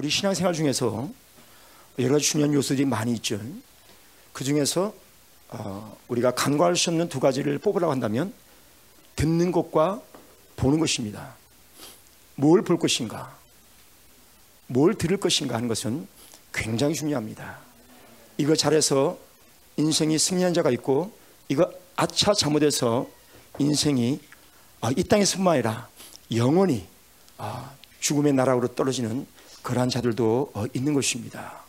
우리 신앙생활 중에서 여러 가지 중요한 요소들이 많이 있죠. 그 중에서 어, 우리가 간과할 수 없는 두 가지를 뽑으라고 한다면 듣는 것과 보는 것입니다. 뭘 볼 것인가, 뭘 들을 것인가 하는 것은 굉장히 중요합니다. 이거 잘해서 인생이 승리한 자가 있고 이거 아차 잘못해서 인생이 아, 이 땅에서뿐만 아니라 영원히 아, 죽음의 나락으로 떨어지는 그러한 자들도 어, 있는 것입니다.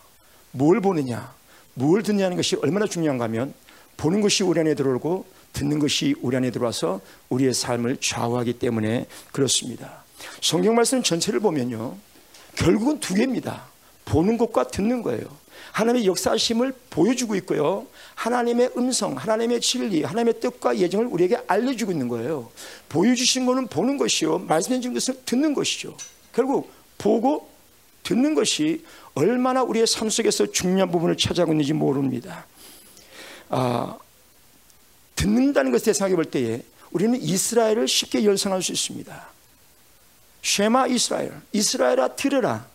뭘 보느냐, 뭘 듣느냐는 것이 얼마나 중요한가 하면 보는 것이 우리 안에 들어오고 듣는 것이 우리 안에 들어와서 우리의 삶을 좌우하기 때문에 그렇습니다. 성경 말씀 전체를 보면요. 결국은 두 개입니다. 보는 것과 듣는 거예요. 하나님의 역사심을 보여주고 있고요. 하나님의 음성, 하나님의 진리, 하나님의 뜻과 예정을 우리에게 알려주고 있는 거예요. 보여주신 것은 보는 것이요. 말씀해 준 것은 듣는 것이죠. 결국 보고 듣는 것이 얼마나 우리의 삶 속에서 중요한 부분을 차지하고 있는지 모릅니다. 아, 듣는다는 것에 생각해 볼 때에 우리는 이스라엘을 쉽게 연상할 수 있습니다. 쉐마 이스라엘, 이스라엘아 들으라.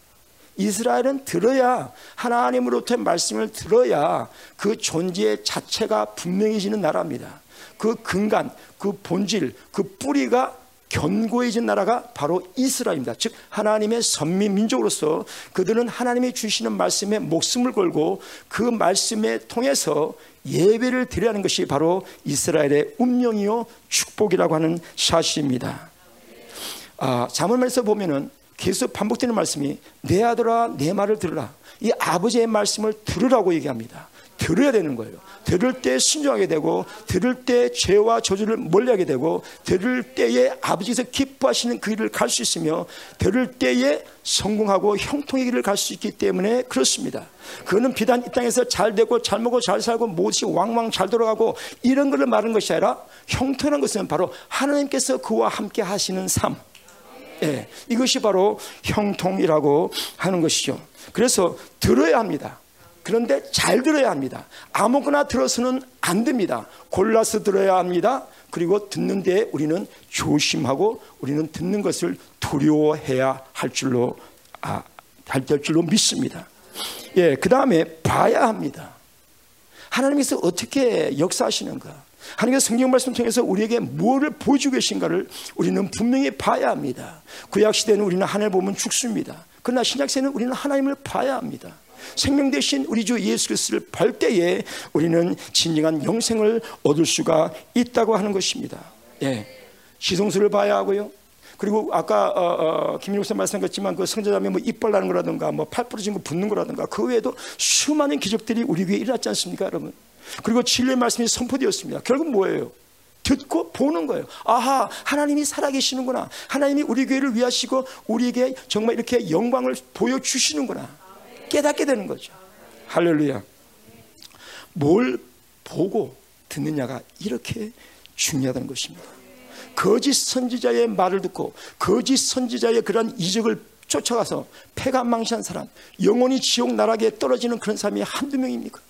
이스라엘은 들어야 하나님으로부터 말씀을 들어야 그 존재 자체가 분명해지는 나라입니다. 그 근간, 그 본질, 그 뿌리가 견고해진 나라가 바로 이스라엘입니다. 즉 하나님의 선민 민족으로서 그들은 하나님이 주시는 말씀에 목숨을 걸고 그 말씀에 통해서 예배를 드려야 하는 것이 바로 이스라엘의 운명이요 축복이라고 하는 사실입니다. 아, 자문에서 보면은 계속 반복되는 말씀이 내 아들아 내 말을 들으라. 이 아버지의 말씀을 들으라고 얘기합니다. 들어야 되는 거예요. 들을 때 순종하게 되고 들을 때 죄와 저주를 멀리하게 되고 들을 때에 아버지께서 기뻐하시는 그 길을 갈 수 있으며 들을 때에 성공하고 형통의 길을 갈 수 있기 때문에 그렇습니다. 그거는 비단 이 땅에서 잘 되고 잘 먹고 잘 살고 무엇이 왕왕 잘 돌아가고 이런 것을 말하는 것이 아니라 형통한 것은 바로 하나님께서 그와 함께 하시는 삶. 예, 이것이 바로 형통이라고 하는 것이죠. 그래서 들어야 합니다. 그런데 잘 들어야 합니다. 아무거나 들어서는 안 됩니다. 골라서 들어야 합니다. 그리고 듣는데 우리는 조심하고 우리는 듣는 것을 두려워해야 할 줄로 아, 할 줄로 믿습니다. 예, 그 다음에 봐야 합니다. 하나님께서 어떻게 역사하시는가? 하나님께서 성경 말씀 통해서 우리에게 무엇을 보여주고 계신가를 우리는 분명히 봐야 합니다. 구약 시대는 우리는 하늘 보면 죽습니다. 그러나 신약 시대는 우리는 하나님을 봐야 합니다. 생명 대신 우리 주 예수 그리스도를 볼 때에 우리는 진정한 영생을 얻을 수가 있다고 하는 것입니다. 예. 시성수를 봐야 하고요. 그리고 아까 어, 어, 김민호 선 말씀하셨지만 그 성자자면 뭐 이빨 나는 거라든가 뭐 팔 부러진 거 붓는 거라든가 그 외에도 수많은 기적들이 우리 위에 일어났지 않습니까, 여러분? 그리고 진리의 말씀이 선포되었습니다. 결국 뭐예요? 듣고 보는 거예요. 아하, 하나님이 살아계시는구나. 하나님이 우리 교회를 위하시고 우리에게 정말 이렇게 영광을 보여주시는구나. 깨닫게 되는 거죠. 할렐루야. 뭘 보고 듣느냐가 이렇게 중요하다는 것입니다. 거짓 선지자의 말을 듣고 거짓 선지자의 그러한 이적을 쫓아가서 폐가 망신한 사람, 영원히 지옥 나락에 떨어지는 그런 사람이 한두 명입니까?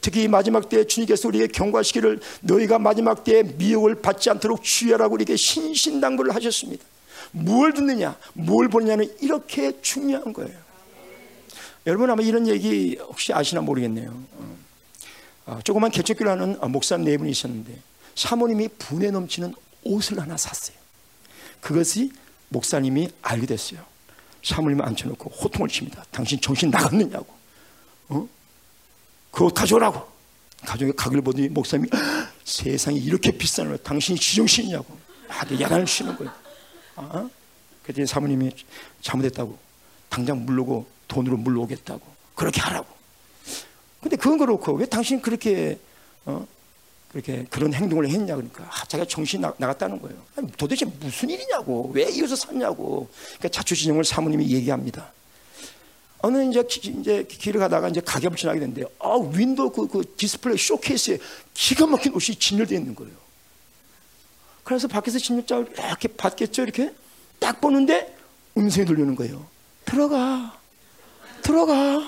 특히 마지막 때에 주님께서 우리에게 경고하시기를 너희가 마지막 때에 미혹을 받지 않도록 주의하라고 우리에게 신신당부를 하셨습니다. 뭘 듣느냐, 뭘 보느냐는 이렇게 중요한 거예요. 여러분 아마 이런 얘기 혹시 아시나 모르겠네요. 어, 조그만 개척교를 하는 목사님 네 분이 있었는데 사모님이 분에 넘치는 옷을 하나 샀어요. 그것이 목사님이 알게 됐어요. 사모님을 앉혀놓고 호통을 칩니다. 당신 정신 나갔느냐고. 어? 그거 가져오라고. 가족의 가격을 보더니 목사님이 세상에 이렇게 비싼 걸 당신이 지정신이냐고. 아주 야단을 치는 거예요. 어? 그랬더니 사모님이 잘못했다고. 당장 물르고 돈으로 물러오겠다고. 그렇게 하라고. 근데 그건 그렇고 왜 당신 그렇게 어? 그렇게 그런 행동을 했냐 그러니까 아, 자기가 정신 나, 나갔다는 거예요. 아니, 도대체 무슨 일이냐고 왜 이것을 샀냐고. 그러니까 자초지종을 사모님이 얘기합니다. 어느 이제 이제 길을 가다가 이제 가게를 지나게 됐는데 아 윈도우 그, 그 디스플레이 쇼케이스에 기가 막힌 옷이 진열되어 있는 거예요. 그래서 밖에서 진열장을 이렇게 봤겠죠 이렇게 딱 보는데 음성이 들리는 거예요. 들어가. 들어가.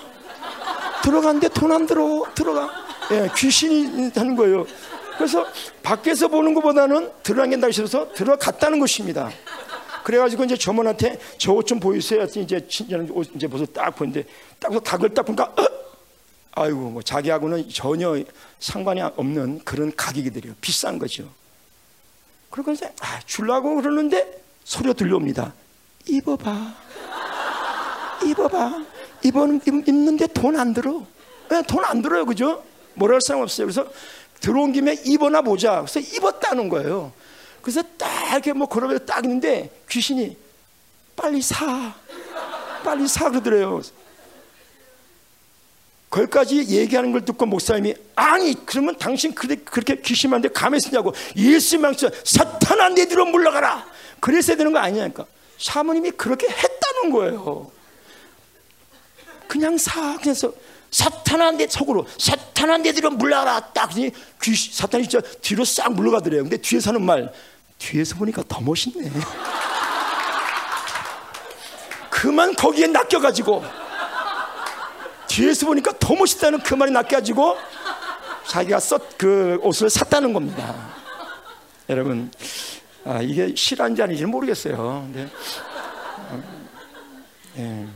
들어갔는데 돈 안 들어. 들어가. 예, 귀신이 하는 거예요. 그래서 밖에서 보는 것보다는 들어가겠다 싶어서 들어갔다는 것입니다. 그래가지고 이제 저분한테 저 옷 좀 보이세요. 했더니 이제 친절한 옷 이제 벗어 딱 보는데 딱 각을 딱 보니까 어? 아이고 뭐 자기하고는 전혀 상관이 없는 그런 가격이들이요. 비싼 거죠. 그러고 이제 아, 줄라고 그러는데 소리가 들려옵니다. 입어봐. 입어봐. 입은 입는데 돈 안 들어. 네, 돈안 들어요, 그죠? 할 사람 없어요. 그래서 들어온 김에 입어나 보자. 그래서 입었다는 거예요. 그래서 딱 이렇게 뭐 걸어서 딱 있는데 귀신이 빨리 사. 빨리 사 그러더래요. 거기까지 얘기하는 걸 듣고 목사님이 아니 그러면 당신 그렇게 귀신한테 감에 쓰냐고 예수 망쳐 사탄아 내 뒤로 물러가라 그랬어야 되는 거 아니냐니까 사모님이 그렇게 했다는 거예요 그냥 사 그래서 사탄아 내 속으로 사탄아 내 뒤로 물러가라 딱 귀신 사탄이 진짜 뒤로 싹 물러가더래요 근데 뒤에서 하는 말 뒤에서 보니까 더 멋있네 그만 거기에 낚여가지고 뒤에서 보니까 더 멋있다는 그 말이 낚여가지고 자기가 썼 그 옷을 샀다는 겁니다. 여러분, 아, 이게 실한지 아닌지는 모르겠어요. 근데, 예.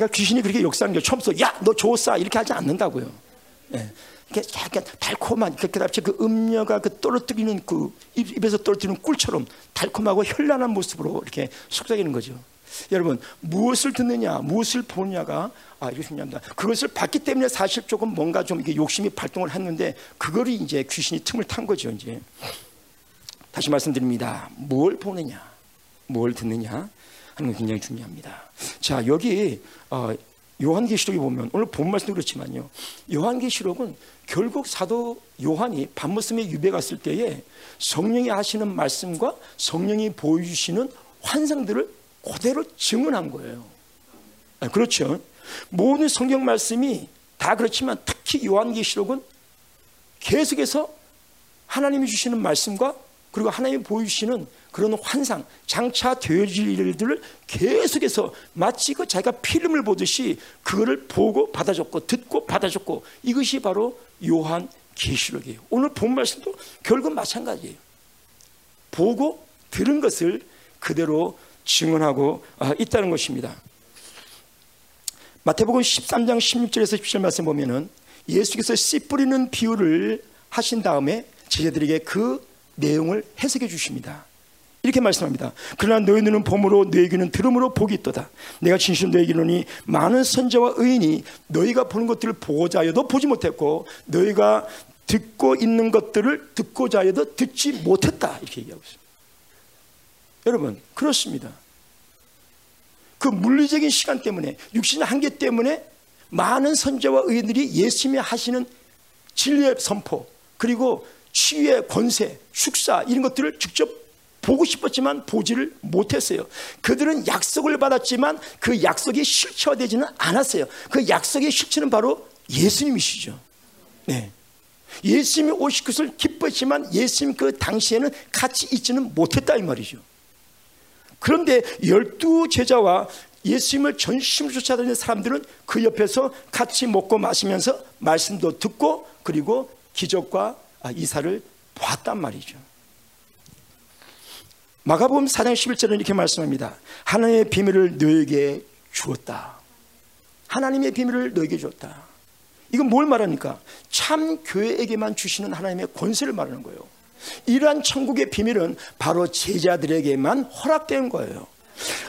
그러니까 귀신이 그렇게 욕하는 게 처음부터 야, 너 좋았어 이렇게 하지 않는다고요. 예. 이렇게 약간 달콤한 그답시 그 음녀가 그 떨어뜨리는 그 입에서 떨어뜨리는 꿀처럼 달콤하고 현란한 모습으로 이렇게 속삭이는 거죠. 여러분 무엇을 듣느냐 무엇을 보느냐가 아 이거 중요합니다 그것을 봤기 때문에 사실 조금 뭔가 좀 이게 욕심이 발동을 했는데 그거를 이제 귀신이 틈을 탄 거죠 이제 다시 말씀드립니다 뭘 보느냐 뭘 듣느냐 하는 건 굉장히 중요합니다 자 여기 어, 요한계시록에 보면 오늘 본 말씀도 그렇지만요 요한계시록은 결국 사도 요한이 밤무스에 유배 갔을 때에 성령이 하시는 말씀과 성령이 보여주시는 환상들을 그대로 증언한 거예요. 아, 그렇죠. 모든 성경 말씀이 다 그렇지만 특히 요한계시록은 계속해서 하나님이 주시는 말씀과 그리고 하나님이 보여주시는 그런 환상, 장차 되어질 일들을 계속해서 마치 그 자기가 필름을 보듯이 그거를 보고 받아줬고 듣고 받아줬고 이것이 바로 요한 계시록이에요. 오늘 본 말씀도 결국 마찬가지예요. 보고 들은 것을 그대로 증언하고 아, 있다는 것입니다. 마태복음 13장 16절에서 17절 말씀 보면은 예수께서 씨 뿌리는 비유를 하신 다음에 제자들에게 그 내용을 해석해 주십니다. 이렇게 말씀합니다. 그러나 너희 눈은 봄으로 너희 귀는 들음으로 복이 있도다. 내가 진실로 너희 기로니 많은 선자와 의인이 너희가 보는 것들을 보고자 하여도 보지 못했고 너희가 듣고 있는 것들을 듣고자 하여도 듣지 못했다. 이렇게 얘기하고 있습니다. 여러분 그렇습니다. 그 물리적인 시간 때문에 육신의 한계 때문에 많은 선자와 의인들이 예수님이 하시는 진리의 선포 그리고 치유의 권세, 축사 이런 것들을 직접 보고 싶었지만 보지를 못했어요. 그들은 약속을 받았지만 그 약속이 실체화되지는 않았어요. 그 약속의 실체는 바로 예수님이시죠. 네. 예수님이 오실 것을 기뻤지만 예수님 그 당시에는 같이 있지는 못했다 이 말이죠. 그런데 열두 제자와 예수님을 전심으로 쫓아다니는 사람들은 그 옆에서 같이 먹고 마시면서 말씀도 듣고 그리고 기적과 이사를 보았단 말이죠. 마가복음 4장 11절은 이렇게 말씀합니다. 하나님의 비밀을 너에게 주었다. 하나님의 비밀을 너에게 줬다. 이건 뭘 말합니까? 참 교회에게만 주시는 하나님의 권세를 말하는 거예요. 이러한 천국의 비밀은 바로 제자들에게만 허락된 거예요.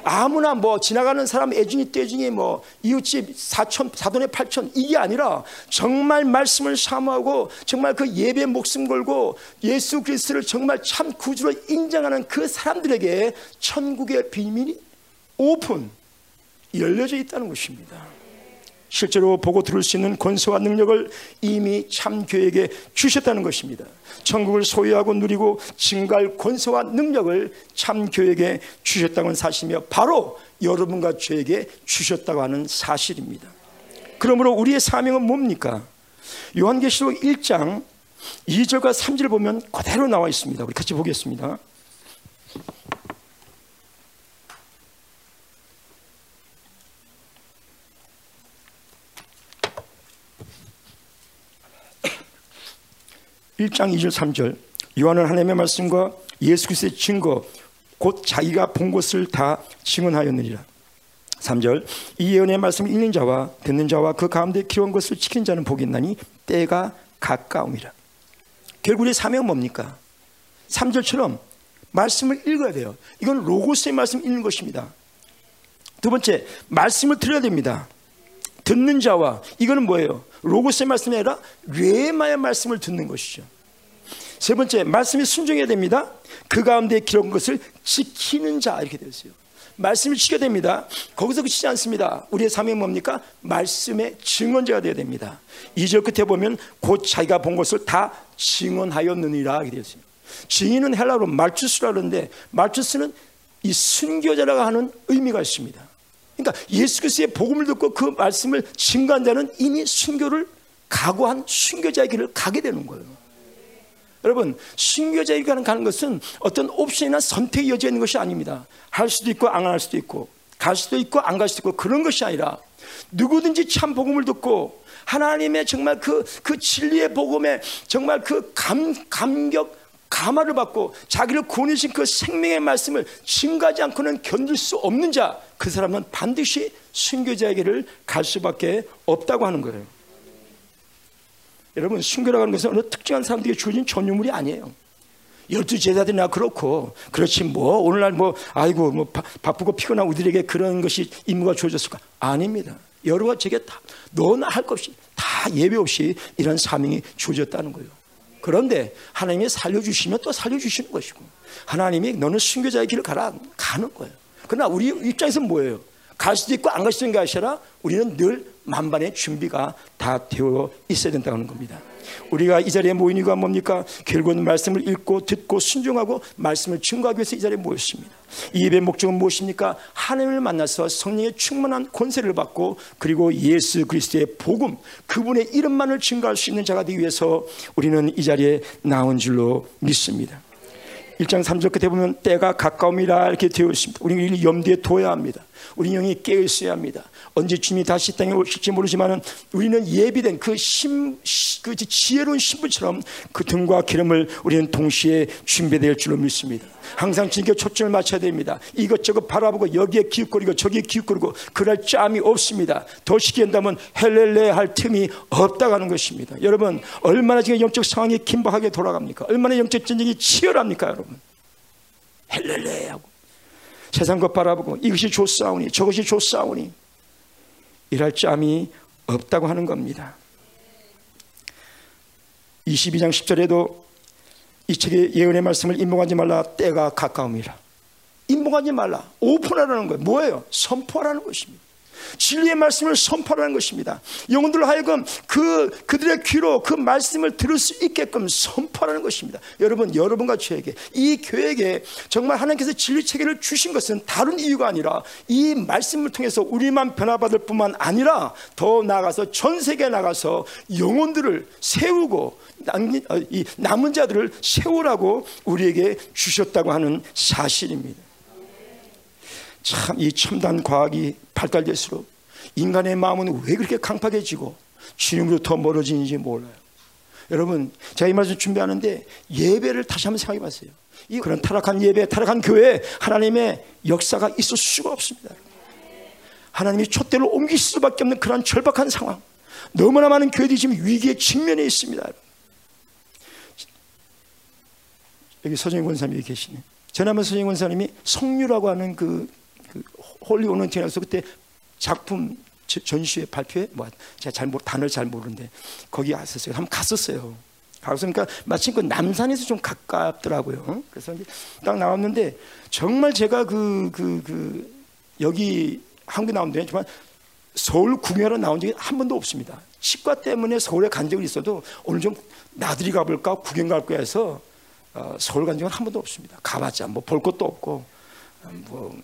아무나 뭐 지나가는 사람 애중이 떼중이 뭐 이웃집 사천 사돈의 팔천 이게 아니라 정말 말씀을 사모하고 정말 그 예배 목숨 걸고 예수 그리스도를 정말 참 구주로 인정하는 그 사람들에게 천국의 비밀이 오픈 열려져 있다는 것입니다. 실제로 보고 들을 수 있는 권세와 능력을 이미 참교에게 주셨다는 것입니다. 천국을 소유하고 누리고 증갈 권세와 능력을 참교에게 주셨다는 사실이며 바로 여러분과 저에게 주셨다고 하는 사실입니다. 그러므로 우리의 사명은 뭡니까? 요한계시록 1장 2절과 3절 보면 그대로 나와 있습니다. 우리 같이 보겠습니다. 1장 2절 3절 요한은 하나님의 말씀과 예수 그리스도의 증거 곧 자기가 본 것을 다 증언하였느니라. 3절 이 예언의 말씀 읽는 자와 듣는 자와 그 가운데 기원 것을 지킨 자는 복있나니 때가 가까움이라. 결국 우리 사명 뭡니까? 3절처럼 말씀을 읽어야 돼요. 이건 로고스의 말씀 읽는 것입니다. 두 번째, 말씀을 들어야 됩니다. 듣는 자와 이거는 뭐예요? 로고스의 말씀이 아니라 뇌마의 말씀을 듣는 것이죠. 세 번째, 말씀이 순종해야 됩니다. 그 가운데 기록한 것을 지키는 자 이렇게 되어 있어요. 말씀을 지켜야 됩니다. 거기서 그치지 않습니다. 우리의 사명이 뭡니까? 말씀의 증언자가 되어야 됩니다. 2절 끝에 보면 곧 자기가 본 것을 다 증언하였느니라 이렇게 되어 있어요. 증인은 헬라로 말투스라 그러는데 말투스는 이 순교자라고 하는 의미가 있습니다. 그러니까 예수 그리스도의 복음을 듣고 그 말씀을 증거한 자는 이미 순교를 각오한 순교자의 길을 가게 되는 거예요. 여러분 순교자의 길을 가는 것은 어떤 옵션이나 선택의 여지가 있는 것이 아닙니다. 할 수도 있고 안 할 수도 있고 갈 수도 있고 안 갈 수도 있고 그런 것이 아니라 누구든지 참 복음을 듣고 하나님의 정말 그, 그 진리의 복음에 정말 그 감, 감격 감화를 받고 자기를 구원하신 그 생명의 말씀을 증가하지 않고는 견딜 수 없는 자, 그 사람은 반드시 순교자에게를 갈 수밖에 없다고 하는 거예요. 여러분, 순교라고 하는 것은 어느 특정한 사람들에게 주어진 전유물이 아니에요. 열두 제자들이나 그렇고, 그렇지 뭐, 오늘날 뭐, 아이고, 뭐, 바, 쁘고 피곤한 우리들에게 그런 것이 임무가 주어졌을까? 아닙니다. 여러가 제게 다, 너나 할 것 없이, 다 예배 없이 이런 사명이 주어졌다는 거예요. 그런데 하나님이 살려주시면 또 살려주시는 것이고 하나님이 너는 순교자의 길을 가라 가는 거예요. 그러나 우리 입장에서 뭐예요? 갈 수도 있고 안 갈 수도 있는 게 아니라 우리는 늘 만반의 준비가 다 되어 있어야 된다는 겁니다. 우리가 이 자리에 모인 이유가 뭡니까? 결국은 말씀을 읽고 듣고 순종하고 말씀을 증거하기 위해서 이 자리에 모였습니다. 이 예배 목적은 무엇입니까? 하나님을 만나서 성령의 충만한 권세를 받고 그리고 예수 그리스도의 복음 그분의 이름만을 증거할 수 있는 자가 되기 위해서 우리는 이 자리에 나온 줄로 믿습니다. 1장 3절 끝에 보면 때가 가까움이라 이렇게 되어 있습니다. 우리는 염두에 둬야 합니다. 우리 영이 깨어 있어야 합니다. 언제 주님이 다시 땅에 오실지 모르지만은 우리는 예비된 그 심, 그 지혜로운 신부처럼 그 등과 기름을 우리는 동시에 준비될 줄로 믿습니다. 항상 주님께 초점을 맞춰야 됩니다. 이것저것 바라보고 여기에 기웃거리고 저기에 기웃거리고 그럴 짬이 없습니다. 더 쉽게 한다면 헬렐레 할 틈이 없다고 하는 것입니다. 여러분 얼마나 지금 영적 상황이 긴박하게 돌아갑니까? 얼마나 영적 전쟁이 치열합니까 여러분? 헬렐레 하고 세상 것 바라보고 이것이 좋사오니 저것이 좋사오니 일할 짬이 없다고 하는 겁니다. 22장 10절에도 이 책의 예언의 말씀을 인봉하지 말라 때가 가까움이라. 인봉하지 말라. 오픈하라는 거예요. 뭐예요? 선포하라는 것입니다. 진리의 말씀을 선포하는 것입니다. 영혼들 하여금 그 그들의 귀로 그 말씀을 들을 수 있게끔 선포하는 것입니다. 여러분, 여러분과 저에게 이 교회에 정말 하나님께서 진리 체계를 주신 것은 다른 이유가 아니라 이 말씀을 통해서 우리만 변화받을 뿐만 아니라 더 나아가서 전 세계에 나가서 영혼들을 세우고 어, 남은 자들을 세우라고 우리에게 주셨다고 하는 사실입니다. 참 이 첨단 과학이 발달될수록 인간의 마음은 왜 그렇게 강팍해지고 주님으로부터 멀어지는지 몰라요. 여러분, 제가 이 말씀 준비하는데 예배를 다시 한번 생각해 봤어요. 이 그런 타락한 예배, 타락한 교회 하나님의 역사가 있을 수가 없습니다. 하나님이 촛대를 옮길 수밖에 없는 그런 절박한 상황. 너무나 많은 교회들이 지금 위기에 직면해 있습니다. 여기 서정희 권사님이 계시네. 전하면 서정희 권사님이 성유라고 하는 그, 그 holy anointing에서 그때 작품 전시회 발표회 뭐 제가 잘 단어를 잘 모르는데 거기 갔었어요. 한번 갔었어요. 가서 그러니까 마침 그 남산에서 좀 가깝더라고요. 그래서 딱 나왔는데 정말 제가 그 그, 그 여기 한국 나온 데 정말 서울 구경하러 나온 적이 한 번도 없습니다. 치과 때문에 서울에 간 적이 있어도 오늘 좀 나들이 가볼까 구경 갈까 해서 어, 서울 간 적은 한 번도 없습니다. 가봤자 뭐 볼 것도 없고 뭐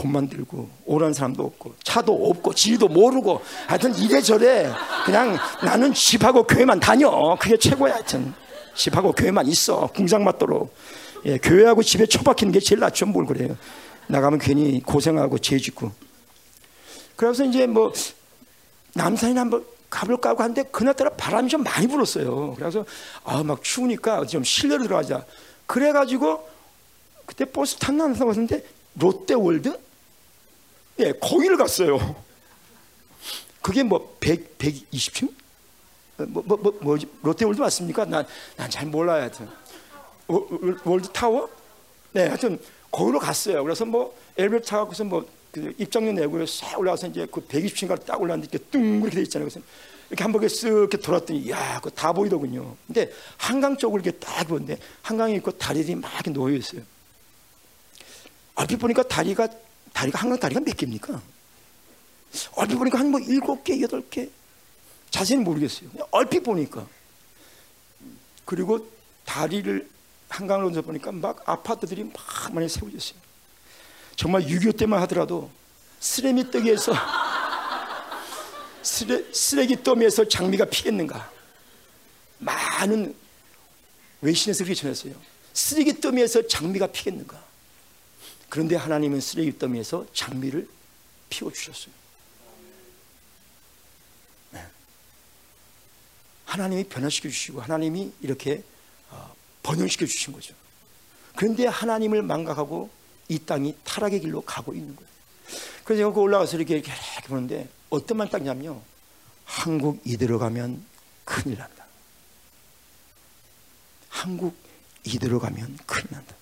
돈만 들고 오라는 사람도 없고 차도 없고 지도 모르고 하여튼 이래저래 그냥 나는 집하고 교회만 다녀. 그게 최고야. 하여튼 집하고 교회만 있어. 궁상 맞도록. 예, 교회하고 집에 처박히는 게 제일 낫죠. 뭘 그래요? 나가면 괜히 고생하고 죄 짓고. 그래서 이제 뭐 남산이나 한번 가볼까 하고 하는데 그날따라 바람이 좀 많이 불었어요. 그래서 아 막 추우니까 좀 실내로 들어가자. 그래가지고 그때 버스 탔나 안 타고 왔는데 롯데월드? 예, 거기를 갔어요. 그게 뭐 100, 120층? 뭐, 뭐, 뭐, 뭐 롯데월드 맞습니까? 난, 난 잘 몰라요. 하여튼. 월드 타워? 네, 하여튼 거기로 갔어요. 그래서 뭐 엘리베이터 타고서 뭐 그 입장료 내고 싹 올라가서 이제 그 120층까지 딱 올라갔는데 이렇게 뚱 이렇게 돼 있잖아요. 그래서 이렇게 한 바퀴 쓱 이렇게 돌았더니 야, 그다 보이더군요. 근데 한강 쪽을 이렇게 딱 보는데 한강에 있고 다리들이 막 놓여 있어요. 얼핏 보니까 다리가 다리가 한강 다리가 몇 개입니까? 얼핏 보니까 한 뭐 일곱 개, 여덟 개. 자세히는 모르겠어요. 얼핏 보니까. 그리고 다리를 한강을 얹어 보니까 막 아파트들이 막 많이 세워졌어요. 정말 6.25 때만 하더라도 쓰레미 떡에서 쓰레, 쓰레기 더미에서 장미가 피겠는가? 많은 외신에서 그렇게 전했어요. 쓰레기 더미에서 장미가 피겠는가? 그런데 하나님은 쓰레기 더미에서 장미를 피워 주셨어요. 네. 하나님이 변화시켜 주시고 하나님이 이렇게 어, 번영시켜 주신 거죠. 그런데 하나님을 망각하고 이 땅이 타락의 길로 가고 있는 거예요. 그래서 제가 그 올라가서 이렇게, 이렇게, 보는데 어떤 말 딱냐면요. 한국 이대로 가면 큰일 난다. 한국 이대로 가면 큰일 난다.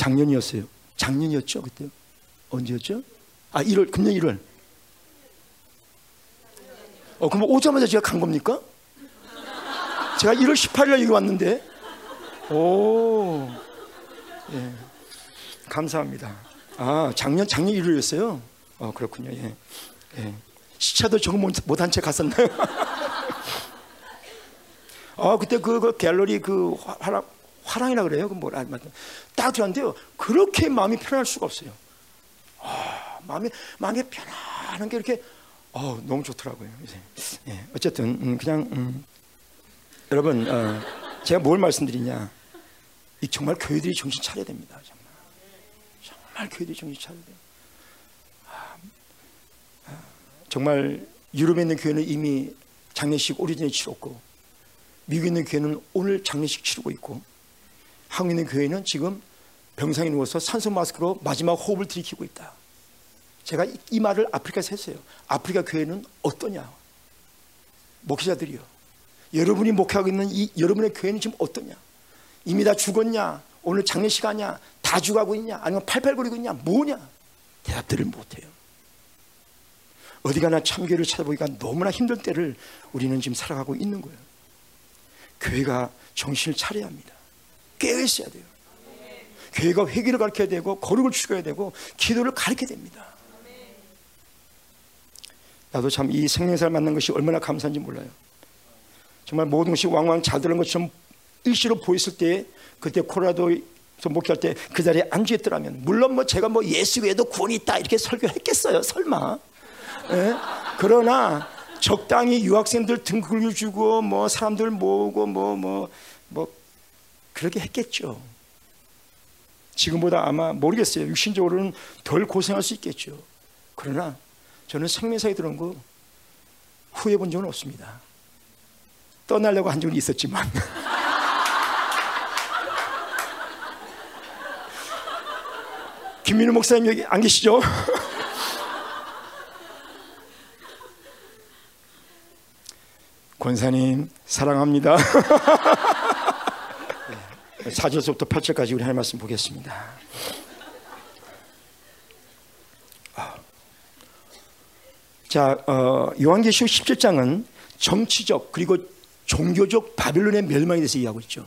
작년이었어요. 작년이었죠, 그때. 언제였죠? 아, 1월, 금년 1월. 어, 그럼 오자마자 제가 간 겁니까? 제가 1월 18일에 여기 왔는데. 오, 예. 감사합니다. 아, 작년, 작년 1월이었어요? 어, 그렇군요. 예. 예. 시차도 적응 못한 채 갔었나요? 아, 그때 그, 그 갤러리 그 화랑, 화랑이라 그래요? 그 뭐라, 딱 들었는데요. 그렇게 마음이 편할 수가 없어요. 아, 마음이, 마음이 편안한 게 이렇게, 어, 너무 좋더라고요. 예. 어쨌든, 음, 그냥, 음, 여러분, 어, 제가 뭘 말씀드리냐. 이 정말 교회들이 정신 차려야 됩니다. 정말, 정말 교회들이 정신 차려야 돼요. 정말 유럽에 있는 교회는 이미 장례식 오래전에 치렀고 미국에 있는 교회는 오늘 장례식 치르고 있고 한국에 있는 교회는 지금 병상에 누워서 산소 마스크로 마지막 호흡을 들이키고 있다. 제가 이, 이 말을 아프리카에서 했어요. 아프리카 교회는 어떠냐? 목회자들이요. 여러분이 목회하고 있는 이 여러분의 교회는 지금 어떠냐? 이미 다 죽었냐? 오늘 장례식 하냐? 다 죽어가고 있냐? 아니면 팔팔거리고 있냐? 뭐냐? 대답들을 못해요. 어디 가나 참교를 찾아보기가 너무나 힘들 때를 우리는 지금 살아가고 있는 거예요. 교회가 정신을 차려야 합니다. 깨어 있어야 돼요. 교회가 회개를 가르쳐야 되고 거룩을 추구해야 되고 기도를 가르쳐야 됩니다. 나도 참 이 생명사를 만난 것이 얼마나 감사한지 몰라요. 정말 모든 것이 왕왕 잘 되는 것처럼 일시로 보였을 때 그때 코로나도 목회할 때 그 자리에 앉아 있더라면 물론 뭐 제가 뭐 예수 외에도 구원이 있다 이렇게 설교했겠어요 설마 예? 그러나 적당히 유학생들 등 긁어주고 뭐 사람들 모으고 뭐 뭐뭐 뭐, 뭐 그렇게 했겠죠. 지금보다 아마 모르겠어요. 육신적으로는 덜 고생할 수 있겠죠. 그러나 저는 생명사에 들어온 거 후회 본 적은 없습니다. 떠나려고 한 적은 있었지만. 김민우 목사님 여기 안 계시죠? 권사님 사랑합니다. 4절부터 8절까지 우리 할 말씀 보겠습니다. 아. 자, 어, 요한계시록 17장은 정치적 그리고 종교적 바빌론의 멸망에 대해서 이야기하고 있죠.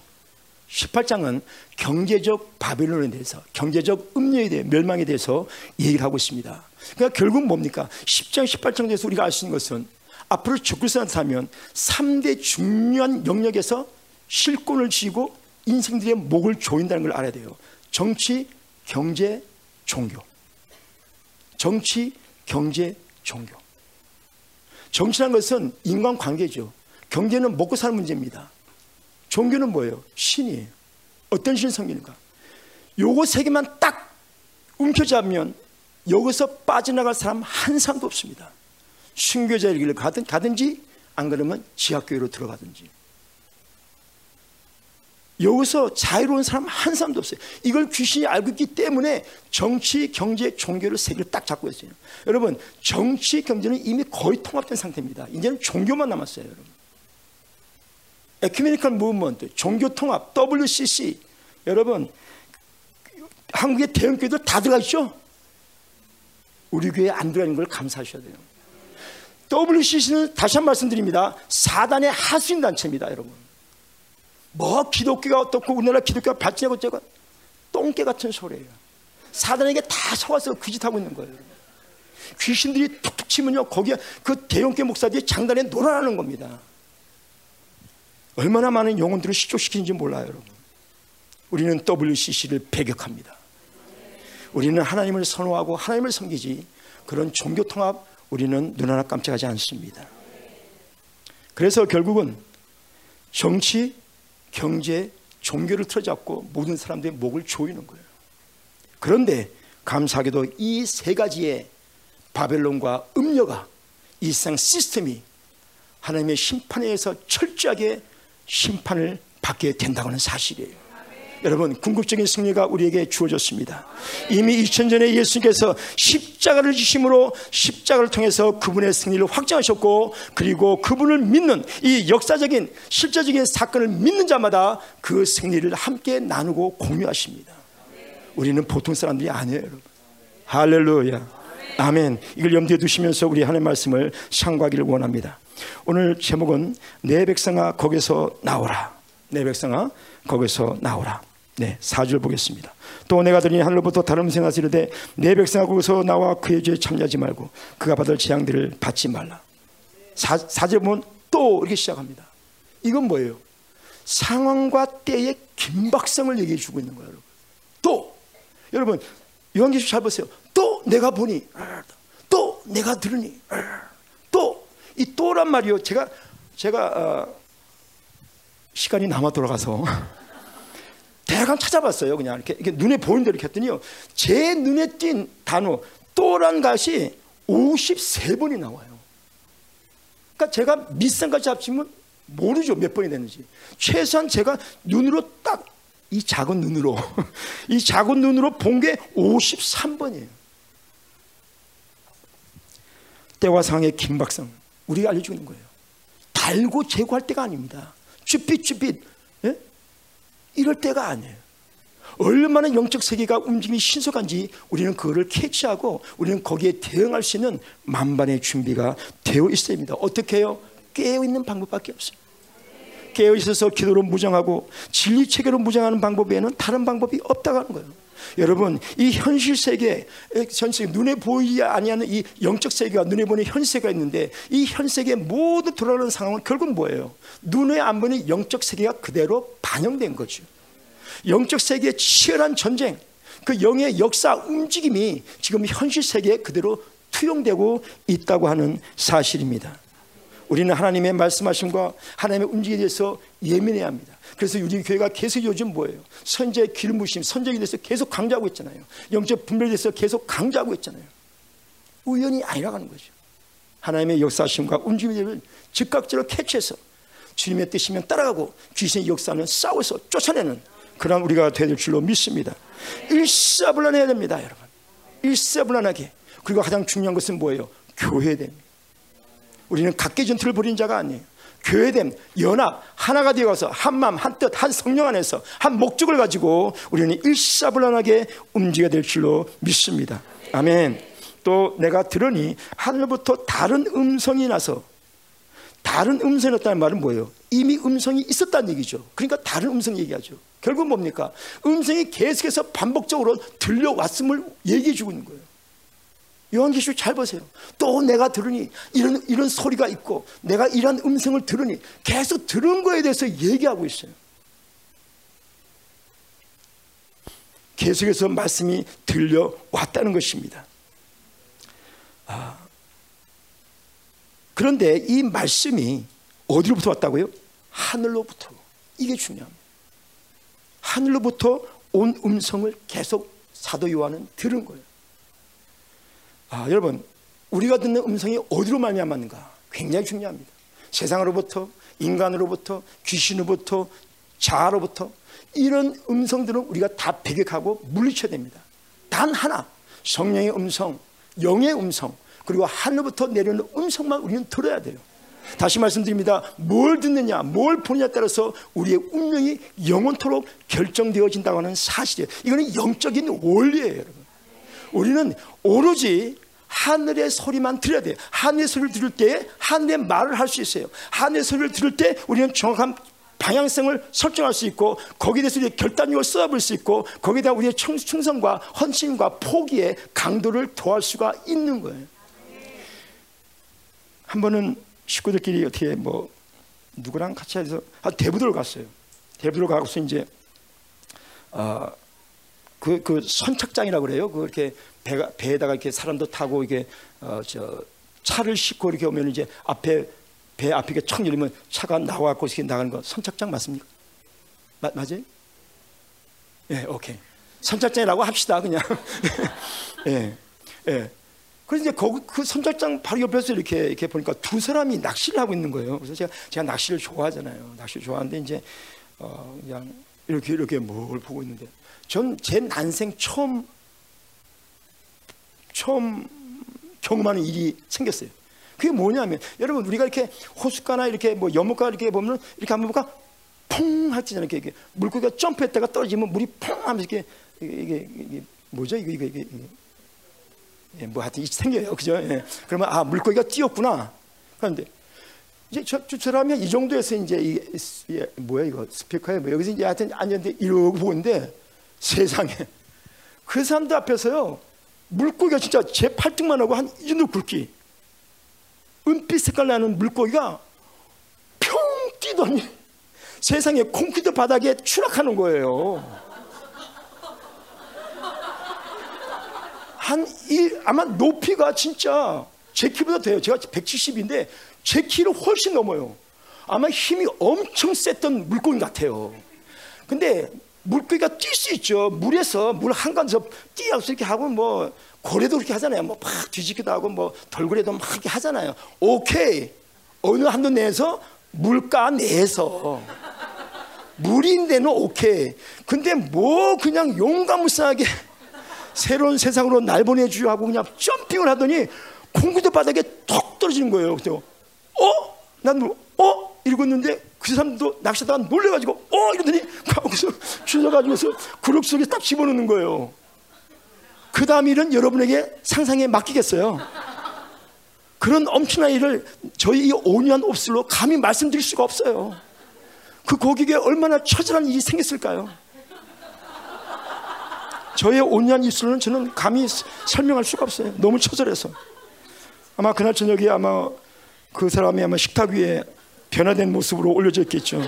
18장은 경제적 바빌론에 대해서 경제적 음료에 대해 멸망에 대해서 얘기를 하고 있습니다. 그러니까 결국 뭡니까? 10장 18장에 대해서 우리가 알 수 있는 것은 앞으로 적그리스도한테면 3대 중요한 영역에서 실권을 쥐고 인생들의 목을 조인다는 걸 알아야 돼요. 정치, 경제, 종교. 정치, 경제, 종교. 정치라는 것은 인간 관계죠. 경제는 먹고 사는 문제입니다. 종교는 뭐예요? 신이에요. 어떤 신을 섬기는가? 요거 세 개만 딱 움켜잡으면 여기서 빠져나갈 사람 한 사람도 없습니다. 순교자의 길을 가든, 가든지 안 그러면 지하교회로 들어가든지 여기서 자유로운 사람 한 사람도 없어요. 이걸 귀신이 알고 있기 때문에 정치, 경제, 종교를 세 개를 딱 잡고 있어요. 여러분, 정치, 경제는 이미 거의 통합된 상태입니다. 이제는 종교만 남았어요, 여러분. 에큐메니컬 무브먼트, 종교 통합, WCC. 여러분, 한국의 대형 교회들 다 들어가 있죠? 우리 교회에 안 들어가는 걸 감사하셔야 돼요. WCC는 다시 한번 말씀드립니다. 사단의 하수인 단체입니다, 여러분. 뭐 기독교가 어떻고 우리나라 기독교가 발전하고 어쩌고 똥개 같은 소리예요. 사단에게 다 속아서 그 짓 하고 있는 거예요. 귀신들이 툭툭 치면요, 거기에 그 대형교 목사들이 장단에 놀아나는 겁니다. 얼마나 많은 영혼들을 실족시키는지 몰라요, 여러분. 우리는 WCC를 배격합니다. 우리는 하나님을 선호하고 하나님을 섬기지 그런 종교 통합 우리는 눈 하나 깜짝하지 않습니다. 그래서 결국은 정치, 경제, 종교를 틀어잡고 모든 사람들의 목을 조이는 거예요. 그런데 감사하게도 이 세 가지의 바벨론과 음녀가 이 세상 시스템이 하나님의 심판에 의해서 철저하게 심판을 받게 된다고 하는 사실이에요. 여러분 궁극적인 승리가 우리에게 주어졌습니다. 이미 2000년 전에 예수님께서 십자가를 지심으로 십자가를 통해서 그분의 승리를 확정하셨고 그리고 그분을 믿는 이 역사적인 실제적인 사건을 믿는 자마다 그 승리를 함께 나누고 공유하십니다. 우리는 보통 사람들이 아니에요, 여러분. 할렐루야. 아멘. 이걸 염두에 두시면서 우리 하나님 말씀을 상고하기를 원합니다. 오늘 제목은 내 백성아 거기서 나오라. 내 백성아 거기서 나오라. 네, 사절 보겠습니다. 또 내가 들으니 하늘로부터 다른 음성이 이르되 내 백성아 거기서 나와 그의 죄에 참여하지 말고 그가 받을 재앙들을 받지 말라. 사, 사절 보면 또 이렇게 시작합니다. 이건 뭐예요? 상황과 때의 긴박성을 얘기해 주고 있는 거예요, 여러분. 또 여러분 요한계시록 잘 보세요. 또 내가 보니 또 내가 들으니 또 이 또란 말이요. 제가 제가 어, 시간이 남아 돌아가서 대강 찾아봤어요. 그냥 이렇게, 이렇게 눈에 보이는 대로 했더니요. 제 눈에 띈 단어 또란 것이 53번이 나와요. 그러니까 제가 밑상까지 합치면 모르죠. 몇 번이 되는지. 최소한 제가 눈으로 딱 이 작은 눈으로 이 작은 눈으로 본 게 53번이에요. 때와 상의 긴박성 우리가 알려주는 거예요. 달고 제거할 때가 아닙니다. 쭈삣쭈삣 예? 이럴 때가 아니에요. 얼마나 영적 세계가 움직임이 신속한지 우리는 그거를 캐치하고 우리는 거기에 대응할 수 있는 만반의 준비가 되어 있어야 합니다. 어떻게 해요? 깨어있는 방법밖에 없어요. 깨어있어서 기도로 무장하고 진리 체계로 무장하는 방법 외에는 다른 방법이 없다고 하는 거예요. 여러분 이 현실 세계, 전 세계 눈에 보이지 아니하는 이 영적 세계가 눈에 보는 현세가 있는데 이 현세계 모두 돌아가는 상황은 결국 뭐예요? 눈에 안 보이는 영적 세계가 그대로 반영된 거죠. 영적 세계의 치열한 전쟁, 그 영의 역사 움직임이 지금 현실 세계에 그대로 투영되고 있다고 하는 사실입니다. 우리는 하나님의 말씀하심과 하나님의 움직임에 대해서 예민해야 합니다. 그래서 우리 교회가 계속 요즘 뭐예요? 선제 길무심, 선제에 대해서 계속 강조하고 있잖아요. 영적 분별에 대해서 계속 강조하고 있잖아요. 우연이 아니라는 거죠. 하나님의 역사심과 움직임을 즉각적으로 캐치해서 주님의 뜻이면 따라가고 귀신의 역사는 싸워서 쫓아내는 그런 우리가 되될 줄로 믿습니다. 일사불란해야 됩니다, 여러분. 일사불란하게. 그리고 가장 중요한 것은 뭐예요? 교회 됩니다. 우리는 각계 전투를 벌인 자가 아니에요. 교회됨, 연합, 하나가 되어서 한 마음, 한 뜻, 한 성령 안에서 한 목적을 가지고 우리는 일사불란하게 움직여야 될 줄로 믿습니다. 아멘. 또 내가 들으니 하늘부터 다른 음성이 나서 다른 음성이 났다는 말은 뭐예요? 이미 음성이 있었다는 얘기죠. 그러니까 다른 음성 얘기하죠. 결국 뭡니까? 음성이 계속해서 반복적으로 들려왔음을 얘기해 주고 있는 거예요. 요한계시록 잘 보세요. 또 내가 들으니 이런 이런 소리가 있고 내가 이런 음성을 들으니 계속 들은 거에 대해서 얘기하고 있어요. 계속해서 말씀이 들려왔다는 것입니다. 아, 그런데 이 말씀이 어디로부터 왔다고요? 하늘로부터. 이게 중요합니다. 하늘로부터 온 음성을 계속 사도 요한은 들은 거예요. 아, 여러분, 우리가 듣는 음성이 어디로 말미암았는가? 굉장히 중요합니다. 세상으로부터, 인간으로부터, 귀신으로부터, 자아로부터 이런 음성들은 우리가 다 배격하고 물리쳐야 됩니다. 단 하나 성령의 음성, 영의 음성, 그리고 하늘부터 내려오는 음성만 우리는 들어야 돼요. 다시 말씀드립니다. 뭘 듣느냐, 뭘 보느냐에 따라서 우리의 운명이 영원토록 결정되어진다고 하는 사실이에요. 이거는 영적인 원리예요, 여러분. 우리는 오로지 하늘의 소리만 들어야 돼요. 하늘의 소리를 들을 때 하늘의 말을 할 수 있어요. 하늘의 소리를 들을 때 우리는 정확한 방향성을 설정할 수 있고 거기에 대해서 우리의 결단력을 쏟아볼 수 있고 거기에다 우리의 충성과 헌신과 포기의 강도를 더할 수가 있는 거예요. 한 번은 식구들끼리 어떻게 뭐 누구랑 같이 해서 대부도를 갔어요. 대부도를 가고서 이제 어, 그, 그 선착장이라고 그래요. 그 이렇게 배가, 배에다가 이렇게 사람도 타고 이게 어, 저 차를 싣고 이렇게 오면 이제 앞에 배 앞에 청 열리면 차가 나와갖고 이렇게 나가는 거 선착장 맞습니까? 마, 맞아요? 예, 오케이. 선착장이라고 합시다, 그냥. 예, 예. 그래서 이제 거기 그 선착장 바로 옆에서 이렇게 이렇게 보니까 두 사람이 낚시를 하고 있는 거예요. 그래서 제가 제가 낚시를 좋아하잖아요. 낚시를 좋아하는데 이제 어 그냥 이렇게 이렇게 뭘 보고 있는데 전 제 난생 처음 처음 경험하는 일이 생겼어요. 그게 뭐냐면 여러분 우리가 이렇게 호숫가나 이렇게 뭐 여물가 이렇게 보면 이렇게 한번 볼까 퐁할 때잖아요. 이렇게, 이렇게 물고기가 점프했다가 떨어지면 물이 퐁 하면서 이렇게 이게, 이게, 뭐죠? 이거 이거 이게, 이게. 예, 뭐 하여튼 생겨요. 그죠? 예. 그러면 아 물고기가 뛰었구나. 그런데 이제 저, 저 사람이 이 정도에서 이제 이, 이 뭐야 이거 스피커에 뭐 여기서 이제 하여튼 앉았는데 이러고 보는데 세상에 그 사람들 앞에서요 물고기가 진짜 제 팔뚝만 하고 한 이 정도 굵기 은빛 색깔 나는 물고기가 평 뛰더니 세상에 콘크리트 바닥에 추락하는 거예요. 한 일, 아마 높이가 진짜 제 키보다 돼요. 제가 170인데 제 키를 훨씬 넘어요. 아마 힘이 엄청 셌던 물고기 같아요. 근데 물고기가 뛸 수 있죠. 물에서 물 한가운데서 뛰어서 이렇게 하고 뭐 고래도 그렇게 하잖아요. 뭐막 뒤집기도 하고 뭐 돌고래도 막 이렇게 하잖아요. 오케이. 어느 한도 내에서 물가 내에서 물인데는 오케이. 근데 뭐 그냥 용감무쌍하게 새로운 세상으로 날 보내주려 하고 그냥 점핑을 하더니 공구도 바닥에 톡 떨어지는 거예요. 그때 어? 난 뭐, 어? 있는데 그 사람도 낚시하다가 놀래가지고 어? 이러더니 거기서 주저가지고서 그룹 속에 딱 집어넣는 거예요. 그 다음 일은 여러분에게 상상에 맡기겠어요. 그런 엄청난 일을 저희 이 온유한 옵슬로 감히 말씀드릴 수가 없어요. 그 고객에 얼마나 처절한 일이 생겼을까요? 저의 온유한 입술로는 저는 감히 설명할 수가 없어요. 너무 처절해서. 아마 그날 저녁에 아마 그 사람이 아마 식탁 위에 변화된 모습으로 올려져 있겠죠.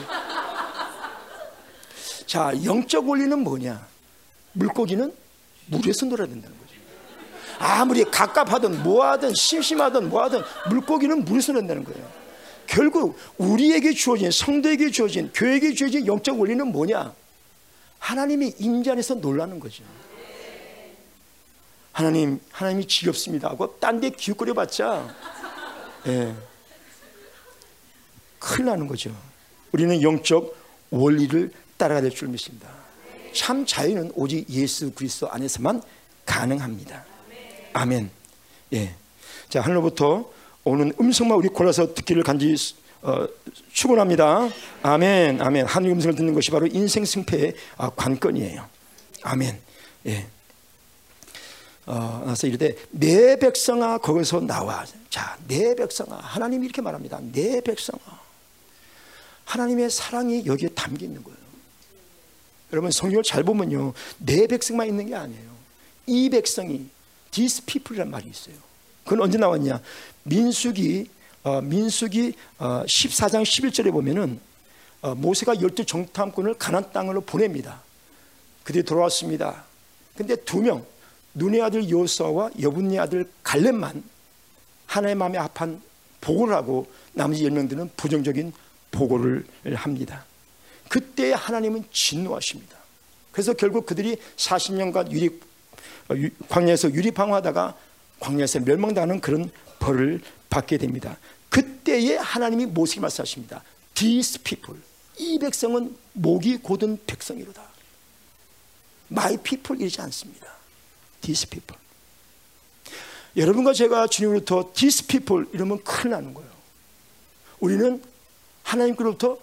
자, 영적 원리는 뭐냐? 물고기는 물에서 놀아야 된다는 거죠. 아무리 갑갑하든 뭐하든 심심하든 뭐하든 물고기는 물에서 놀아야 된다는 거예요. 결국 우리에게 주어진 성도에게 주어진 교회에게 주어진 영적 원리는 뭐냐? 하나님이 임재 안에서 놀라는 거죠. 하나님, 하나님이 지겹습니다 하고 딴 데 기웃거려 봤자 예, 큰일 나는 거죠. 우리는 영적 원리를 따라가야 될 줄 믿습니다. 참 자유는 오직 예수 그리스도 안에서만 가능합니다. 아멘. 예. 자, 하늘로부터 오는 음성만 우리 골라서 듣기를 간절히 어, 축원합니다. 아멘, 아멘. 하늘 음성을 듣는 것이 바로 인생 승패의 아, 관건이에요. 아멘. 예. 어, 나서 이르되 내 백성아 거기서 나와. 자, 내 백성아 하나님이 이렇게 말합니다. 내 백성아. 하나님의 사랑이 여기에 담겨 있는 거예요. 여러분 성경을 잘 보면요, 내 백성만 있는 게 아니에요. 이 백성이 these people이란 말이 있어요. 그건 언제 나왔냐? 민수기 어, 민수기 어, 14장 11절에 보면은 어, 모세가 열두 정탐꾼을 가난 땅으로 보냅니다. 그들이 돌아왔습니다. 근데 두 명, 눈의 아들 요수아와 여분의 아들 갈렙만 하나의 마음에 합한 보고를 하고 나머지 열 명들은 부정적인 보고를 합니다. 그때 하나님은 진노하십니다. 그래서 결국 그들이 40년간 유리, 어, 광야에서 유리방황하다가 광야에서 멸망당하는 그런 벌을 받게 됩니다. 그때에 하나님이 모세에게 말씀하십니다. These people, 이 백성은 목이 곧은 백성이로다. My people 이지 않습니다. These people. 여러분과 제가 주님으로부터 These people 이러면 큰일 나는 거예요. 우리는 하나님께로부터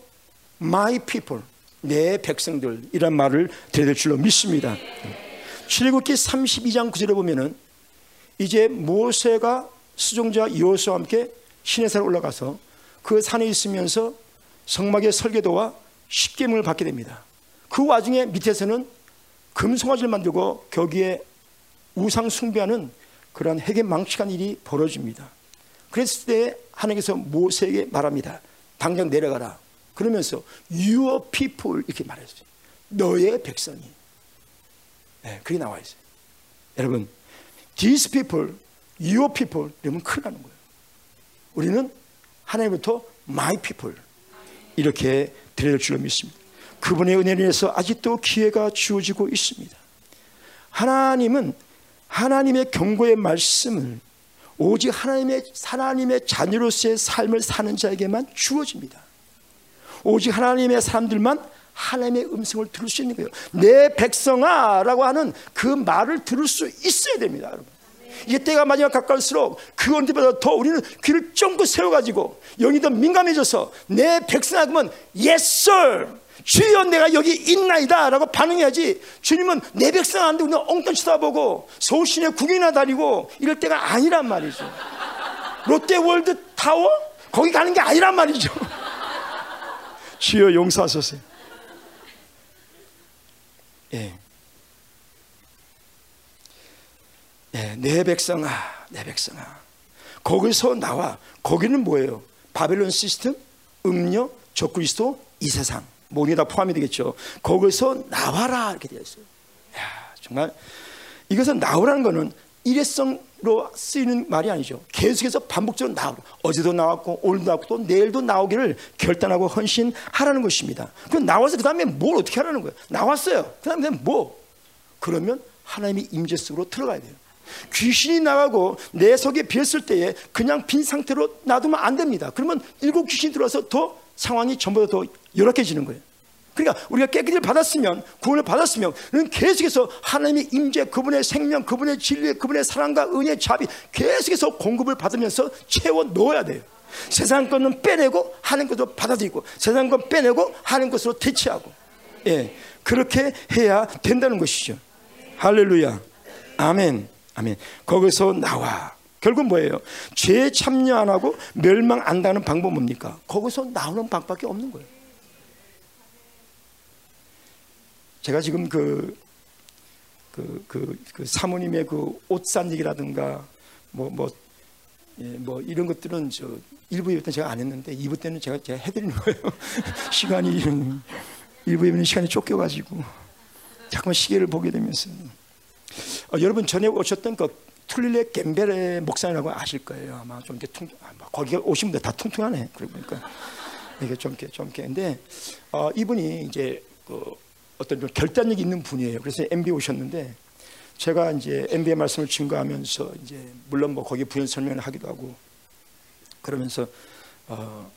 My people, 내 백성들 이란 말을 드려야 될 줄로 믿습니다. 출애굽기 32장 9절에 보면은 이제 모세가 수종자 여호수와 함께 시내산에 올라가서 그 산에 있으면서 성막의 설계도와 십계명을 받게 됩니다. 그 와중에 밑에서는 금송아지를 만들고 거기에 우상 숭배하는 그러한 핵의 망측한 일이 벌어집니다. 그랬을 때 하나님께서 모세에게 말합니다. 당장 내려가라. 그러면서 your people 이렇게 말했어요. 너의 백성이. 네, 그게 나와 있어요. 여러분, these people, your people 이러면 큰일 나는 거예요. 우리는 하나님부터 my people 이렇게 드릴 줄로 믿습니다. 그분의 은혜를 인해서 아직도 기회가 주어지고 있습니다. 하나님은 하나님의 경고의 말씀을 오직 하나님의 하나님의 자녀로서의 삶을 사는 자에게만 주어집니다. 오직 하나님의 사람들만 하나님의 음성을 들을 수 있는 거예요. 내 백성아라고 하는 그 말을 들을 수 있어야 됩니다, 여러분. 이게 때가 마지막 가까울수록 그언제보다 더 우리는 귀를 쫑긋 세워가지고 영이 더 민감해져서 내 백성아 그러면 yes 주여 내가 여기 있나이다 라고 반응해야지 주님은 내 백성한테 우리는 엉뚱 쳐다보고 서울 시내 구경이나 다니고 이럴 때가 아니란 말이죠 롯데월드 타워 거기 가는 게 아니란 말이죠 주여 용서하소서 예. 예, 내 백성아, 내 백성아. 거기서 나와. 거기는 뭐예요? 바벨론 시스템, 음료, 적그리스도, 이 세상. 모두 다 포함이 되겠죠. 거기서 나와라 이렇게 되어 있어요. 야, 정말 이것은 나오라는 것은 일회성으로 쓰이는 말이 아니죠. 계속해서 반복적으로 나오고 어제도 나왔고 오늘도 나왔고 또 내일도 나오기를 결단하고 헌신하라는 것입니다. 그럼 나와서 그 다음에 뭘 어떻게 하라는 거예요? 나왔어요. 그 다음에 뭐? 그러면 하나님이 임재 속으로 들어가야 돼요. 귀신이 나가고 내 속에 비었을 때에 그냥 빈 상태로 놔두면 안 됩니다. 그러면 일곱 귀신이 들어와서 더 상황이 전보다 더 열악해지는 거예요. 그러니까 우리가 깨끗이 받았으면 구원을 받았으면 계속해서 하나님의 임재, 그분의 생명, 그분의 진리, 그분의 사랑과 은혜, 자비 계속해서 공급을 받으면서 채워 넣어야 돼요. 세상 것은 빼내고 하나님 것으로 받아들이고 세상 것 빼내고 하나님 것으로 대체하고 예 그렇게 해야 된다는 것이죠. 할렐루야, 아멘, 아멘. 거기서 나와. 결국 뭐예요? 죄 참여 안 하고 멸망 안 당하는 방법 뭡니까? 거기서 나오는 방법밖에 없는 거예요. 제가 지금 그, 그, 그, 그 사모님의 그 옷산 얘기라든가 뭐, 뭐, 예, 뭐 이런 것들은 저 1부 예배 때 제가 안 했는데 2부 때는 제가, 제가 해드리는 거예요. 시간이, 1부 예배는 시간이 쫓겨가지고 자꾸만 시계를 보게 되면서. 어, 여러분 전에 오셨던 그 툴릴레 겜베레 목사님이라고 아실 거예요. 아마 좀 이렇게 퉁, 아, 거기 오신 분들 다 퉁퉁하네. 그러니까 이게 좀 이렇게 좀 이렇게. 근데 어, 이분이 이제 그 어떤 좀 결단력이 있는 분이에요. 그래서 MB 오셨는데 제가 이제 MB의 말씀을 증거하면서 이제 물론 뭐 거기 부연 설명을 하기도 하고 그러면서 어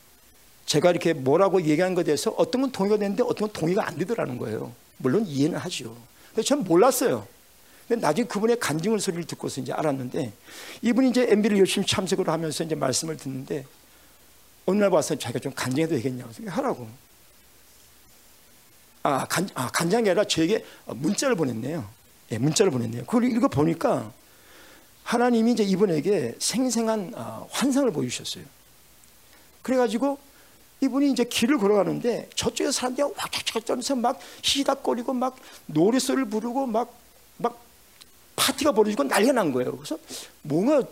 제가 이렇게 뭐라고 얘기한 것에 대해서 어떤 건 동의가 되는데 어떤 건 동의가 안 되더라는 거예요. 물론 이해는 하죠. 근데 전 몰랐어요. 근데 나중에 그분의 간증을 소리를 듣고서 이제 알았는데 이분이 이제 MB를 열심히 참석을 하면서 이제 말씀을 듣는데 어느 날 와서 자기가 좀 간증해도 되겠냐고 하라고. 아, 간, 아, 간장이 아니라 저에게 문자를 보냈네요. 예, 문자를 보냈네요. 그걸 읽어 보니까 하나님이 이제 이분에게 생생한 어, 환상을 보여주셨어요. 그래가지고 이분이 이제 길을 걸어가는데 저쪽에 사람들이 왁왁왁 떠면서 막 시닥거리고 막 노래소리를 부르고 막, 막 파티가 벌어지고 난리가 난 거예요. 그래서 뭔가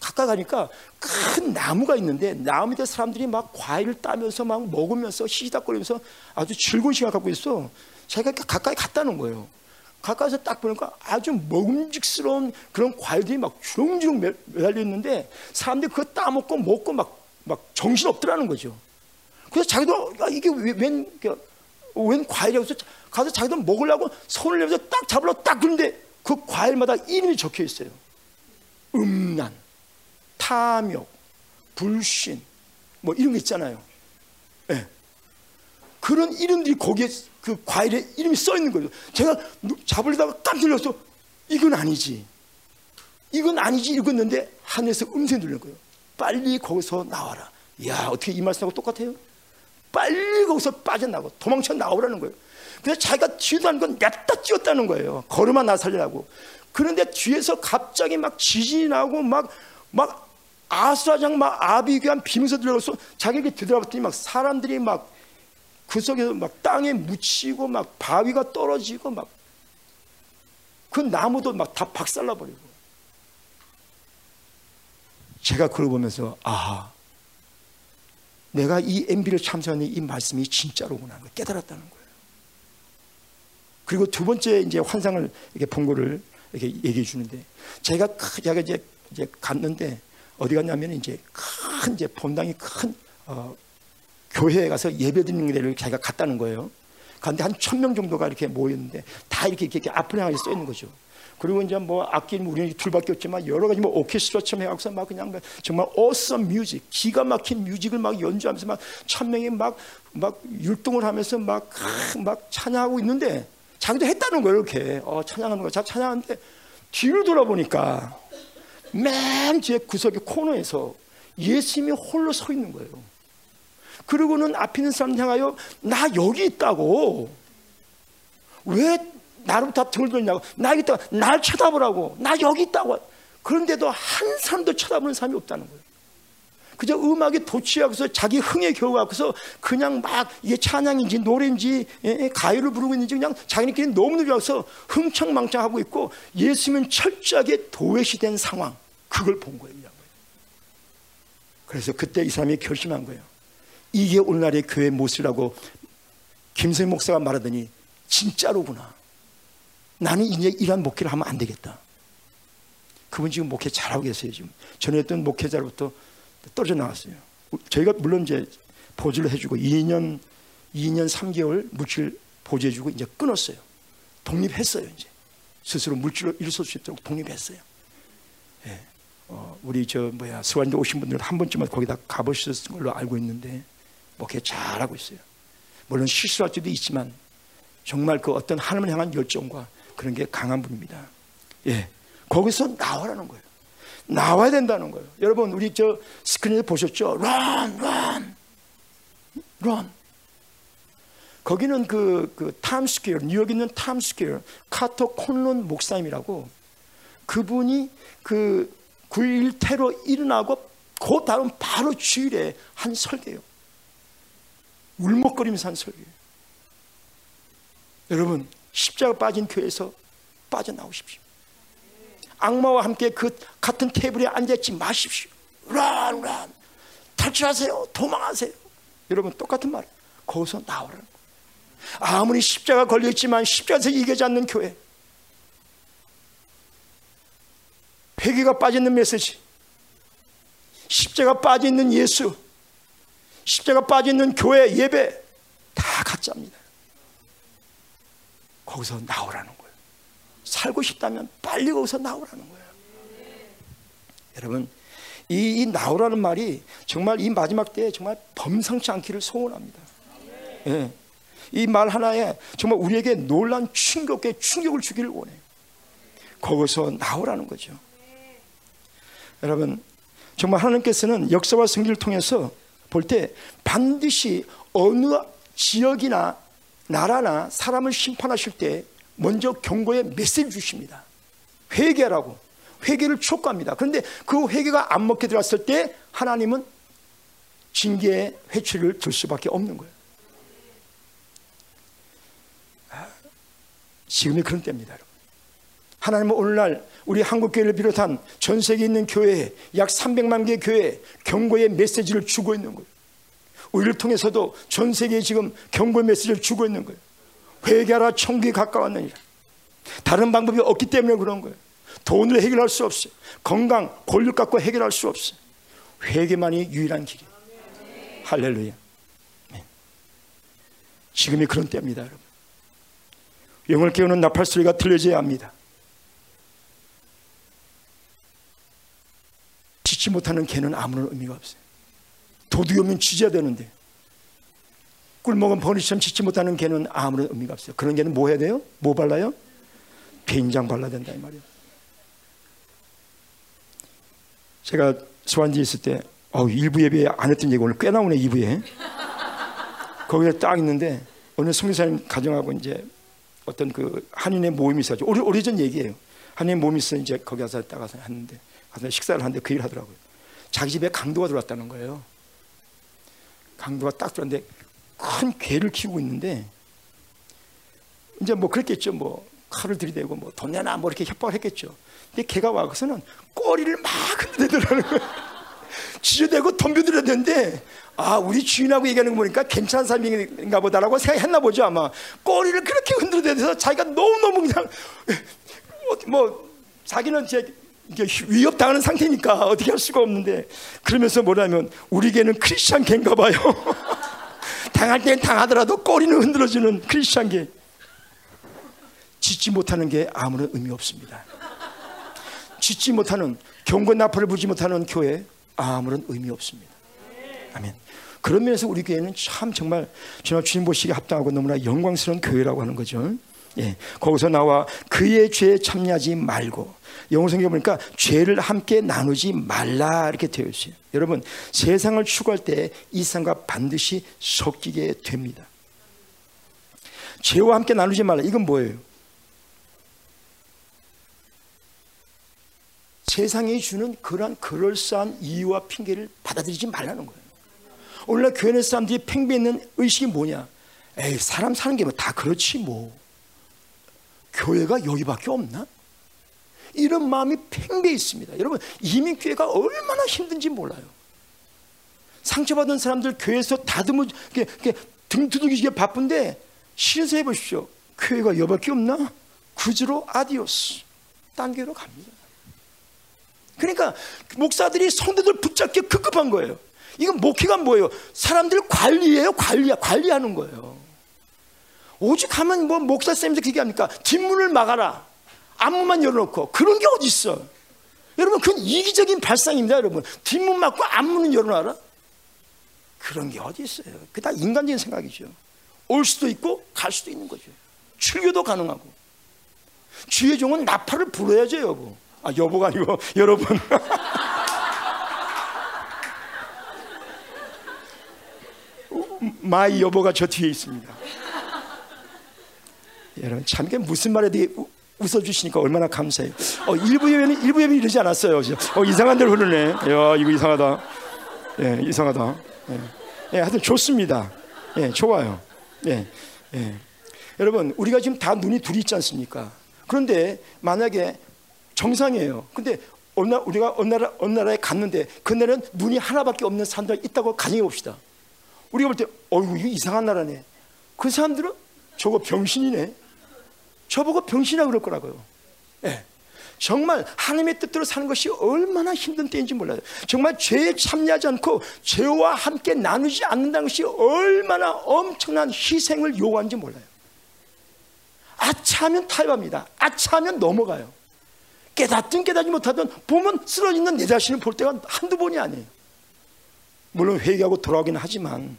가까이 가니까 큰 나무가 있는데 나무 밑에 사람들이 막 과일을 따면서 막 먹으면서 시시닥거리면서 아주 즐거운 시간 갖고 있어. 자기가 가까이 갔다는 거예요. 가까이서 딱 보니까 아주 먹음직스러운 그런 과일들이 막 주렁주렁 매달려 있는데 사람들이 그거 따먹고 먹고 막, 막 정신 없더라는 거죠. 그래서 자기도 아, 이게 웬, 웬 과일이라고 해서 가서 자기도 먹으려고 손을 내면서 딱 잡으려고 딱 그런데 그 과일마다 이름이 적혀 있어요. 음란. 탐욕, 불신, 뭐 이런 거 있잖아요. 네. 그런 이름들이 거기에 그 과일에 이름이 써 있는 거예요. 제가 잡으려다가 깜짝 놀랐어. 이건 아니지. 이건 아니지 읽었는데 하늘에서 음성이 들리는 거예요. 빨리 거기서 나와라. 야 어떻게 이 말씀하고 똑같아요? 빨리 거기서 빠져나고 도망쳐 나오라는 거예요. 그래서 자기가 뒤도 않건 냅다 뛰었다는 거예요. 걸음만 나 살리라고. 그런데 뒤에서 갑자기 막 지진이 나고 막, 막 아수라장 막 아비규한 비면서 들어가서 자기에게 뒤돌아봤더니 막 사람들이 막 그 속에서 막 땅에 묻히고 막 바위가 떨어지고 막 그 나무도 막 다 박살나 버리고 제가 그걸 보면서 아하 내가 이 MB를 참석하는 이 말씀이 진짜로구나 깨달았다는 거예요. 그리고 두 번째 이제 환상을 이렇게 본 거를 이렇게 얘기해 주는데 제가 제가 이제 이제 갔는데 어디 갔냐면 이제 큰 이제 본당이 큰 어, 교회에 가서 예배 드리는 데를 자기가 갔다는 거예요. 그런데 한 천 명 정도가 이렇게 모였는데 다 이렇게 이렇게 앞을 향해 써 있는 거죠. 그리고 이제 뭐 악기는 우리는 둘밖에 없지만 여러 가지 뭐 오케스트라처럼 해갖고서 막 그냥 정말 어썸 뮤직, 기가 막힌 뮤직을 막 연주하면서 막 천 명이 막 막 율동을 하면서 막막 찬양하고 있는데 자기도 했다는 거예요 이렇게 어, 찬양하는 거, 자 찬양하는데 뒤를 돌아보니까 맨 뒤에 구석의 코너에서 예수님이 홀로 서 있는 거예요. 그리고는 앞에 있는 사람 향하여 나 여기 있다고. 왜 나로부터 등을 돌냐고. 나 여기 있다 날 쳐다보라고. 나 여기 있다고. 그런데도 한 사람도 쳐다보는 사람이 없다는 거예요. 그저 음악에 도취하고서 자기 흥에 겨워갖고서 그냥 막 이게 찬양인지 노래인지 예, 예, 가요를 부르고 있는지 그냥 자기네끼리 너무너무 좋아서 흥청망청하고 있고 예수님은 철저하게 도외시된 상황 그걸 본 거예요. 그래서 그때 이 사람이 결심한 거예요. 이게 오늘날의 교회 모습이라고 김세 목사가 말하더니 진짜로구나. 나는 이제 이런 목회를 하면 안 되겠다. 그분 지금 목회 잘하고 계세요. 지금 전에 했던 목회자로부터 떨어져 나왔어요. 저희가 물론 이제 보조를 해주고 2년 2년 3개월 물질 보조해주고 이제 끊었어요. 독립했어요. 이제 스스로 물질로 일어설 수 있도록 독립했어요. 예. 어, 우리 저 뭐야 스와인드 오신 분들 한 번쯤은 거기다 가보셨을 걸로 알고 있는데 목회 잘하고 있어요. 물론 실수할 때도 있지만 정말 그 어떤 하나님을 향한 열정과 그런 게 강한 분입니다. 예. 거기서 나와라는 거예요. 나와야 된다는 거예요. 여러분, 우리 저 스크린에 보셨죠? run, run, run. 거기는 그, 그 탐스퀘어, 뉴욕에 있는 탐스퀘어, 카터 콘론 목사님이라고 그분이 그 9.1 테러 일어나고 그 다음 바로 주일에 한 설계요. 울먹거리면서 한 설계요. 여러분, 십자가 빠진 교회에서 빠져나오십시오. 악마와 함께 그 같은 테이블에 앉아있지 마십시오. 란, 란. 탈출하세요. 도망하세요. 여러분, 똑같은 말. 거기서 나오라는 거예요. 아무리 십자가 걸려있지만 십자가에서 이겨지 않는 교회. 회개가 빠져있는 메시지. 십자가 빠져 있는 예수. 십자가 빠져 있는 교회 예배. 다 가짜입니다. 거기서 나오라는 거예요. 살고 싶다면 빨리 거기서 나오라는 거예요. 여러분, 이, 이 나오라는 말이 정말 이 마지막 때에 정말 범상치 않기를 소원합니다. 예. 이 말 하나에 정말 우리에게 놀란 충격에 충격을 주기를 원해요. 거기서 나오라는 거죠. 여러분, 정말 하나님께서는 역사와 성기를 통해서 볼 때 반드시 어느 지역이나 나라나 사람을 심판하실 때 먼저 경고의 메시지를 주십니다. 회개라고 회개를 촉구합니다. 그런데 그 회개가 안 먹게 들어갔을 때 하나님은 징계의 회초리를 들 수밖에 없는 거예요. 아, 지금이 그런 때입니다, 여러분. 하나님은 오늘날 우리 한국교회를 비롯한 전 세계에 있는 교회에 약 300만 개의 교회에 경고의 메시지를 주고 있는 거예요. 우리를 통해서도 전 세계에 지금 경고 메시지를 주고 있는 거예요. 회개하라 천국이 가까웠느니라. 다른 방법이 없기 때문에 그런 거예요. 돈을 해결할 수 없어요. 건강, 권력 갖고 해결할 수 없어요. 회개만이 유일한 길이에요. 할렐루야. 네. 지금이 그런 때입니다, 여러분. 영을 깨우는 나팔 소리가 들려져야 합니다. 지지 못하는 개는 아무런 의미가 없어요. 도둑이 오면 쥐져야 되는데 꿀먹은 버니처럼 짓지 못하는 개는 아무런 의미가 없어요. 그런 개는 뭐 해야 돼요? 뭐 발라요? 된장 발라야 된다 이 말이에요. 제가 소환지 있을 때 어, 일부 예배 안 했던 얘기 오늘 꽤 나오네 2부에 거기에 딱 있는데 오늘 성교사님 가정하고 이제 어떤 그 한인의 모임이 있어가지고 오래, 오래전 얘기예요 한인의 모임이 있어 이제 거기 가서 딱 가서 했는데 가서 식사를 하는데 그일 하더라고요. 자기 집에 강도가 들어왔다는 거예요. 강도가 딱 들어왔는데 큰 개를 키우고 있는데 이제 뭐 그랬겠죠. 뭐 칼을 들이대고 뭐 돈 내놔 뭐 이렇게 협박을 했겠죠. 근데 개가 와서는 꼬리를 막 흔들더라는 거예요. 지저대고 덤벼들어야 되는데 아 우리 주인하고 얘기하는 거 보니까 괜찮은 사람인가 보다라고 생각했나 보죠 아마. 꼬리를 그렇게 흔들어대서 자기가 너무너무 그냥 뭐 자기는 제 위협 당하는 상태니까 어떻게 할 수가 없는데 그러면서 뭐냐면 우리 개는 크리스찬 개인가 봐요 당할 땐 당하더라도 꼬리는 흔들어주는 크리스찬 개 짓지 못하는 게 아무런 의미 없습니다 짓지 못하는 경건 나팔을 부지 못하는 교회 아무런 의미 없습니다. 아멘. 그런 면에서 우리 교회는 참 정말 주님 보시기에 합당하고 너무나 영광스러운 교회라고 하는 거죠. 예, 거기서 나와 그의 죄에 참여하지 말고 영어 성경 보니까 죄를 함께 나누지 말라 이렇게 되어 있어요. 여러분 세상을 추구할 때이 세상과 반드시 섞이게 됩니다. 죄와 함께 나누지 말라. 이건 뭐예요? 세상이 주는 그러한 그럴싸한 이유와 핑계를 받아들이지 말라는 거예요. 오늘날 교회 내 사람들이 팽배 있는 의식이 뭐냐? 에이, 사람 사는 게 뭐 다 그렇지 뭐. 교회가 여기밖에 없나? 이런 마음이 팽배 있습니다. 여러분, 이민 교회가 얼마나 힘든지 몰라요. 상처받은 사람들 교회에서 다듬어, 등 두들기기에 바쁜데, 시에서 해보십시오. 교회가 여밖에 없나? 구주로 아디오스. 딴 교회로 갑니다. 그러니까 목사들이 성도들 붙잡기 급급한 거예요. 이건 목회가 뭐예요? 사람들 관리예요, 관리야, 관리하는 거예요. 오직 하면 뭐 목사 쌤들 그게 합니까? 뒷문을 막아라. 앞문만 열어놓고 그런 게 어디 있어? 여러분 그건 이기적인 발상입니다, 여러분. 뒷문 막고 앞문은 열어놔라. 그런 게 어디 있어요? 그 다 인간적인 생각이죠. 올 수도 있고 갈 수도 있는 거죠. 출교도 가능하고. 주의 종은 나팔을 불어야죠, 여보. 아, 여보가 아니고 여러분. my 여보가 저 뒤에 있습니다. 여러분 참 이게 무슨 말에 대해 웃어주시니까 얼마나 감사해요. 어, 일부 예배는 일부 예배 이러지 않았어요. 어, 이상한 데로 흐르네. 야 이거 이상하다. 예, 이상하다. 예, 예 하여튼 좋습니다. 예, 좋아요. 예, 예. 여러분 우리가 지금 다 눈이 둘이 있지 않습니까? 그런데 만약에 정상이에요. 근데 어느 날 우리가 어느 나라 어느 나라에 갔는데 그 나라는 눈이 하나밖에 없는 사람들 있다고 가정해 봅시다. 우리가 볼 때 어이구 이상한 나라네. 그 사람들은 저거 병신이네. 저보고 병신이라 그럴 거라고요. 예. 정말 하나님의 뜻대로 사는 것이 얼마나 힘든 때인지 몰라요. 정말 죄에 참여하지 않고 죄와 함께 나누지 않는다는 것이 얼마나 엄청난 희생을 요구하는지 몰라요. 아차하면 타협합니다. 아차하면 넘어가요. 깨닫든 깨닫지 못하든 보면 쓰러지는 내 자신을 볼 때가 한두 번이 아니에요. 물론 회개하고 돌아오긴 하지만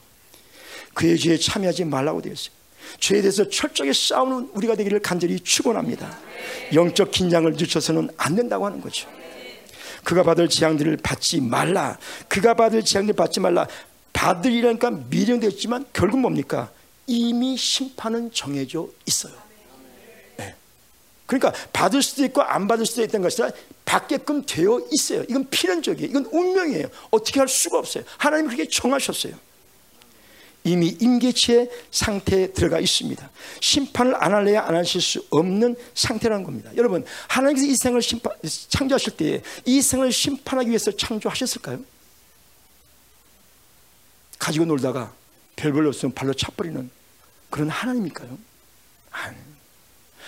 그의 죄에 참여하지 말라고 되어 있어요. 죄에 대해서 철저하게 싸우는 우리가 되기를 간절히 축원합니다. 영적 긴장을 늦춰서는 안 된다고 하는 거죠. 그가 받을 재앙들을 받지 말라. 그가 받을 재앙들을 받지 말라. 받으리라니까 미령되었지만 결국 뭡니까? 이미 심판은 정해져 있어요. 그러니까 받을 수도 있고 안 받을 수도 있다는 것이 받게끔 되어 있어요. 이건 필연적이에요. 이건 운명이에요. 어떻게 할 수가 없어요. 하나님 그렇게 정하셨어요. 이미 임계치의 상태에 들어가 있습니다. 심판을 안 할래야 안 하실 수 없는 상태라는 겁니다. 여러분, 하나님께서 이 생을 심판, 창조하실 때에 이 생을 심판하기 위해서 창조하셨을까요? 가지고 놀다가 별 볼 일 없으면 발로 차버리는 그런 하나님일까요? 아니.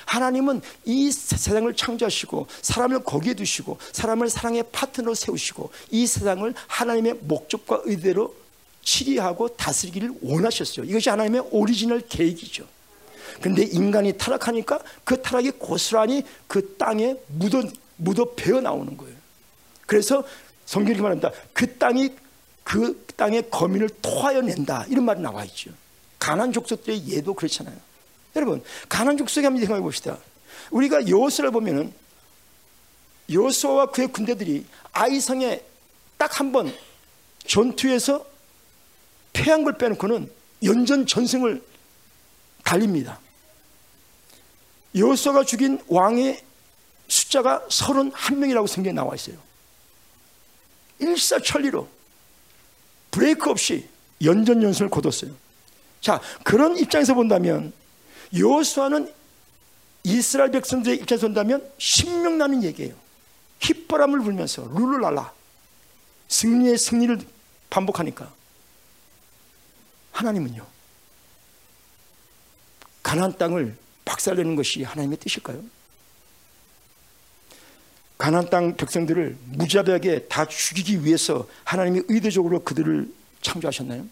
하나님은 이 세상을 창조하시고 사람을 거기에 두시고 사람을 사랑의 파트너로 세우시고 이 세상을 하나님의 목적과 의대로 치리하고 다스리기를 원하셨어요. 이것이 하나님의 오리지널 계획이죠. 근데 인간이 타락하니까 그 타락이 고스란히 그 땅에 묻어, 묻어 배어 나오는 거예요. 그래서 성경이 말합니다. 그 땅이 그 땅의 거민을 토하여 낸다. 이런 말이 나와 있죠. 가난 족속들의 예도 그렇잖아요. 여러분 가난 족속에 한번 생각해 봅시다. 우리가 여호수를 보면은 여호수아와 그의 군대들이 아이성에 딱 한 번 전투에서 패한 걸 빼놓고는 연전 전승을 달립니다. 여호수아가 죽인 왕의 숫자가 31명이라고 성경에 나와 있어요. 일사천리로 브레이크 없이 연전연승을 거뒀어요. 자, 그런 입장에서 본다면 여호수아는 이스라엘 백성들의 입장에서 본다면 신명나는 얘기예요. 휘바람을 불면서 룰루랄라 승리의 승리를 반복하니까 하나님은요 가나안 땅을 박살내는 것이 하나님의 뜻일까요? 가나안 땅 백성들을 무자비하게 다 죽이기 위해서 하나님이 의도적으로 그들을 창조하셨나요?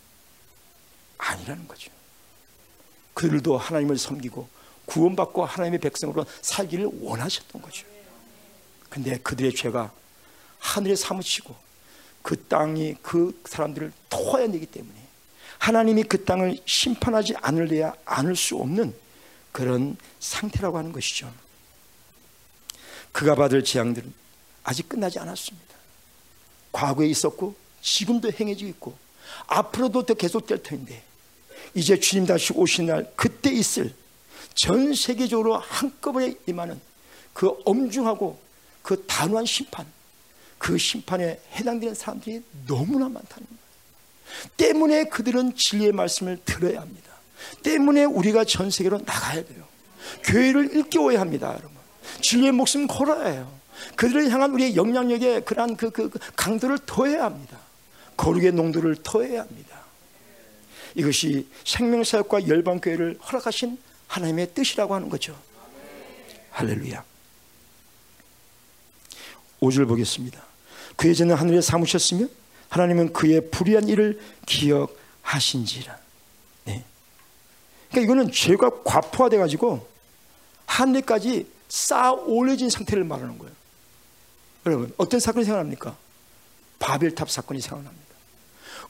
아니라는 거죠. 그들도 하나님을 섬기고 구원받고 하나님의 백성으로 살기를 원하셨던 거죠. 근데 그들의 죄가 하늘에 사무치고 그 땅이 그 사람들을 토해내기 때문에 하나님이 그 땅을 심판하지 않을래야 않을 수 없는 그런 상태라고 하는 것이죠. 그가 받을 재앙들은 아직 끝나지 않았습니다. 과거에 있었고 지금도 행해지고 있고 앞으로도 더 계속될 텐데 이제 주님 다시 오신 날 그때 있을 전 세계적으로 한꺼번에 임하는 그 엄중하고 그 단호한 심판 그 심판에 해당되는 사람들이 너무나 많다는 거예요. 때문에 그들은 진리의 말씀을 들어야 합니다. 때문에 우리가 전 세계로 나가야 돼요. 교회를 일깨워야 합니다, 여러분. 진리의 목숨 걸어야 해요. 그들을 향한 우리의 영향력에 그러한 그, 그, 그 강도를 더해야 합니다. 거룩의 농도를 더해야 합니다. 이것이 생명사역과 열방교회를 허락하신 하나님의 뜻이라고 하는 거죠. 할렐루야. 5절 보겠습니다. 그의 전은 하늘에 사무셨으며 하나님은 그의 불의한 일을 기억하신지라. 네. 그러니까 이거는 죄가 과포화돼 가지고 하늘까지 쌓아 올려진 상태를 말하는 거예요. 여러분 어떤 사건이 생각납니까? 바벨탑 사건이 생각납니다.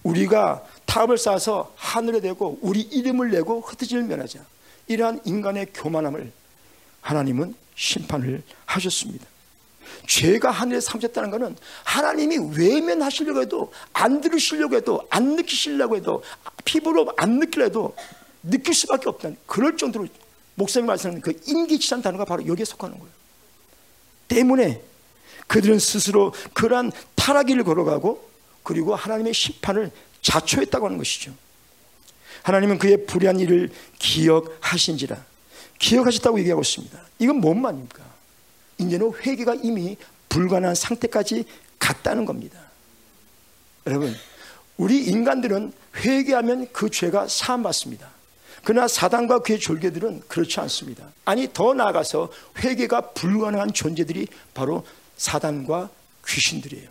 우리가 탑을 쌓아서 하늘에 대고 우리 이름을 내고 흩어질 면하자. 이러한 인간의 교만함을 하나님은 심판을 하셨습니다. 죄가 하늘에 삼셨다는 것은 하나님이 외면하시려고 해도 안 들으시려고 해도 안 느끼시려고 해도 피부로 안 느끼려도 느낄 수밖에 없다는 그럴 정도로 목사님 말씀하는 그 인기치란 단어가 바로 여기에 속하는 거예요. 때문에 그들은 스스로 그러한 타락기를 걸어가고 그리고 하나님의 심판을 자초했다고 하는 것이죠. 하나님은 그의 불의한 일을 기억하신지라 기억하셨다고 얘기하고 있습니다. 이건 뭔 말입니까? 이제는 회개가 이미 불가능한 상태까지 갔다는 겁니다. 여러분, 우리 인간들은 회개하면 그 죄가 사함받습니다. 그러나 사단과 그의 졸개들은 그렇지 않습니다. 아니 더 나아가서 회개가 불가능한 존재들이 바로 사단과 귀신들이에요.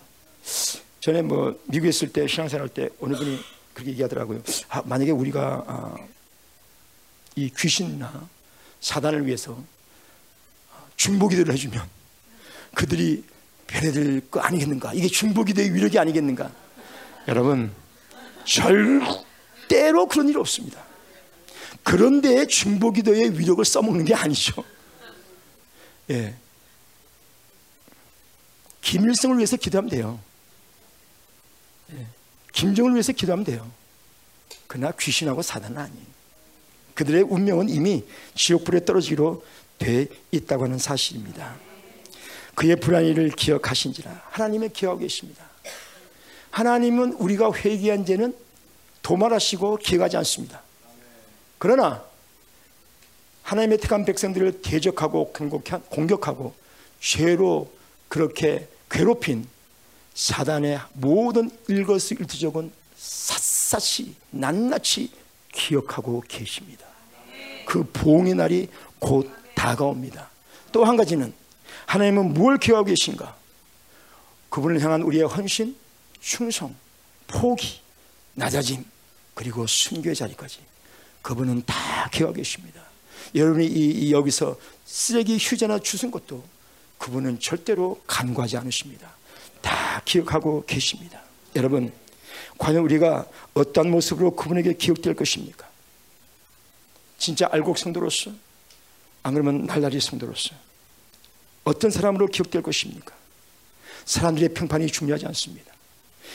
전에 뭐 미국에 있을 때 신앙생활 때 어느 분이 그렇게 얘기하더라고요. 아, 만약에 우리가 아, 이 귀신이나 사단을 위해서 중보기도를 해주면 그들이 변해될 거 아니겠는가? 이게 중보기도의 위력이 아니겠는가? 여러분 절대로 그런 일 없습니다. 그런데 중보기도의 위력을 써먹는 게 아니죠. 예. 김일성을 위해서 기도하면 돼요. 예. 김정을 위해서 기도하면 돼요. 그러나 귀신하고 사단은 아니에요. 그들의 운명은 이미 지옥불에 떨어지기로 돼 있다고 하는 사실입니다. 그의 불안일을 기억하신지라 하나님의 기억하고 계십니다. 하나님은 우리가 회개한 죄는 도말하시고 기억하지 않습니다. 그러나 하나님의 택한 백성들을 대적하고 공격하고 죄로 그렇게 괴롭힌 사단의 모든 일거수일투족은 샅샅이 낱낱이 기억하고 계십니다. 그 보응의 날이 곧 다가옵니다. 또 한 가지는 하나님은 무엇 기억하고 계신가? 그분을 향한 우리의 헌신, 충성, 포기, 낮아짐, 그리고 순교의 자리까지 그분은 다 기억하고 계십니다. 여러분이 이, 이 여기서 쓰레기 휴지나 주신 것도 그분은 절대로 간과하지 않으십니다. 다 기억하고 계십니다. 여러분, 과연 우리가 어떤 모습으로 그분에게 기억될 것입니까? 진짜 알곡 성도로서 안 그러면 날라리 성도로서 어떤 사람으로 기억될 것입니까? 사람들의 평판이 중요하지 않습니다.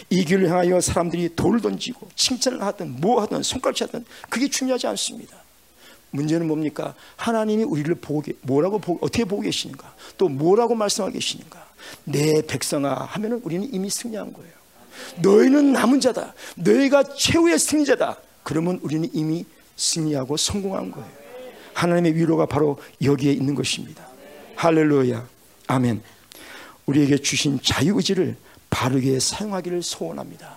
이 길을 향하여 사람들이 돌을 던지고 칭찬을 하든 뭐 하든 손가락질 하든 그게 중요하지 않습니다. 문제는 뭡니까? 하나님이 우리를 보고 뭐라고 보고, 어떻게 보고 계시는가? 또 뭐라고 말씀하고 계시는가? 내 백성아 하면은 우리는 이미 승리한 거예요. 너희는 남은 자다. 너희가 최후의 승리자다. 그러면 우리는 이미 승리하고 성공한 거예요. 하나님의 위로가 바로 여기에 있는 것입니다. 할렐루야. 아멘. 우리에게 주신 자유의지를 바르게 사용하기를 소원합니다.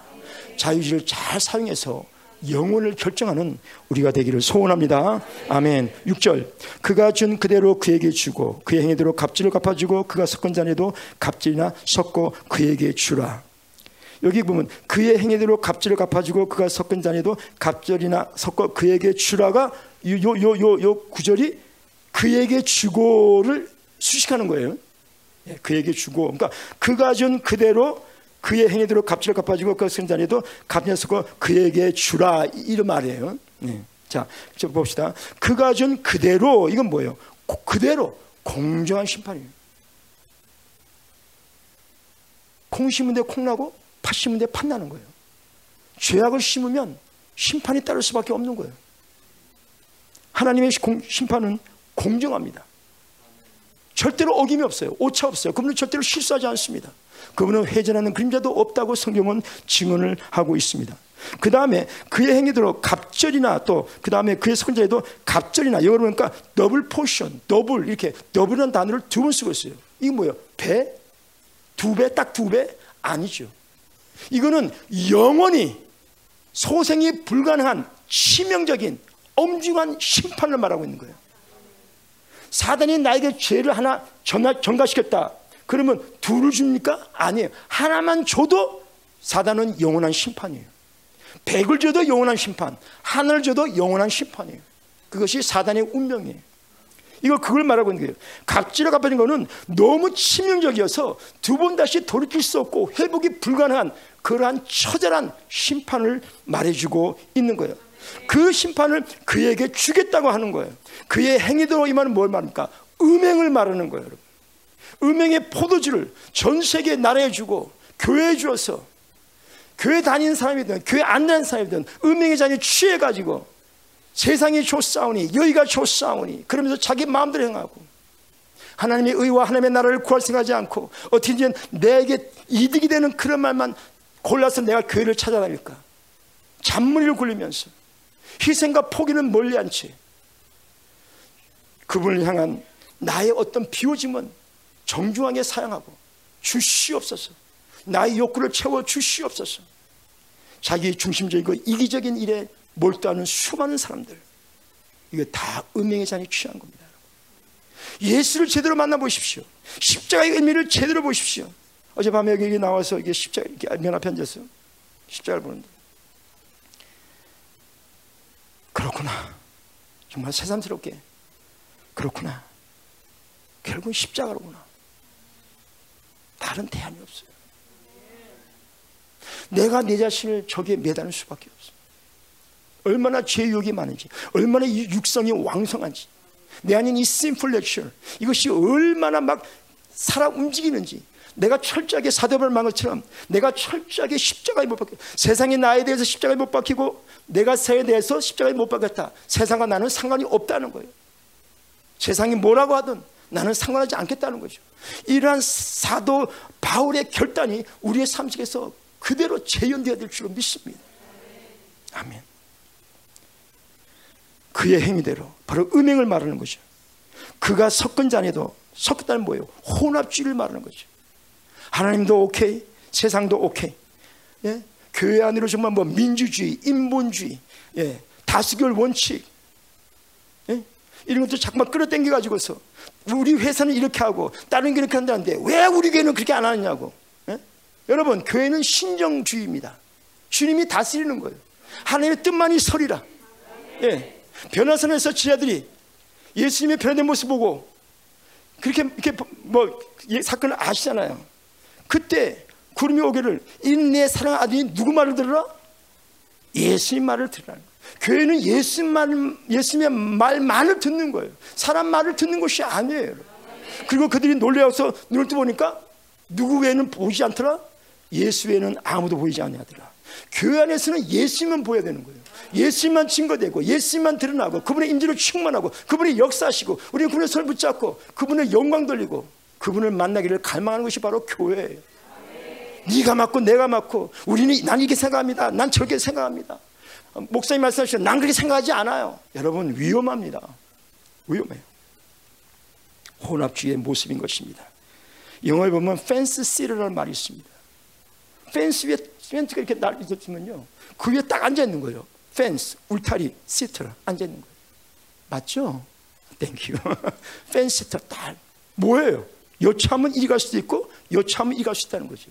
자유의지를 잘 사용해서 영혼을 결정하는 우리가 되기를 소원합니다. 아멘. 6절. 그가 준 그대로 그에게 주고 그의 행위대로 갑질을 갚아주고 그가 섞은 잔에도 갑질이나 섞고 그에게 주라. 여기 보면 그의 행위대로 갑질을 갚아주고 그가 섞은 잔에도 갑절이나 섞어 그에게 주라가 요 요 요 요 구절이 그에게 주고를 수식하는 거예요. 예, 그에게 주고 그러니까 그가 준 그대로 그의 행위대로 값을 갚아주고 그 승자에도 값녀석고 그에게 주라 이런 말이에요. 네. 자, 봅시다. 그가 준 그대로 이건 뭐예요? 그대로 공정한 심판이에요. 콩 심은 데 콩 나고 팥 심은 데 팥나는 거예요. 죄악을 심으면 심판이 따를 수밖에 없는 거예요. 하나님의 심판은 공정합니다. 절대로 어김이 없어요. 오차 없어요. 그분은 절대로 실수하지 않습니다. 그분은 회전하는 그림자도 없다고 성경은 증언을 하고 있습니다. 그 다음에 그의 행위대로 갑절이나 또 그 다음에 그의 섞은 잔에도 갑절이나 영어로 보니까 double portion, double 이렇게 double이라는 단어를 두 번 쓰고 있어요. 이게 뭐예요? 배? 두 배? 딱 두 배? 아니죠. 이거는 영원히 소생이 불가능한 치명적인 엄중한 심판을 말하고 있는 거예요. 사단이 나에게 죄를 하나 전가시켰다. 그러면 둘을 줍니까? 아니에요. 하나만 줘도 사단은 영원한 심판이에요. 백을 줘도 영원한 심판, 하늘을 줘도 영원한 심판이에요. 그것이 사단의 운명이에요. 이거 그걸 말하고 있는 거예요. 갑질을 갚아진 거는 너무 치명적이어서 두 번 다시 돌이킬 수 없고 회복이 불가능한 그러한 처절한 심판을 말해주고 있는 거예요. 그 심판을 그에게 주겠다고 하는 거예요. 그의 행위대로 이 말은 뭘 말합니까? 음행을 말하는 거예요, 여러분. 음행의 포도주를 전 세계 나라에 주고 교회에 주어서 교회 다니는 사람이든 교회 안 다니는 사람이든 음행의 잔에 취해가지고 세상이 좋사오니 여기가 좋사오니 그러면서 자기 마음대로 행하고 하나님의 의와 하나님의 나라를 구할 생각하지 않고 어떻게 내게 이득이 되는 그런 말만 골라서 내가 교회를 찾아다닐까 잔머리를 굴리면서 희생과 포기는 멀리 않지 그분을 향한 나의 어떤 비워짐은 정중하게 사용하고 주시옵소서. 나의 욕구를 채워 주시옵소서. 자기 중심적이고 이기적인 일에 몰두하는 수많은 사람들. 이거 다 음행의 잔이 취한 겁니다. 예수를 제대로 만나보십시오. 십자가의 의미를 제대로 보십시오. 어젯밤에 여기 나와서 이게 십자가 이렇게 면 앞에 앉아서 십자가를 보는데 그렇구나. 정말 새삼스럽게 그렇구나. 결국은 십자가로구나. 다른 대안이 없어요. 내가 내 자신을 저기에 매달릴 수밖에 없어. 얼마나 죄욕이 많은지, 얼마나 이 육성이 왕성한지, 내 안에 이 심플 렉처 이것이 얼마나 막 살아 움직이는지, 내가 철저하게 사도벌 망것처럼 내가 철저하게 십자가에 못 박혀 세상이 나에 대해서 십자가에 못 박히고 내가 새에 대해서 십자가에 못 박혔다. 세상과 나는 상관이 없다는 거예요. 세상이 뭐라고 하든 나는 상관하지 않겠다는 거죠. 이러한 사도 바울의 결단이 우리의 삶 속에서 그대로 재현되어야 될 줄로 믿습니다. 아멘. 그의 행위대로 바로 음행을 말하는 거죠. 그가 섞은 잔에도 섞었다는 뭐예요? 혼합주의를 말하는 거죠. 하나님도 오케이, 세상도 오케이. 예? 교회 안으로 정말 뭐 민주주의, 인본주의, 예? 다수결 원칙, 예? 이런 것도 자꾸만 끌어당겨 가지고서 우리 회사는 이렇게 하고 다른 게 이렇게 한다는데 왜 우리 교회는 그렇게 안 하느냐고. 예? 여러분 교회는 신정주의입니다. 주님이 다스리는 거예요. 하나님의 뜻만이 설이라. 예. 변화선에서 지자들이 예수님의 변화된 모습 보고 그렇게 이렇게 뭐 사건을 아시잖아요. 그때 구름이 오기를 이내 사랑 아들이 누구 말을 들으라? 예수님 말을 거예요. 교회는 예수만 예수님의 말만을 듣는 거예요. 사람 말을 듣는 것이 아니에요. 그리고 그들이 놀래어서 눈을 떠보니까 누구 외에는 보이지 않더라. 예수 외에는 아무도 보이지 않냐더라. 교회 안에서는 예수만 보여야 되는 거예요. 예수만 증거되고 예수만 드러나고 그분의 임재로 충만하고 그분이 역사하시고 우리는 그분의 손을 붙잡고 그분의 영광 돌리고 그분을 만나기를 갈망하는 것이 바로 교회예요. 네가 맞고 내가 맞고 우리는 난 이렇게 생각합니다. 난 저렇게 생각합니다. 목사님 말씀하시죠. 난 그렇게 생각하지 않아요. 여러분 위험합니다. 위험해요. 혼합주의의 모습인 것입니다. 영어에 보면 fence sitter라는 말이 있습니다. 펜스 위에 펜스가 이렇게 날 있었으면요. 그 위에 딱 앉아 있는 거예요. fence, 울타리, sitter라 앉아 있는 거예요. 맞죠? Thank you. Fence sitter 딱 뭐예요? 여차하면 이리 갈 수도 있고 여차하면 이리 갈 수 있다는 거죠.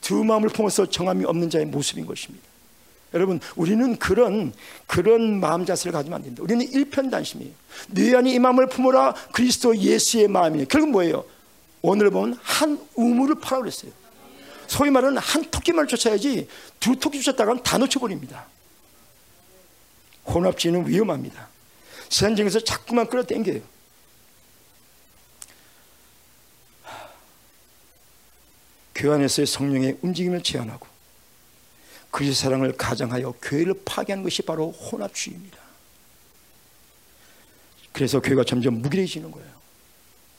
두 마음을 품어서 정함이 없는 자의 모습인 것입니다. 여러분, 우리는 그런 그런 마음 자세를 가지면 안 됩니다. 우리는 일편단심이에요. 네 안에 이 마음을 품어라 그리스도 예수의 마음이에요. 결국 뭐예요? 오늘 보면 한 우물을 파라 그랬어요. 소위 말하는 한 토끼만 쫓아야지 두 토끼 쫓았다가는 다 놓쳐버립니다. 혼합주의는 위험합니다. 세상에서 자꾸만 끌어당겨요. 교회 안에서의 성령의 움직임을 제한하고 그리스도 사랑을 가장하여 교회를 파괴하는 것이 바로 혼합주의입니다. 그래서 교회가 점점 무기력해지는 거예요.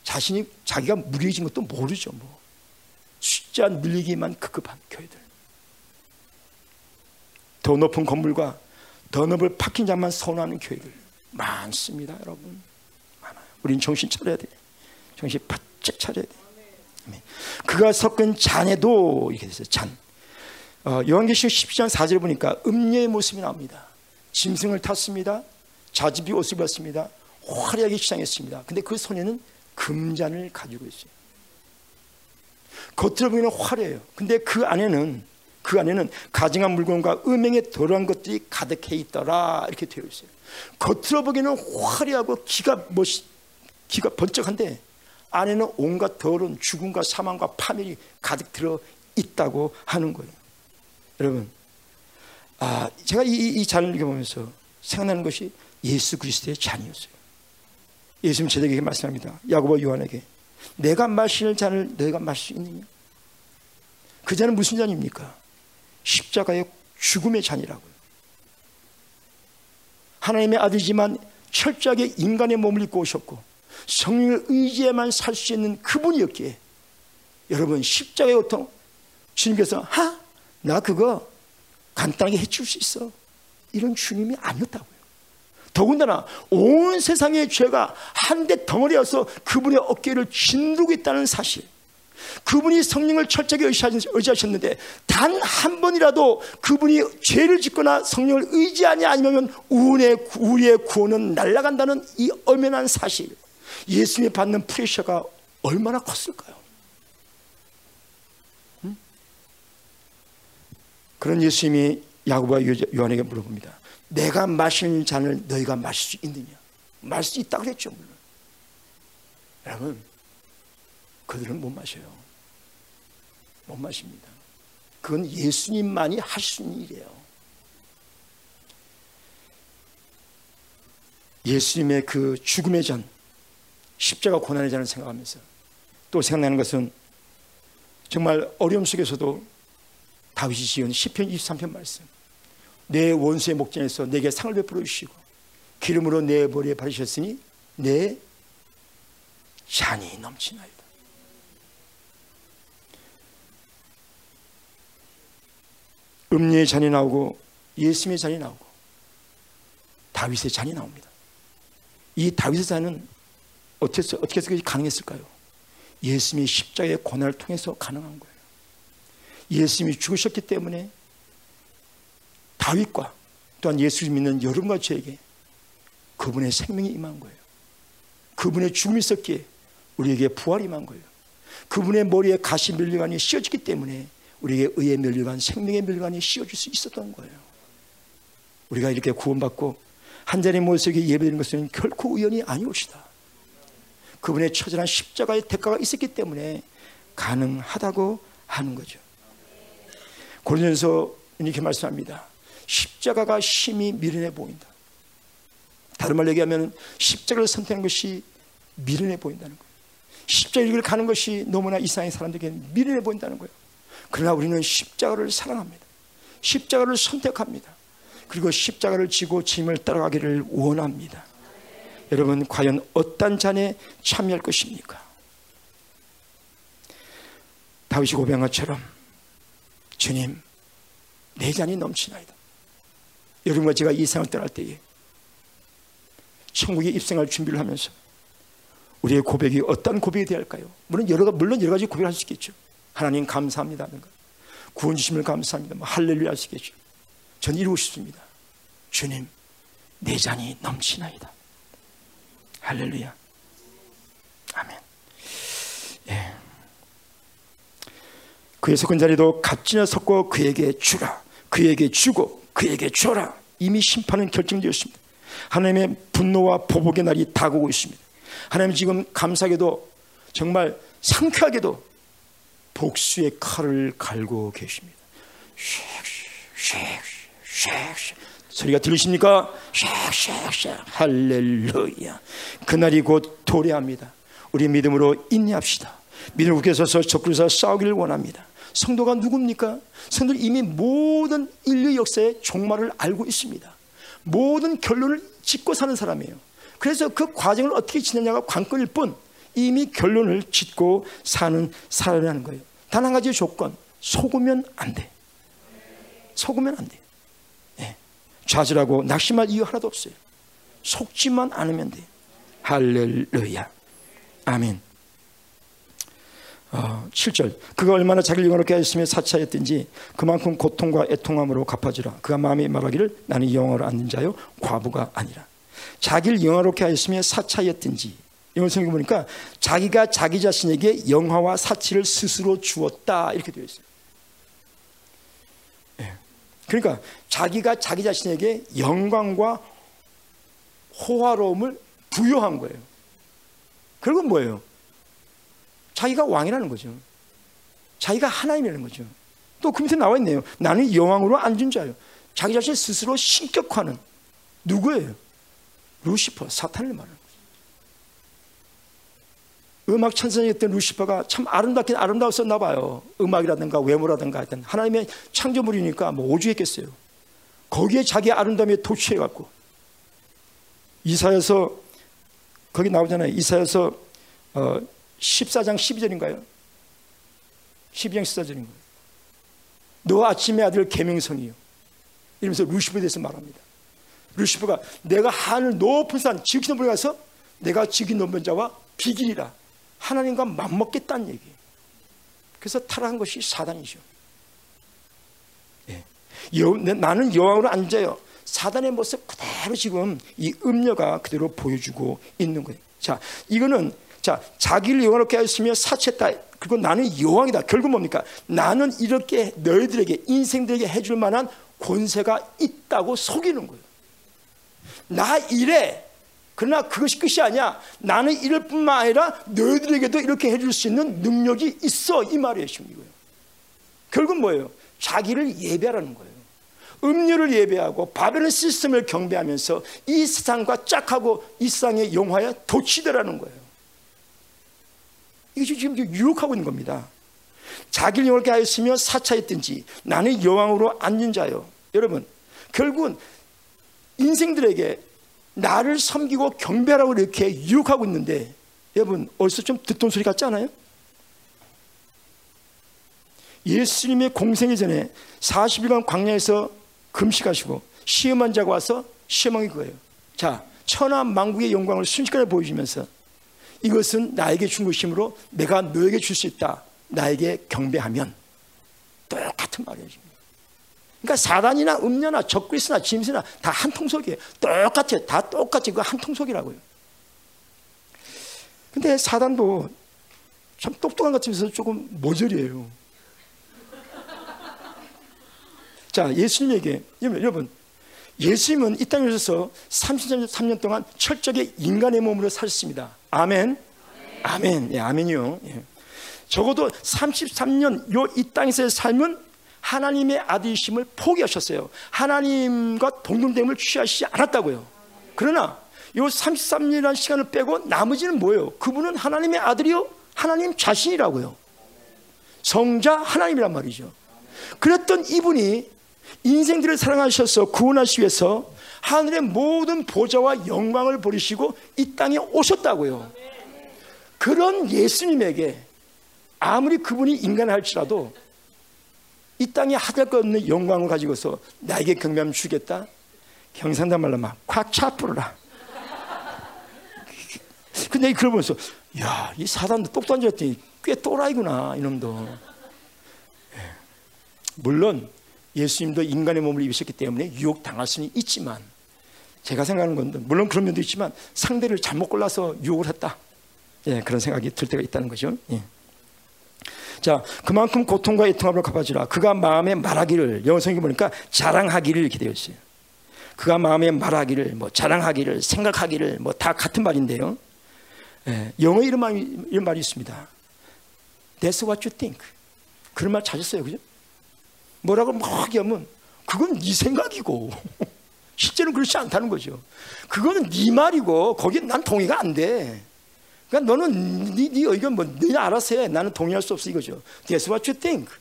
자신이 자기가 무기력해진 것도 모르죠. 뭐 숫자 늘리기만 급급한 교회들. 더 높은 건물과 더 넓은 파킹 장만 선호하는 교회들 많습니다, 여러분. 많아요. 우린 정신 차려야 돼. 정신 바짝 차려야 돼. 그가 섞은 잔에도 이렇게 됐어요. 잔. 어, 요한계시록 10장 4절 보니까 음녀의 모습이 나옵니다. 짐승을 탔습니다. 자집이 옷을 입었습니다. 화려하게 시장했습니다. 근데 그 손에는 금잔을 가지고 있어요. 겉으로 보기는 화려해요. 근데 그 안에는 그 안에는 가증한 물건과 음행에 더러운 것들이 가득해 있더라 이렇게 되어 있어요. 겉으로 보기는 화려하고 기가 멋 기가 번쩍한데 안에는 온갖 더러운 죽음과 사망과 파멸이 가득 들어 있다고 하는 거예요. 여러분, 아 제가 이, 이 잔을 읽어보면서 생각나는 것이 예수 그리스도의 잔이었어요. 예수님 제자에게 말씀합니다. 야고보 요한에게 내가 마실 잔을 너희가 마실 수 있느냐? 그 잔은 무슨 잔입니까? 십자가의 죽음의 잔이라고요. 하나님의 아들이지만 철저하게 인간의 몸을 입고 오셨고 성령을 의지해만 살 수 있는 그분이었기에 여러분 십자가의 고통 주님께서 하? 나 그거 간단하게 해줄 수 있어. 이런 주님이 아니었다고요. 더군다나 온 세상의 죄가 한데 덩어리여서 그분의 어깨를 짓누르고 있다는 사실. 그분이 성령을 철저하게 의지하셨는데 단 한 번이라도 그분이 죄를 짓거나 성령을 의지하냐 아니면 우리의, 우리의 구원은 날아간다는 이 엄연한 사실 예수님이 받는 프레셔가 얼마나 컸을까요? 응? 그런 예수님이 야고보와 요한에게 물어봅니다. 내가 마실 잔을 너희가 마실 수 있느냐? 마실 수 있다 그랬죠 물론. 여러분 그들은 못 마셔요. 못 마십니다. 그건 예수님만이 할수 있는 일이에요. 예수님의 그 죽음의 잔, 십자가 고난의 잔을 생각하면서 또 생각나는 것은 정말 어려움 속에서도 다윗이 지은 시편 23편 말씀. 내 원수의 목전에서 내게 상을 베풀어 주시고 기름으로 내 머리에 바르셨으니 내 잔이 넘치나이다. 음료의 잔이 나오고 예수님의 잔이 나오고 다윗의 잔이 나옵니다. 이 다윗의 잔은 어떻게 어떻게 해서 가능했을까요? 예수님이 십자가의 고난을 통해서 가능한 거예요. 예수님이 죽으셨기 때문에 다윗과 또한 예수를 믿는 여러분과 저에게 그분의 생명이 임한 거예요. 그분의 죽음이 있었기에 우리에게 부활이 임한 거예요. 그분의 머리에 가시 멸류관이 씌워졌기 때문에 우리에게 의의 멸류관, 생명의 멸류관이 씌워질 수 있었던 거예요. 우리가 이렇게 구원받고 한 자리의 모습에 예배드리는 것은 결코 우연이 아니옵시다. 그분의 처절한 십자가의 대가가 있었기 때문에 가능하다고 하는 거죠. 고린도서 이렇게 말씀합니다. 십자가가 힘이 미련해 보인다. 다른 말로 얘기하면 십자가를 선택한 것이 미련해 보인다는 거예요. 십자가 길 가는 것이 너무나 이상한 사람들에게 미련해 보인다는 거예요. 그러나 우리는 십자가를 사랑합니다. 십자가를 선택합니다. 그리고 십자가를 지고 짐을 따라가기를 원합니다. 여러분 과연 어떤 잔에 참여할 것입니까? 다윗이 고백한 것처럼 주님 내 잔이 넘치나이다. 여러분과 제가 이 세상을 떠날 때에 천국에 입생할 준비를 하면서 우리의 고백이 어떤 고백이 되어야 할까요? 물론 여러, 물론 여러 가지 고백을 할 수 있겠죠. 하나님 감사합니다. 구원 주심을 감사합니다. 뭐 할렐루야 할 수 있겠죠. 전 이루고 싶습니다. 주님, 내 잔이 넘치나이다. 할렐루야. 아멘. 예. 그의 섞은 자리도 값지나 섞고 그에게 주라. 그에게 주고 그에게 줘라. 이미 심판은 결정되었습니다. 하나님의 분노와 보복의 날이 다가오고 있습니다. 하나님 지금 감사하게도 정말 상쾌하게도 복수의 칼을 갈고 계십니다. 쉑 쉑 쉑 쉑 소리가 들리십니까? 쉑쉑쉑 할렐루야. 그날이 곧 도래합니다. 우리 믿음으로 인내합시다. 믿음을 굳게 서서 적그리스도와 싸우기를 원합니다. 성도가 누굽니까? 성도는 이미 모든 인류 역사의 종말을 알고 있습니다. 모든 결론을 짓고 사는 사람이에요. 그래서 그 과정을 어떻게 지내냐가 관건일 뿐 이미 결론을 짓고 사는 사람이라는 거예요. 단 한 가지 조건 속으면 안 돼. 속으면 안 돼. 네. 좌절하고 낙심할 이유 하나도 없어요. 속지만 않으면 돼. 할렐루야. 아멘. 어, 7절 그가 얼마나 자기를 영화롭게 하였으며 사차였든지 그만큼 고통과 애통함으로 갚아주라 그가 마음에 말하기를 나는 영화로 앉는 자요 과부가 아니라 자기를 영화롭게 하였으며 사차였든지 이걸 성경 보니까 자기가 자기 자신에게 영화와 사치를 스스로 주었다 이렇게 되어 있어요 네. 그러니까 자기가 자기 자신에게 영광과 호화로움을 부여한 거예요 그건 뭐예요? 자기가 왕이라는 거죠. 자기가 하나님이라는 거죠. 또 그 밑에 나와 있네요. 나는 여왕으로 앉은 자요. 자기 자신 스스로 신격화는 누구예요? 루시퍼, 사탄을 말하는. 음악 천사였던 루시퍼가 참 아름답긴 아름다웠었나 봐요. 음악이라든가 외모라든가 하여튼 하나님의 창조물이니까 뭐 오주했겠어요. 거기에 자기 아름다움에 도취해갖고 이사여서 거기 나오잖아요. 이사여서 어, 14장 12절인가요? 12장 14절인 거예요. 너 아침의 아들 계명성이요. 이러면서 루시퍼에 대해서 말합니다. 루시퍼가 내가 하늘 높은 산 지극히 높은 가서 내가 지극히 높은 자와 비길이라 하나님과 맞먹겠다는 얘기예요. 그래서 타락한 것이 사단이죠. 예. 여, 나는 여왕으로 앉아요. 사단의 모습 그대로 지금 이 음녀가 그대로 보여주고 있는 거예요. 자, 이거는 자, 자기를 영원롭게 하였으며 사치했다. 그리고 나는 여왕이다. 결국 뭡니까? 나는 이렇게 너희들에게 인생들에게 해줄 만한 권세가 있다고 속이는 거예요. 나 이래. 그러나 그것이 끝이 아니야. 나는 이럴 뿐만 아니라 너희들에게도 이렇게 해줄 수 있는 능력이 있어. 이. 지금 이거예요. 결국 뭐예요? 자기를 예배하라는 거예요. 음료를 예배하고 바벨론 시스템을 경배하면서 이 세상과 짝하고 이 세상의 영화에 도취되라는 거예요. 이게 지금 유혹하고 있는 겁니다. 자기를 영원하게 하였으며 사차했든지 나는 여왕으로 앉는 자요. 여러분, 결국은 인생들에게 나를 섬기고 경배하라고 이렇게 유혹하고 있는데 여러분, 어디서 좀 듣던 소리 같지 않아요? 예수님의 공생이 전에 40일간 광야에서 금식하시고 시험한 자가 와서 시험한 거예요. 자, 천하 만국의 영광을 순식간에 보여주면서 이것은 나에게 준 것이므로 내가 너에게 줄 수 있다. 나에게 경배하면 똑같은 말이에요. 그러니까 사단이나 음녀나 적그리스나 짐승이나 다 한 통속이에요. 똑같아요. 다 똑같이 그 한 통속이라고요. 근데 사단도 참 똑똑한 것 같으면서 조금 모절이에요. 자, 예수님에게, 여러분, 예수님은 이 땅에 오셔서 33년 동안 철저하게 인간의 몸으로 사셨습니다. 아멘. 아멘. 예, 아멘이요. 예. 적어도 33년 요 이 땅에서의 삶은 하나님의 아들이심을 포기하셨어요. 하나님과 동등됨을 취하시지 않았다고요. 그러나 이 33년이라는 시간을 빼고 나머지는 뭐예요? 그분은 하나님의 아들이요? 하나님 자신이라고요. 성자 하나님이란 말이죠. 그랬던 이분이 인생들을 사랑하셔서 구원하시기 위해서 하늘의 모든 보좌와 영광을 버리시고 이 땅에 오셨다고요. 그런 예수님에게 아무리 그분이 인간 할지라도 이 땅에 하될 것 없는 영광을 가지고서 나에게 경배하면 주겠다. 경상도 말로 막 콱 차뿌르라. 근데 그걸 보면서 야, 이 사단도 똑 던졌더니 꽤 또라이구나 이놈도. 예. 물론 예수님도 인간의 몸을 입으셨기 때문에 유혹 당할 수는 있지만 제가 생각하는 건데 물론 그런 면도 있지만 상대를 잘못 골라서 유혹을 했다. 예, 그런 생각이 들 때가 있다는 거죠. 예. 자, 그만큼 고통과 애통함을 갚아주라. 그가 마음에 말하기를 영어 성경 보니까 자랑하기를 이렇게 되어 있어요. 그가 마음에 말하기를 뭐 자랑하기를 생각하기를 뭐 다 같은 말인데요. 예, 영어 이런 말 이런 말이 있습니다. That's what you think. 그런 말 찾았어요, 그죠? 뭐라고 막 하면 그건 네 생각이고 실제는 그렇지 않다는 거죠. 그거는 네 말이고 거기에 난 동의가 안 돼. 그러니까 너는 네, 네 의견 뭐 네가 알아서 해. 나는 동의할 수 없어 이거죠. That's what you think.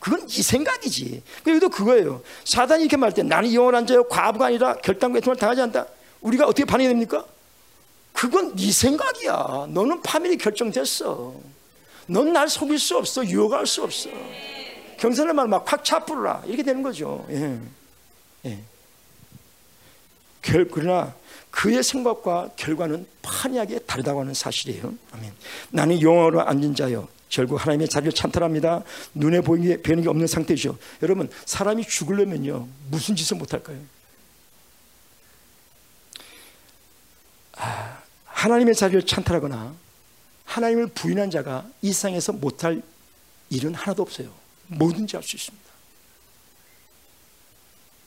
그건 네 생각이지. 그래도 그거예요. 사단이 이렇게 말할 때 나는 영원한 자요 과부가 아니라 결단과 애통을 당하지 않다. 우리가 어떻게 반응이 됩니까? 그건 네 생각이야. 너는 파멸이 결정됐어. 넌 날 속일 수 없어. 유혹할 수 없어. 경선의 말막확 차뿌르라 이렇게 되는 거죠. 예. 예. 결, 그러나 그의 생각과 결과는 판이하게 다르다고 하는 사실이에요. 아멘. 나는 영어로 앉은 자요. 결국 하나님의 자리를 찬탈합니다. 눈에 보이게 배는 게 없는 상태죠. 여러분 사람이 죽으려면요 무슨 짓을 못할까요? 아, 하나님의 자리를 찬탈하거나 하나님을 부인한 자가 이 세상에서 못할 일은 하나도 없어요. 뭐든지 할 수 있습니다.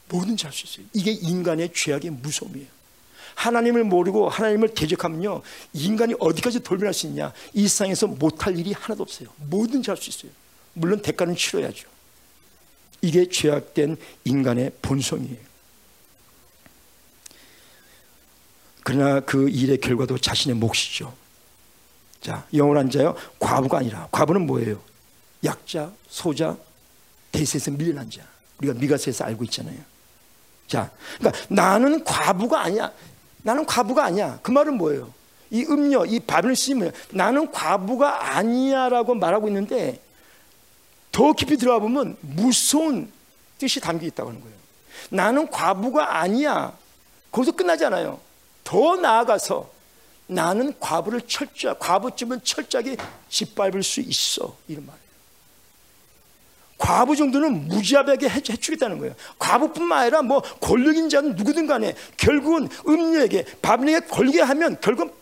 뭐든지 할 수 있어요. 이게 인간의 죄악의 무서움이에요. 하나님을 모르고 하나님을 대적하면요 인간이 어디까지 돌변할 수 있냐? 이 세상에서 못할 일이 하나도 없어요. 뭐든지 할 수 있어요. 물론 대가는 치러야죠. 이게 죄악된 인간의 본성이에요. 그러나 그 일의 결과도 자신의 몫이죠. 자 영원한 자요. 과부가 아니라. 과부는 뭐예요? 약자 소자 대세에서 밀려난 자 우리가 미가서에서 알고 있잖아요. 자, 그러니까 나는 과부가 아니야. 나는 과부가 아니야. 그 말은 뭐예요? 이 음료, 이 밥을 쓰면 나는 과부가 아니야라고 말하고 있는데 더 깊이 들어가 보면 무서운 뜻이 담겨 있다고 하는 거예요. 나는 과부가 아니야. 거기서 끝나지 않아요. 더 나아가서 나는 과부를 철저, 과부쯤은 철저하게 짓밟을 수 있어. 이런 말이에요. 과부 정도는 무지하게 해주겠다는 거예요. 과부뿐만 아니라 뭐 권력인 자는 누구든 간에 결국은 음녀에게 바빌에게 걸게 하면 결국은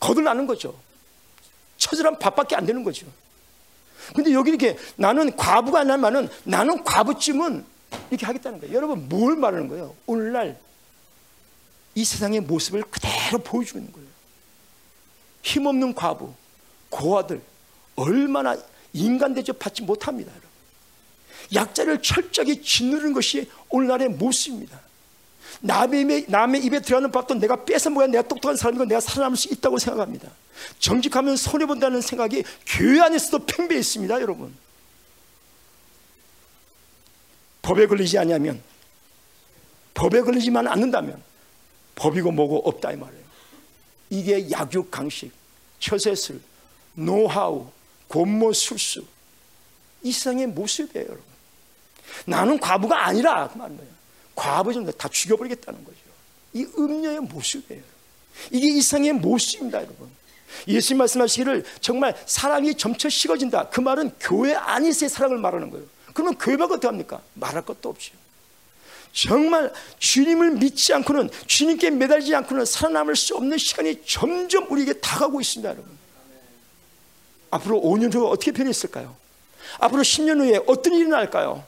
거들나는 거죠. 처절한 밥밖에 안 되는 거죠. 근데 여기 이렇게 나는 과부가 아니라는 말은 나는 과부쯤은 이렇게 하겠다는 거예요. 여러분 뭘 말하는 거예요? 오늘날 이 세상의 모습을 그대로 보여주는 거예요. 힘없는 과부, 고아들 얼마나 인간 대접 받지 못합니다. 여러분. 약자를 철저하게 짓누르는 것이 오늘날의 모습입니다. 남의 남의 입에 들어가는 밥도 내가 뺏어 먹어야 내가 똑똑한 사람이고 내가 살아남을 수 있다고 생각합니다. 정직하면 손해본다는 생각이 교회 안에서도 팽배해 있습니다, 여러분. 법에 걸리지 않으면 법에 걸리지만 않는다면 법이고 뭐고 없다 이 말이에요. 이게 약육 강식, 처세술, 노하우, 곤모 술수. 이 세상의 모습이에요 여러분. 나는 과부가 아니라 그 말은 거예요. 과부 좀 다 죽여버리겠다는 거죠. 이 음녀의 모습이에요. 이게 이 세상의 모습입니다 여러분. 예수님 말씀하시기를 정말 사랑이 점차 식어진다. 그 말은 교회 안에서의 사랑을 말하는 거예요. 그러면 교회가 어떻게 합니까? 말할 것도 없죠 정말 주님을 믿지 않고는 주님께 매달리지 않고는 살아남을 수 없는 시간이 점점 우리에게 다가오고 있습니다 여러분 앞으로 5년 후에 어떻게 변했을까요? 앞으로 10년 후에 어떤 일이 날까요?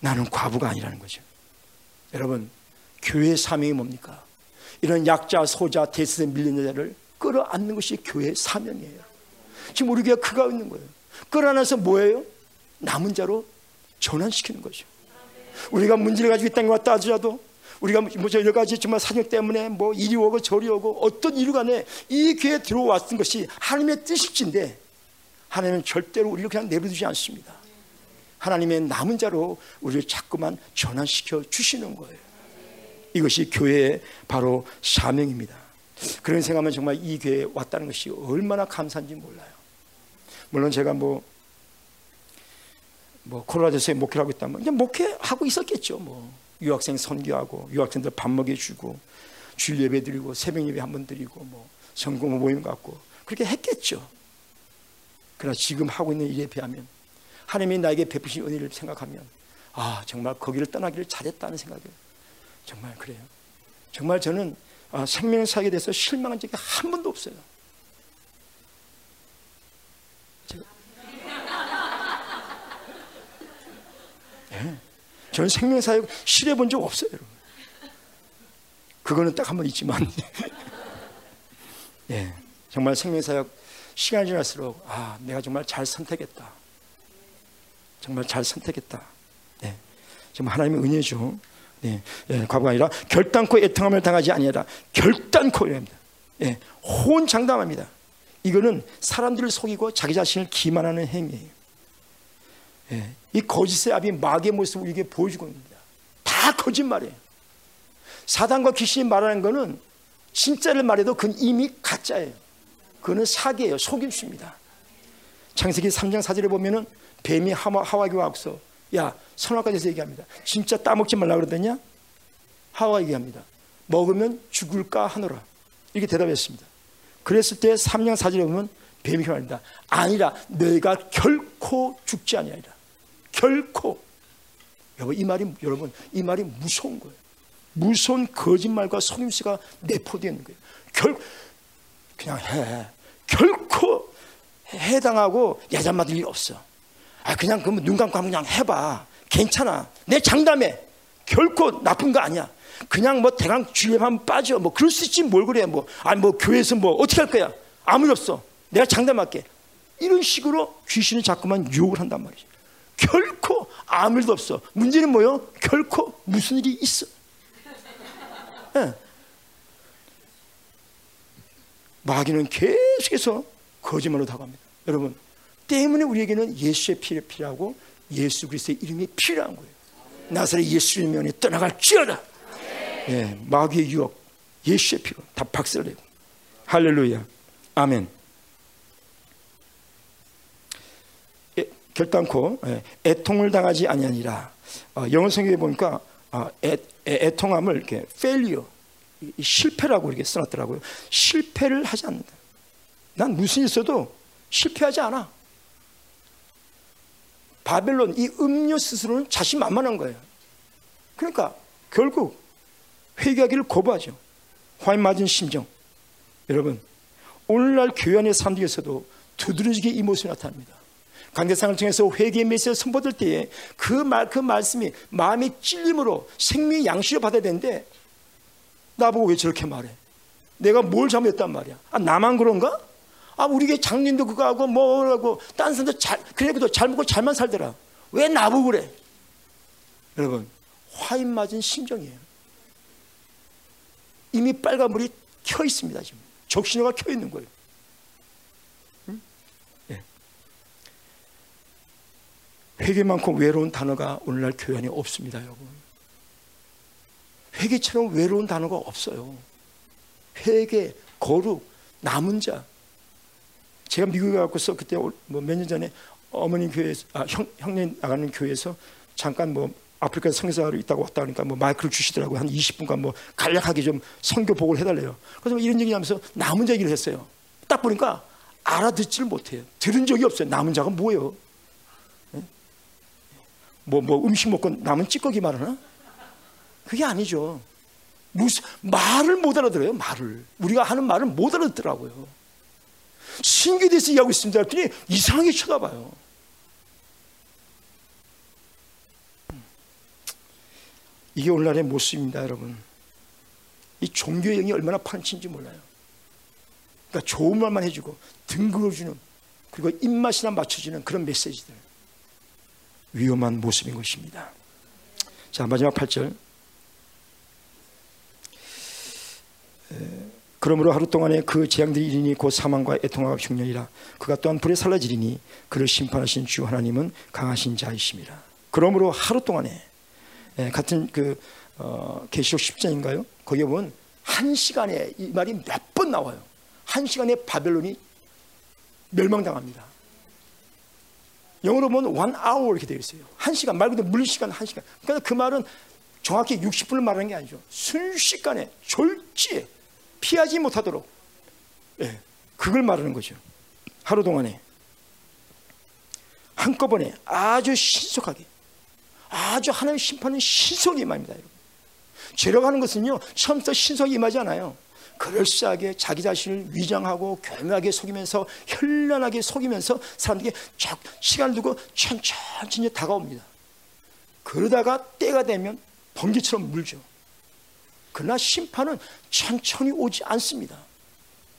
나는 과부가 아니라는 거죠. 여러분, 교회의 사명이 뭡니까? 이런 약자, 소자, 대세에 밀린 자를 끌어안는 것이 교회의 사명이에요. 지금 우리 교회 그가 있는 거예요. 끌어안아서 뭐예요? 남은 자로 전환시키는 거죠. 우리가 문제를 가지고 있다는 것 따지라도 우리가 뭐 여러 가지 정말 사정 때문에 뭐 이리 오고 저리 오고 어떤 이유 간에 이 교회에 들어왔던 것이 하나님의 뜻일진데 하나님은 절대로 우리를 그냥 내버려두지 않습니다. 하나님의 남은 자로 우리를 자꾸만 전환시켜 주시는 거예요. 이것이 교회의 바로 사명입니다. 그런 생각하면 정말 이 교회에 왔다는 것이 얼마나 감사한지 몰라요. 물론 제가 뭐, 뭐 코로나대서에 목회를 하고 있다면 그냥 목회하고 있었겠죠. 뭐 유학생 선교하고 유학생들 밥 먹여주고 주일 예배 드리고 새벽 예배 한 번 드리고 뭐 성공 모임 갖고 그렇게 했겠죠. 그러나 지금 하고 있는 일에 비하면 하나님이 나에게 베푸신 은혜를 생각하면 아 정말 거기를 떠나기를 잘했다는 생각이 정말 그래요. 정말 저는 아, 생명사에 대해서 실망한 적이 한 번도 없어요. 제가 네. 저는 생명사역 실해 본 적 없어요, 여러분. 그거는 딱 한 번 있지만, 예, 정말 생명사역 시간이 지날수록 아, 내가 정말 잘 선택했다. 정말 잘 선택했다. 예, 정말 하나님의 은혜죠. 예, 예, 과거가 아니라 결단코 애통함을 당하지 아니하라. 결단코 이랍니다. 예, 호언장담합니다. 이거는 사람들을 속이고 자기 자신을 기만하는 행위예요. 예, 이 거짓의 압이 마귀의 모습을 우리에게 보여주고 있습니다. 다 거짓말이에요. 사단과 귀신이 말하는 것은 진짜를 말해도 그건 이미 가짜예요. 그거는 사기예요. 속임수입니다. 창세기 3장 4절에 보면은 뱀이 하와, 하와에게 와서 야 선악과에서 얘기합니다. 진짜 따먹지 말라 그러더냐? 하와 얘기합니다. 먹으면 죽을까 하노라. 이렇게 대답했습니다. 그랬을 때 3장 4절에 보면 뱀이 말합니다. 아니라 너희가 결코 죽지 아니하리라. 결코. 여러분 이 말이 여러분 이 말이 무서운 거예요. 무서운 거짓말과 속임수가 내포되어 있는 거예요. 결 그냥 해. 결코 해당하고 야단 맞을 일 없어. 아 그냥 그러면 눈 감고 그냥 해봐. 괜찮아. 내 장담해. 결코 나쁜 거 아니야. 그냥 뭐 대강 주례만 빠져. 뭐 그럴 수 있지 뭘 그래. 뭐 아니 뭐 교회에서 뭐 어떻게 할 거야. 아무 일 없어. 내가 장담할게. 이런 식으로 귀신이 자꾸만 유혹을 한단 말이죠. 결코 아무 일도 없어. 문제는 뭐요? 결코 무슨 일이 있어. 네. 마귀는 계속해서 거짓말로 다가옵니다. 여러분, 때문에 우리에게는 예수의 피를 필요하고 예수 그리스도의 이름이 필요한 거예요. 나사렛 예수 이름이 떠나갈지어다. 예, 마귀의 유혹, 예수의 피로 다 박살내고. 할렐루야. 아멘. 결단코 예, 애통을 당하지 아니하니라. 어, 영어 성경에 보니까 어, 애, 애통함을 이렇게 failure 실패라고 이렇게 써놨더라고요. 실패를 하지 않는다. 난 무슨 있어도 실패하지 않아. 바벨론 이 음료 스스로는 자신 만만한 거예요. 그러니까 결국 회개하기를 거부하죠. 화인 맞은 심정. 여러분 오늘날 교회 안의 사람들에서도 두드러지게 이 모습이 나타납니다. 강대상을 통해서 회개의 메시지를 선보될 때에 그 말, 그 말씀이 마음의 찔림으로 생명의 양식을 받아야 되는데 나보고 왜 저렇게 말해? 내가 뭘 잘못했단 말이야? 아, 나만 그런가? 아, 우리 게 장님도 그거 하고 뭐라고 딴 사람도 잘, 그래도 잘 먹고 잘만 살더라. 왜 나보고 그래? 여러분, 화인 맞은 심정이에요. 이미 빨간불이 켜 있습니다, 지금. 적신호가 켜 있는 거예요. 회개만큼 외로운 단어가 오늘날 교회 안에 없습니다, 여러분. 회개처럼 외로운 단어가 없어요. 회개, 거룩, 남은 자. 제가 미국에 가고서 그때 뭐 몇 년 전에 어머니 교회에서, 아, 형, 형님 나가는 교회에서 잠깐 뭐 아프리카 성교사로 있다고 왔다 그러니까 뭐 마이크를 주시더라고요. 한 20분간 뭐 간략하게 좀 선교 복을 해달래요. 그래서 뭐 이런 얘기 하면서 남은 자 얘기를 했어요. 딱 보니까 알아듣지를 못해요. 들은 적이 없어요. 남은 자가 뭐예요? 뭐, 뭐 음식 먹고 남은 찌꺼기 말하나? 그게 아니죠. 무슨, 말을 못 알아들어요, 말을. 우리가 하는 말을 못 알아듣더라고요. 신기돼서 얘기하고 있습니다. 했더니 이상하게 쳐다봐요. 이게 오늘날의 모습입니다, 여러분. 이 종교의 영이 얼마나 판치인지 몰라요. 그러니까 좋은 말만 해주고 등급을 주는 그리고 입맛이나 맞춰지는 그런 메시지들 위험한 모습인 것입니다. 자 마지막 8절 그러므로 하루 동안에 그 재앙들이 이르니 곧 사망과 애통과 흉년이라 그가 또한 불에 살라지리니 그를 심판하신 주 하나님은 강하신 자이심이라 그러므로 하루 동안에 예, 같은 그 어, 계시록 10장인가요? 거기에 보면 한 시간에 이 말이 몇 번 나와요. 한 시간에 바벨론이 멸망당합니다. 영어로 보면 one hour 이렇게 되어 있어요. 한 시간 말 그대로 물시간 한 시간. 그러니까 그 말은 정확히 60분을 말하는 게 아니죠. 순식간에 졸지에 피하지 못하도록 예, 그걸 말하는 거죠. 하루 동안에 한꺼번에 아주 신속하게 아주 하나님의 심판은 신속히 임합니다. 여러분. 죄라고 하는 것은요 처음부터 신속히 임하지 않아요. 그럴싸하게 자기 자신을 위장하고 교묘하게 속이면서 현란하게 속이면서 사람들에게 시간을 두고 천천히 다가옵니다. 그러다가 때가 되면 번개처럼 물죠. 그러나 심판은 천천히 오지 않습니다.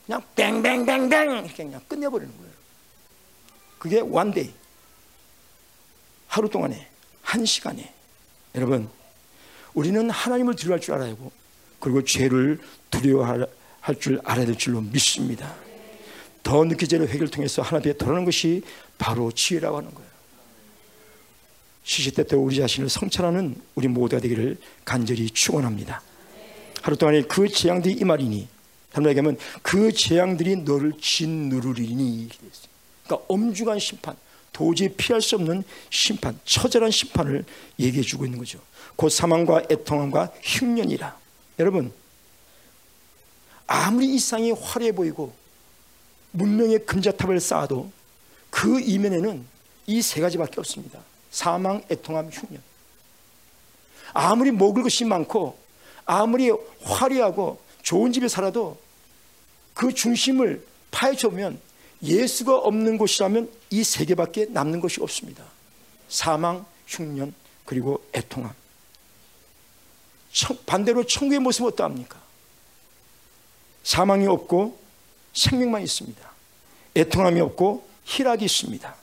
그냥 뱅뱅뱅뱅 이렇게 그냥 끝내버리는 거예요. 그게 one day. 하루 동안에 한 시간에 여러분 우리는 하나님을 두려워할 줄 알아야 하고 그리고 죄를 두려워할 줄 알아야 될 줄로 믿습니다. 더 늦기 전에 회개를 통해서 하나님 앞에 돌아오는 것이 바로 지혜라고 하는 거예요. 시시때때 우리 자신을 성찰하는 우리 모두가 되기를 간절히 축원합니다. 하루 동안에 그 재앙들이 이 말이니 다른 얘기하면 그 재앙들이 너를 짓누르리니 그러니까 엄중한 심판 도저히 피할 수 없는 심판 처절한 심판을 얘기해 주고 있는 거죠 곧 사망과 애통함과 흉년이라 여러분 아무리 이 상이 화려해 보이고 문명의 금자탑을 쌓아도 그 이면에는 이 세 가지밖에 없습니다 사망, 애통함, 흉년 아무리 먹을 것이 많고 아무리 화려하고 좋은 집에 살아도 그 중심을 파헤쳐 보면 예수가 없는 곳이라면 이 세 개밖에 남는 것이 없습니다. 사망, 흉년, 그리고 애통함. 반대로 천국의 모습은 어떠합니까? 사망이 없고 생명만 있습니다. 애통함이 없고 희락이 있습니다.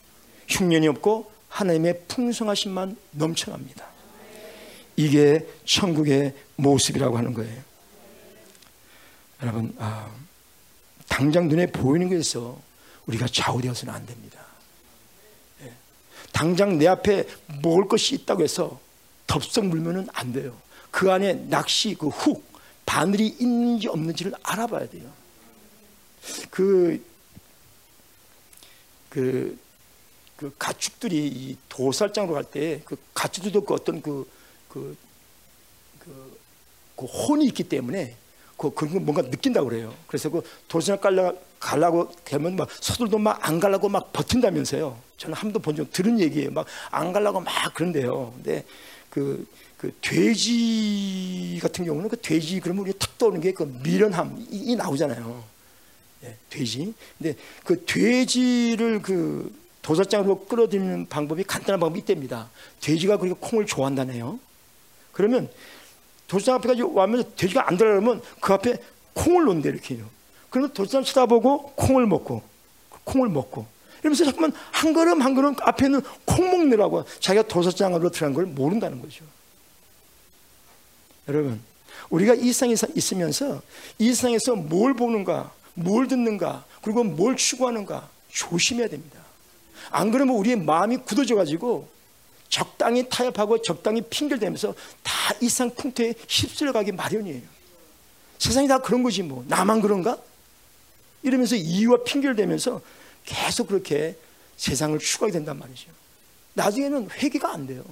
흉년이 없고 하나님의 풍성하심만 넘쳐납니다. 이게 천국의 모습이라고 하는 거예요. 여러분, 아, 당장 눈에 보이는 것에서 우리가 좌우되어서는 안 됩니다. 예. 당장 내 앞에 먹을 것이 있다고 해서 덥석 물면은 안 돼요. 그 안에 낚시, 그 훅, 바늘이 있는지 없는지를 알아봐야 돼요. 그, 그, 그 가축들이 이 도살장으로 갈 때 그 가축들도 그 어떤 그, 그, 그, 그 혼이 있기 때문에 그, 그런 거 뭔가 느낀다고 그래요. 그래서 그 도시락 깔려 가려고 되면 막 서둘도 막 안 가려고 막 버틴다면서요. 저는 한 번도 본 적 들은 얘기예요. 막 안 가려고 막 그런데요. 근데 그, 그 돼지 같은 경우는 그 돼지 그러면 우리 탁 떠오르는 게 그 미련함 이, 이 나오잖아요. 네, 돼지. 근데 그 돼지를 그 도살장으로 끌어들이는 방법이 간단한 방법이 있답니다. 돼지가 그렇게 콩을 좋아한다네요. 그러면 도시장 앞에까지 와면 돼지가 안 들어가면 그 앞에 콩을 놓는데 이렇게 해요. 그러면 도시장 쳐다보고 콩을 먹고 콩을 먹고 이러면서 자꾸만 한 걸음 한 걸음 앞에는 콩 먹느라고 자기가 도시장으로 들어간 걸 모른다는 거죠. 여러분 우리가 이 세상에 있으면서 이 세상에서 뭘 보는가 뭘 듣는가 그리고 뭘 추구하는가 조심해야 됩니다. 안 그러면 우리의 마음이 굳어져 가지고 적당히 타협하고 적당히 핑계대면서 다 이상 풍토에 휩쓸려 가기 마련이에요. 세상이 다 그런 거지 뭐. 나만 그런가? 이러면서 이유와 핑계를 대면서 계속 그렇게 세상을 추구하게 된단 말이죠. 나중에는 회개가 안 돼요.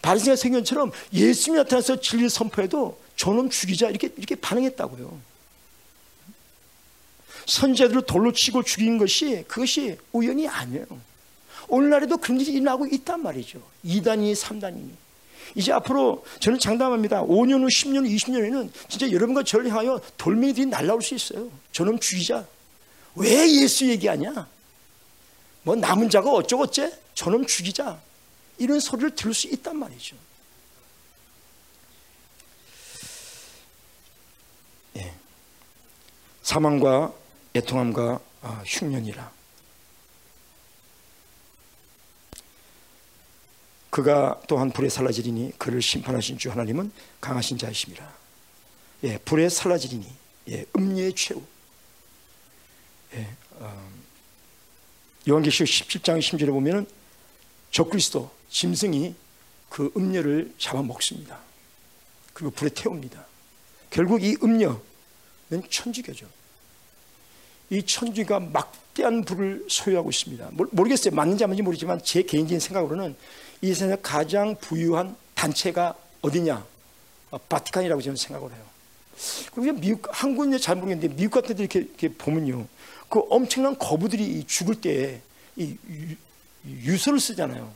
바리새가 생년처럼 예수님이 나타나서 진리를 선포해도 저놈 죽이자 이렇게 이렇게 반응했다고요. 선제들을 돌로 치고 죽인 것이 그것이 우연이 아니에요. 오늘날에도 그런 일이 일어나고 있단 말이죠. 2단이, 3단이. 이제 앞으로 저는 장담합니다. 5년 후, 10년 후, 20년에는 진짜 여러분과 저를 향하여 돌멩이들이 날라올 수 있어요. 저놈 죽이자. 왜 예수 얘기하냐? 뭐 남은 자가 어쩌고째? 저놈 죽이자. 이런 소리를 들을 수 있단 말이죠. 예. 사망과 애통함과 아, 흉년이라. 그가 또한 불에 살라지리니 그를 심판하신 주 하나님은 강하신 자이십니다. 예, 불에 살라지리니 예, 음녀의 최후. 예, 어, 요한계시록 17장 10절에 보면은 적그리스도 짐승이 그 음녀를 잡아먹습니다. 그리고 불에 태웁니다. 결국 이 음녀는 천주교죠. 이 천주가 막대한 불을 소유하고 있습니다. 모르겠어요. 맞는지 안 맞는지 모르지만 제 개인적인 생각으로는 이 세상에 가장 부유한 단체가 어디냐? 어, 바티칸이라고 저는 생각을 해요. 그리고 미국, 한국은 잘 모르겠는데 미국 같은 데 이렇게, 이렇게 보면요. 그 엄청난 거부들이 죽을 때이 유서를 쓰잖아요.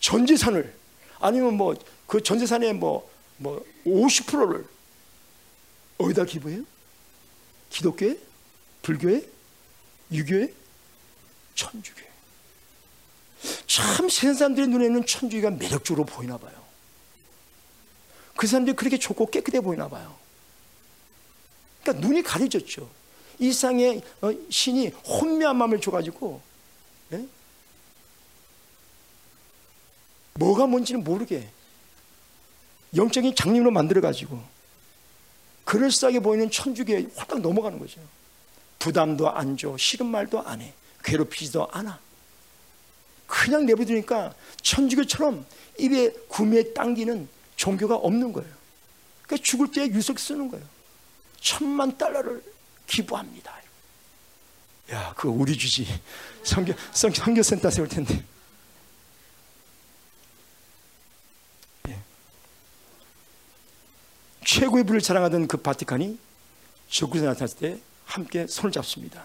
전 재산을 아니면 뭐 그 전 재산의 뭐, 뭐 50%를 어디다 기부해요? 기독교에? 불교에? 유교에? 천주교에. 참 세상 사람들의 눈에는 천주교가 매력적으로 보이나 봐요. 그 사람들이 그렇게 좋고 깨끗해 보이나 봐요. 그러니까 눈이 가려졌죠. 이 세상에 어, 신이 혼미한 마음을 줘가지고 네? 뭐가 뭔지는 모르게 영적인 장님으로 만들어가지고 그럴싸하게 보이는 천주교에 홀딱 넘어가는 거죠. 부담도 안 줘, 싫은 말도 안 해, 괴롭히지도 않아. 그냥 내버리니까 천주교처럼 입에 구미에 당기는 종교가 없는 거예요. 그러니까 죽을 때 유석 쓰는 거예요. 천만 달러를 기부합니다. 야, 그거 우리 주지. 성교, 성, 성교센터 세울 텐데. 예. 최고의 부를 자랑하던 그 바티칸이 적그리스도 나타났을 때 함께 손을 잡습니다.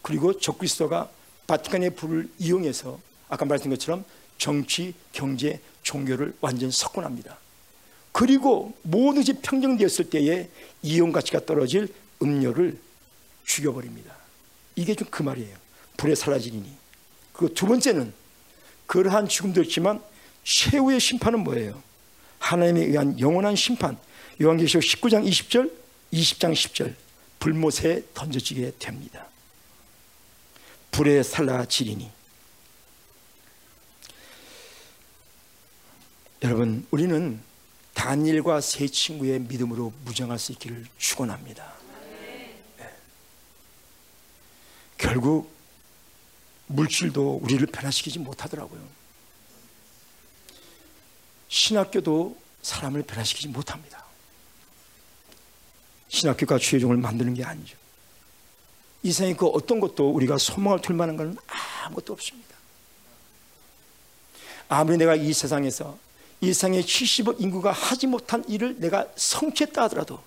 그리고 적그리스도가 바티칸의 불을 이용해서 아까 말씀드린 것처럼 정치, 경제, 종교를 완전 석권합니다. 그리고 모든 것이 평정되었을 때에 이용 가치가 떨어질 음료를 죽여버립니다. 이게 좀 그 말이에요. 불에 사라지니. 그리고 두 번째는 그러한 죽음도 있지만 최후의 심판은 뭐예요? 하나님에 의한 영원한 심판. 요한계시록 19장 20절, 20장 10절. 불못에 던져지게 됩니다. 불에 살라지리니. 여러분, 우리는 단일과 세 친구의 믿음으로 무장할 수 있기를 축원합니다. 네. 결국 물질도 우리를 변화시키지 못하더라고요. 신학교도 사람을 변화시키지 못합니다. 신학교가 주의종을 만드는 게 아니죠. 이 세상에 그 어떤 것도 우리가 소망을 둘 만한 것은 아무것도 없습니다. 아무리 내가 이 세상에서 이 세상의 70억 인구가 하지 못한 일을 내가 성취했다 하더라도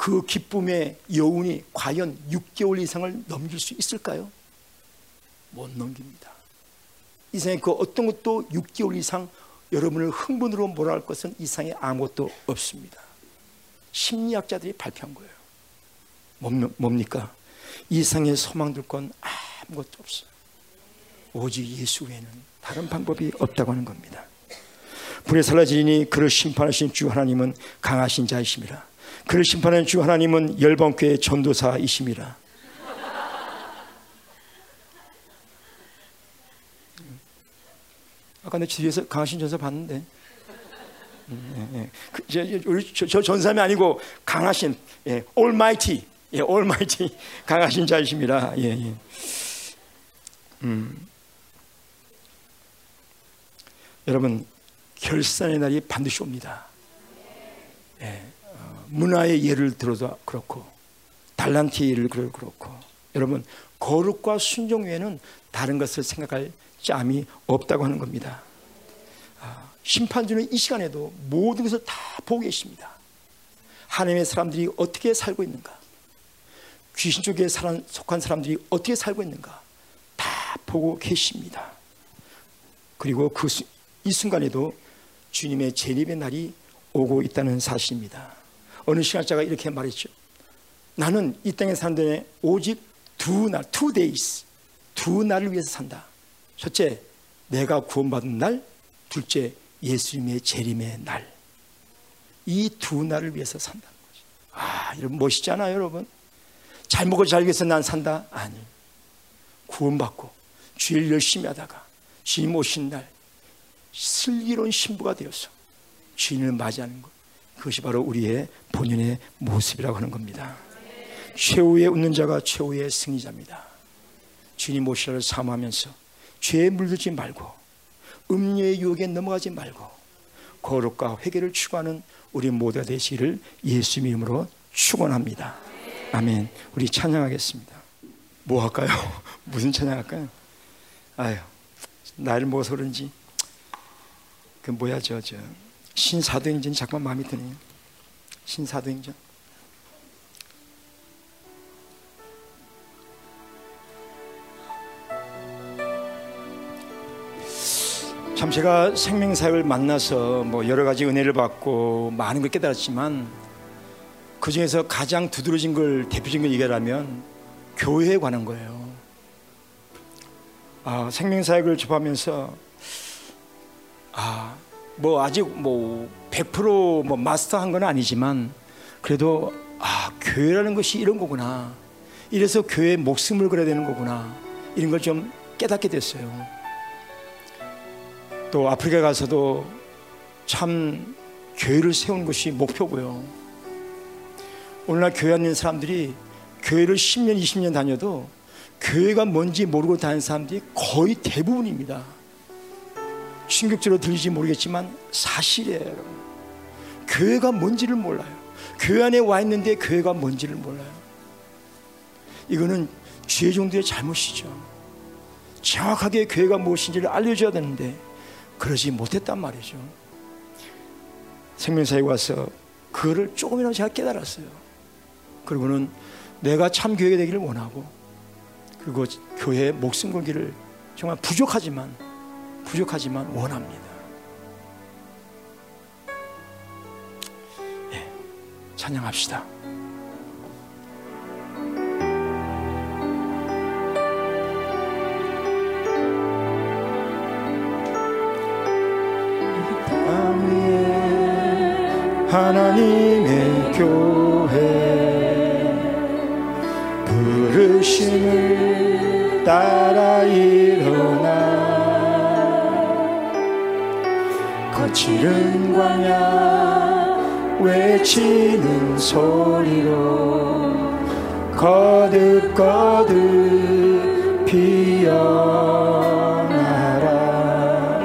그 기쁨의 여운이 과연 6개월 이상을 넘길 수 있을까요? 못 넘깁니다. 이 세상에 그 어떤 것도 6개월 이상 여러분을 흥분으로 몰아갈 것은 이 세상에 아무것도 없습니다. 심리학자들이 발표한 거예요. 뭡니까? 이 세상에 소망들 건 아무것도 없어요. 오직 예수 외에는 다른 방법이 없다고 하는 겁니다. 불에 살라지니 그를 심판하신 주 하나님은 강하신 자이심이라. 그를 심판하는 주 하나님은 열방교의 전도사이심이라. 아까 내 뒤에서 강하신 전사 봤는데. 예, 예. 그, 저, 저, 저, 전사이 아니고 강하신 예, Almighty, 예, Almighty 강하신 자이십니다. 예, 예. 음. 여러분 결산의 날이 반드시 옵니다. 예, 어, 문화의 예를 들어도 그렇고 달란트의 예를 들어도 그렇고 여러분 거룩과 순종 외에는 다른 것을 생각할 짬이 없다고 하는 겁니다. 아, 심판주는 이 시간에도 모든 것을 다 보고 계십니다. 하나님의 사람들이 어떻게 살고 있는가? 귀신 쪽에 속한 사람들이 어떻게 살고 있는가? 다 보고 계십니다. 그리고 그 이 순간에도 주님의 재림의 날이 오고 있다는 사실입니다. 어느 시간자가 이렇게 말했죠. 나는 이 땅에 사는 동안 오직 두 날, two days, 두 날을 위해서 산다. 첫째, 내가 구원받은 날, 둘째, 예수님의 재림의 날. 이 두 날을 위해서 산다는 거죠. 아, 여러분 멋있지 않아요, 여러분? 잘 먹고 잘 위해서 난 산다? 아니. 구원받고 주일 열심히 하다가 주님 오신 날 슬기로운 신부가 되어서 주인을 맞이하는 것. 그것이 바로 우리의 본연의 모습이라고 하는 겁니다. 최후의 웃는 자가 최후의 승리자입니다. 주님 모시라를 사모하면서 죄에 물들지 말고 음료의 유혹에 넘어가지 말고 거룩과 회개를 추구하는 우리 모두가 되시기를 예수 이름으로 축원합니다. 아멘. 우리 찬양하겠습니다. 뭐 할까요? 무슨 찬양할까요? 아유, 나이를 먹어서 그런지 그 뭐야 저 저 신사도행전이 잠깐 마음에 드네요. 신사도행전. 참 제가 생명사역을 만나서 뭐 여러 가지 은혜를 받고 많은 걸 깨달았지만 그 중에서 가장 두드러진 걸 대표적인 걸 얘기하라면 교회에 관한 거예요. 아, 생명사역을 접하면서 아, 뭐 아직 뭐 100%뭐 마스터한 건 아니지만 그래도 아, 교회라는 것이 이런 거구나. 이래서 교회에 목숨을 걸어야 되는 거구나. 이런 걸 좀 깨닫게 됐어요. 또 아프리카 가서도 참 교회를 세우는 것이 목표고요. 오늘날 교회 있는 사람들이 교회를 10년, 20년 다녀도 교회가 뭔지 모르고 다니는 사람들이 거의 대부분입니다. 충격적으로 들리지 모르겠지만 사실이에요, 여러분. 교회가 뭔지를 몰라요. 교회 안에 와 있는데 교회가 뭔지를 몰라요. 이거는 주의 종들의 잘못이죠. 정확하게 교회가 무엇인지를 알려줘야 되는데 그러지 못했단 말이죠. 생명사에 와서 그거를 조금이라도 제가 깨달았어요. 그리고는 내가 참 교회가 되기를 원하고 그리고 교회의 목숨 걸기를 정말 부족하지만 부족하지만 원합니다. 예, 찬양합시다. 하나님의 교회 부르심을 따라 일어 거칠은 광야 외치는 소리로 거듭거듭 피어나라.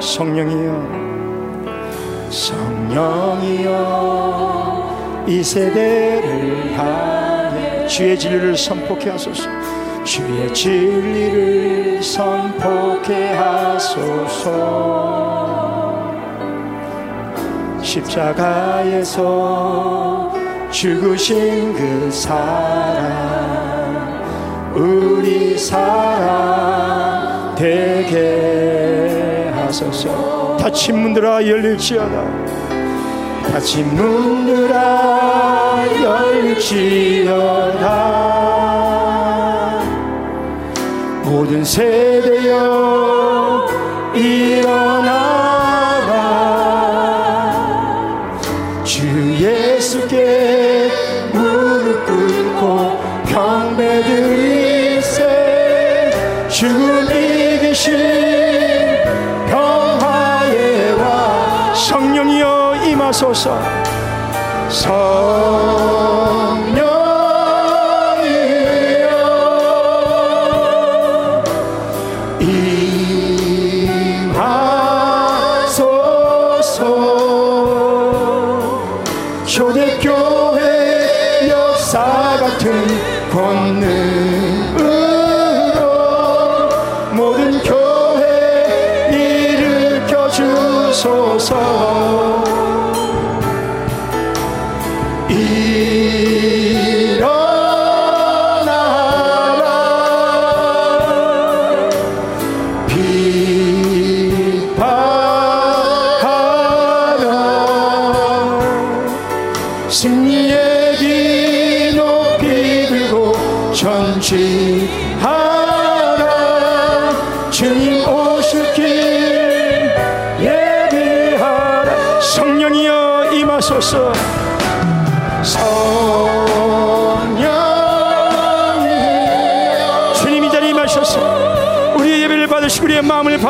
성령이여 성령이여 이 세대를 향해 주의 진리를 선포케 하소서. 주의 진리를 선포케 하소서 십자가에서 죽으신 그 사랑 우리 사랑 되게 하소서. 닫힌 문들아 열릴지어다. 닫힌 문들아 열릴지어다. 모든 세대여 일어 이기신 평화의 와 성령이여 임하소서. 성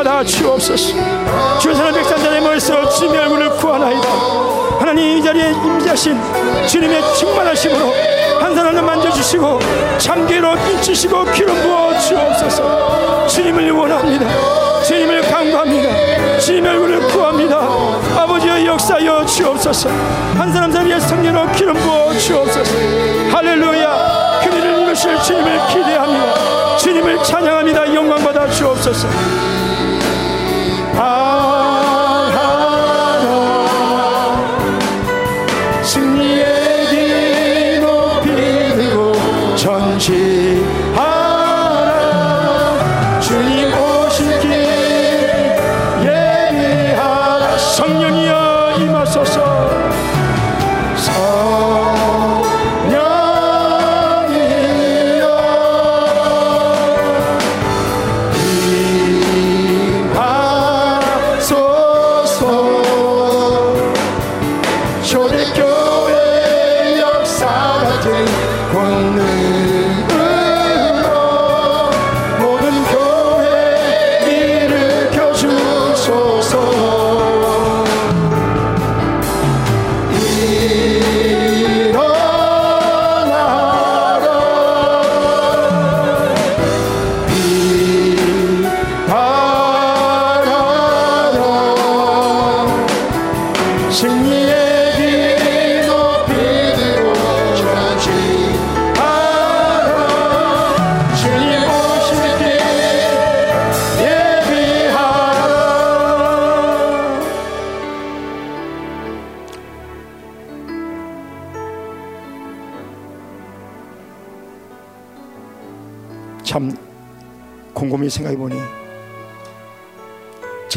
받아 주옵소서. 주 사랑 백성자의 십자가에서 주님의 얼굴을 구하나이다. 하나님 이 자리에 임재하신 주님의 충만하심으로 한 사람을 만져주시고 참기로 인치시고 기름 부어 주옵소서. 주님을 원합니다. 주님을 간구합니다. 주님의 얼굴을 구합니다. 아버지의 역사여 주옵소서. 한 사람 사이에 성령으로 기름 부어 주옵소서. 할렐루야. 그들을 이루실 주님을 기대합니다. 주님을 찬양합니다. 영광 받아 주옵소서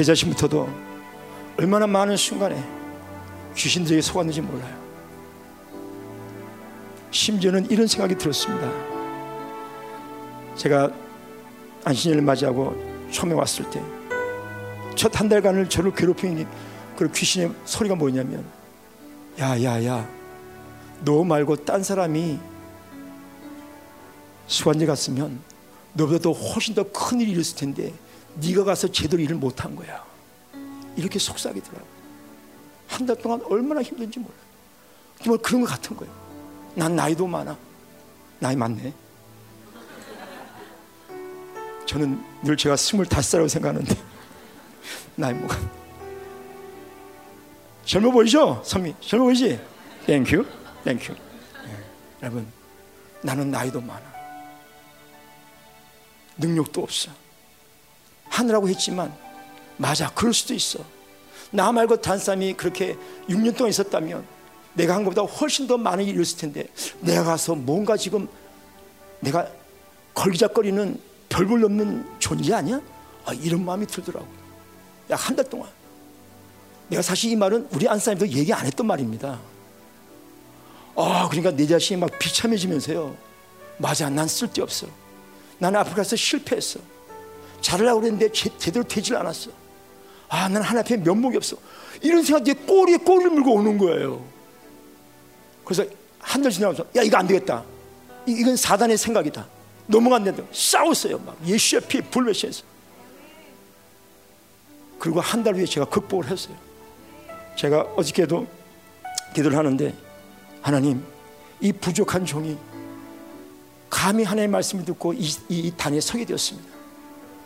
제 자신부터도 얼마나 많은 순간에 귀신들에게 속았는지 몰라요. 심지어는 이런 생각이 들었습니다. 제가 안신일을 맞이하고 처음에 왔을 때 첫 한 달간을 저를 괴롭히는 그 귀신의 소리가 뭐냐면 야야야 너 말고 딴 사람이 수관제 갔으면 너보다 더 훨씬 더 큰 일이 있을 텐데 네가 가서 제대로 일을 못한 거야. 이렇게 속삭이더라고. 한 달 동안 얼마나 힘든지 몰라. 정말 그런 것 같은 거예요. 난 나이도 많아. 나이 많네. 저는 늘 제가 스물다섯이라고 생각하는데 나이 뭐가 젊어 보이죠? 선미 젊어 보이지? Thank you thank you 네. 여러분 나는 나이도 많아 능력도 없어. 하느라고 했지만 맞아 그럴 수도 있어. 나 말고 단 사람이 그렇게 6년 동안 있었다면 내가 한 것보다 훨씬 더 많은 일이 있을 텐데 내가 가서 뭔가 지금 내가 걸기작거리는 별볼 없는 존재 아니야? 아, 이런 마음이 들더라고. 약 한 달 동안. 내가 사실 이 말은 우리 안사님도 얘기 안 했던 말입니다. 아, 그러니까 내 자신이 막 비참해지면서요. 맞아, 난 쓸데없어. 나는 아프리카에서 실패했어. 잘하려고 그랬는데 제, 대로 되질 않았어. 아, 나는 하나님의 면목이 없어. 이런 생각이 꼬리에 꼬리를 물고 오는 거예요. 그래서 한 달 지나면서 야 이거 안 되겠다. 이, 건 사단의 생각이다. 넘어간 데도 싸웠어요. 막 예수의 피 불매시해서. 그리고 한 달 후에 제가 극복을 했어요. 제가 어저께도 기도를 하는데 하나님 이 부족한 종이 감히 하나님의 말씀을 듣고 이, 이 단에 서게 되었습니다.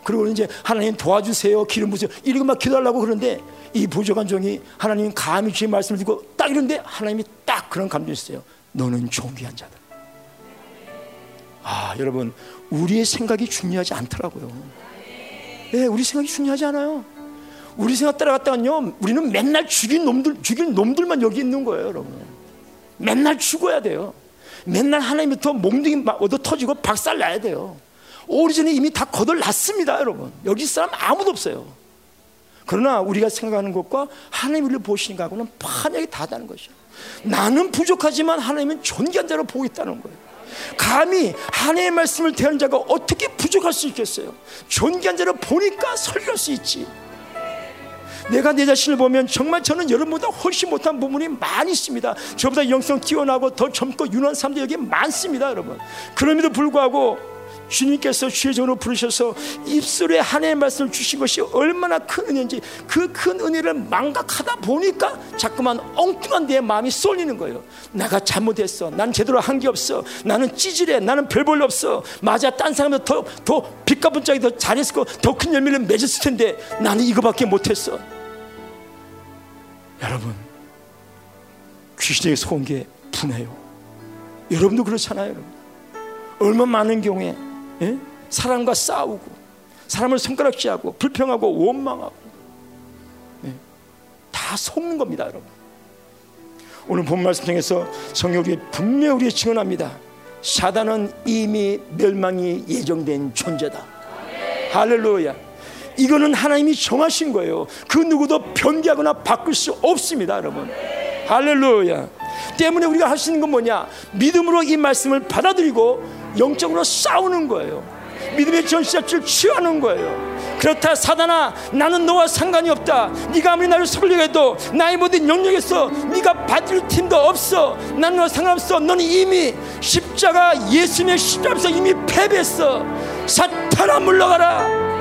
그리고 이제 하나님 도와주세요. 기름 부으세요. 이러고 막 기도하려고 그러는데 이 부족한 종이 하나님 감히 주의 말씀을 듣고 딱 이런데 하나님이 딱 그런 감정이 있어요. 너는 존귀한 자다. 아, 여러분, 우리의 생각이 중요하지 않더라고요. 네, 우리 생각이 중요하지 않아요. 우리 생각 따라갔다간요, 우리는 맨날 죽인 놈들, 죽인 놈들만 여기 있는 거예요, 여러분. 맨날 죽어야 돼요. 맨날 하나님부터 몽둥이 얻어 터지고 박살 나야 돼요. 오리진이 이미 다 거덜났습니다, 여러분. 여기 사람 아무도 없어요. 그러나 우리가 생각하는 것과 하나님 우리를 보시는 것하고는 판약이 다다른 것이요. 나는 부족하지만 하나님은 존귀한 자로 보고 있다는 거예요. 감히 하나님의 말씀을 대하는 자가 어떻게 부족할 수 있겠어요? 존귀한 자로 보니까 설교할 수 있지. 내가 내 자신을 보면 정말 저는 여러분보다 훨씬 못한 부분이 많이 있습니다. 저보다 영성 뛰어나고 더 젊고 유능한 사람들이 여기 많습니다, 여러분. 그럼에도 불구하고 주님께서 주의 종으로 부르셔서 입술에 하나님의 말씀을 주신 것이 얼마나 큰 은혜인지 그 큰 은혜를 망각하다 보니까 자꾸만 엉뚱한 내 마음이 쏠리는 거예요. 내가 잘못했어. 난 제대로 한 게 없어. 나는 찌질해. 나는 별 볼 없어. 맞아. 딴 사람은 더, 더 빛과 분짝이 더 잘했을 거, 더 큰 열매를 맺었을 텐데 나는 이거밖에 못했어. 여러분, 귀신에게 속은 게 분해요. 여러분도 그렇잖아요. 여러분. 얼마 많은 경우에 예? 사람과 싸우고 사람을 손가락질하고 불평하고 원망하고 예? 다 속는 겁니다, 여러분. 오늘 본 말씀 중에서 성경 우리 분명 우리 증언합니다. 사단은 이미 멸망이 예정된 존재다. 할렐루야. 이거는 하나님이 정하신 거예요. 그 누구도 변개하거나 바꿀 수 없습니다, 여러분. 할렐루야. 때문에 우리가 할 수 있는 건 뭐냐? 믿음으로 이 말씀을 받아들이고 영적으로 싸우는 거예요. 믿음의 전시자줄 취하는 거예요. 그렇다 사단아 나는 너와 상관이 없다. 네가 아무리 나를 설려해도 나의 모든 영역에서 네가 받을 팀도 없어. 나는 너 상관없어. 너는 이미 십자가 예수님의 십자가에서 이미 패배했어. 사탄아 물러가라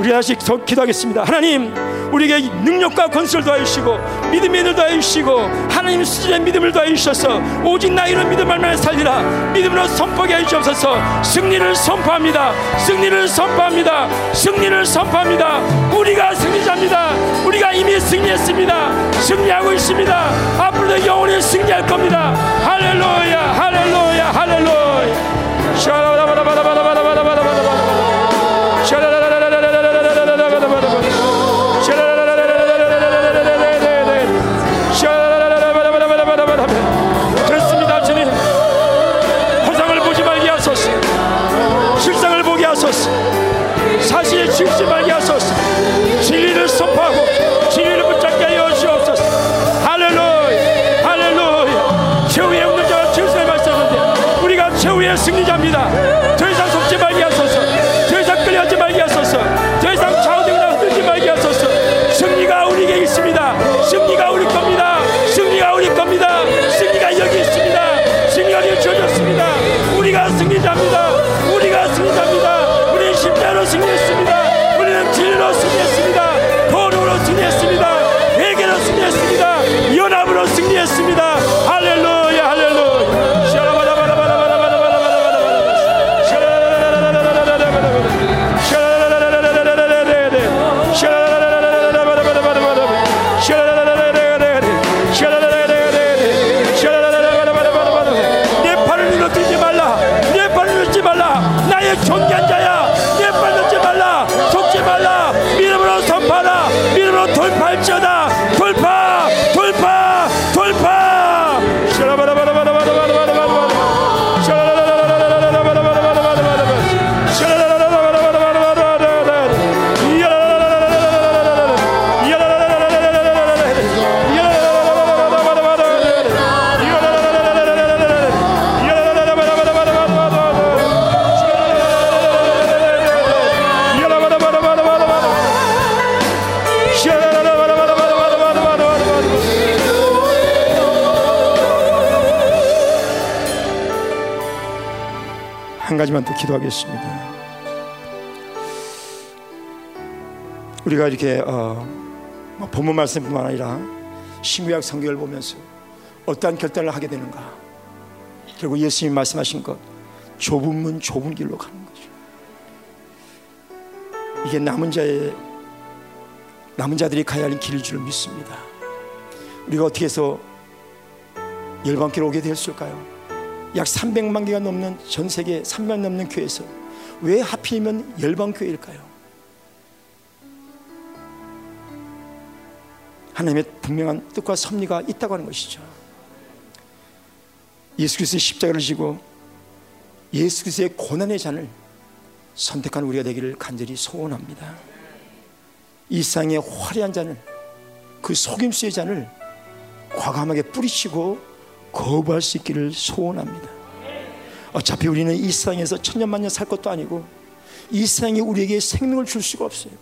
우리 다시 기도하겠습니다. 하나님, 우리에게 능력과 건설을 더하시고 믿음의 힘을 더하시고 하나님 수준의 믿음을 더하셔서 오직 나이는 믿음 알만 살리라 믿음으로 선포하게 하시옵소서 승리를 선포합니다. 승리를 선포합니다. 승리를 선포합니다. 우리가 승리자입니다. 우리가 이미 승리했습니다. 승리하고 있습니다. 앞으로도 영원히 승리할 겁니다. 할렐루야, 할렐루야, 할렐루야. 샤라바라바라바라바라바라바라바라. 샤라라 실지 가지만 더 기도하겠습니다. 우리가 이렇게 어, 뭐 본문 말씀뿐만 아니라 신구약 성경을 보면서 어떠한 결단을 하게 되는가? 결국 예수님이 말씀하신 것 좁은 문 좁은 길로 가는 거죠. 이게 남은 자의 남은 자들이 가야 할 길일 줄 믿습니다. 우리가 어떻게 해서 열방길 오게 되었을까요? 약 300만 개가 넘는 전 세계 3만 넘는 교회에서 왜 하필이면 열방 교회일까요? 하나님의 분명한 뜻과 섭리가 있다고 하는 것이죠. 예수 그리스도의 십자가를 지고 예수 그리스도의 고난의 잔을 선택한 우리가 되기를 간절히 소원합니다. 이 세상의 화려한 잔을 그 속임수의 잔을 과감하게 뿌리치고 거부할 수 있기를 소원합니다. 어차피 우리는 이 세상에서 천년만년 살 것도 아니고 이 세상이 우리에게 생명을 줄 수가 없어요.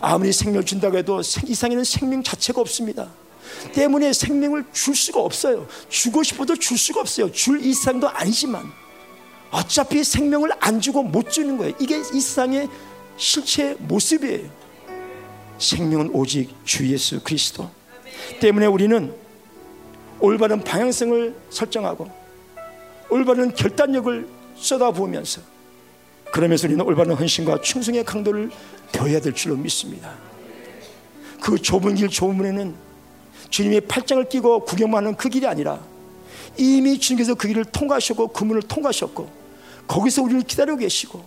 아무리 생명을 준다고 해도 이 세상에는 생명 자체가 없습니다. 때문에 생명을 줄 수가 없어요. 주고 싶어도 줄 수가 없어요. 줄 이 세상도 아니지만 어차피 생명을 안 주고 못 주는 거예요. 이게 이 세상의 실체 모습이에요. 생명은 오직 주 예수 그리스도. 때문에 우리는 올바른 방향성을 설정하고 올바른 결단력을 쏟아부으면서 그러면서 우리는 올바른 헌신과 충성의 강도를 배워야 될 줄로 믿습니다. 그 좁은 길 좁은 문에는 주님의 팔짱을 끼고 구경만 하는 그 길이 아니라 이미 주님께서 그 길을 통과하셨고 그 문을 통과하셨고 거기서 우리를 기다리고 계시고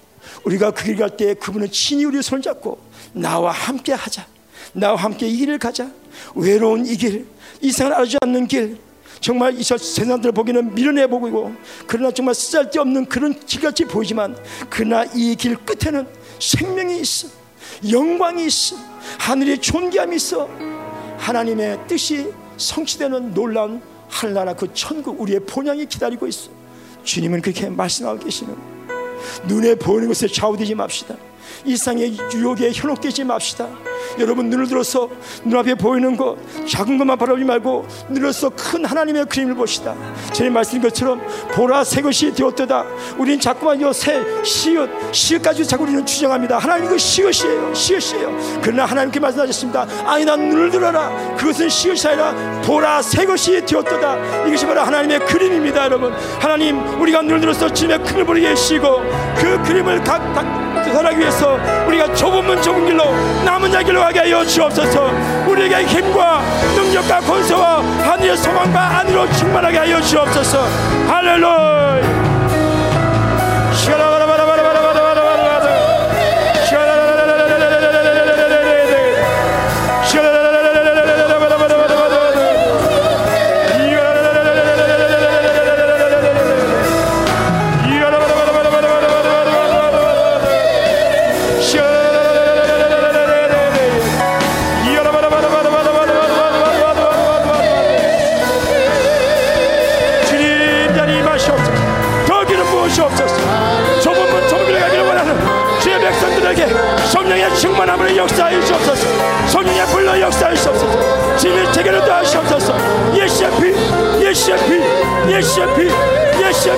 우리가 그 길 갈 때 그분은 친히 우리 손 잡고 나와 함께 하자 나와 함께 이 길을 가자 외로운 이 길, 이상을 알지 않는 길 정말 이 세상들 보기는 미련해 보이고 그러나 정말 쓸데없는 그런 길같이 보이지만 그러나 이 길 끝에는 생명이 있어 영광이 있어 하늘의 존귀함이 있어. 하나님의 뜻이 성취되는 놀라운 하늘나라 그 천국 우리의 본향이 기다리고 있어. 주님은 그렇게 말씀하고 계시는 눈에 보이는 것에 좌우되지 맙시다 이상의 유혹에 현혹되지 맙시다. 여러분 눈을 들어서 눈앞에 보이는 것 작은 것만 바라보지 말고 눈으로서 큰 하나님의 그림을 보시다. 전에 말씀인 것처럼 보라 새 것이 되었다. 우리는 자꾸만 요새 시옷 시옷까지 자꾸 우리는 주장합니다. 하나님 그 시옷이에요. 시옷이에요. 그러나 하나님께 말씀하셨습니다. 아니 난 눈을 들어라. 그것은 시옷이 아니라 보라 새 것이 되었다. 이것이 바로 하나님의 그림입니다, 여러분. 하나님 우리가 눈을 들어서 주님의 큰을 보게 하시고 그 그림을 각, 각 살아기 위해서 우리가 좁은 문 좁은 길로 남은 자 길로 가게 하여 주옵소서. 우리에게 힘과 능력과 권세와 하늘의 소망과 안으로 충만하게 하여 주옵소서. 할렐루야 피 예수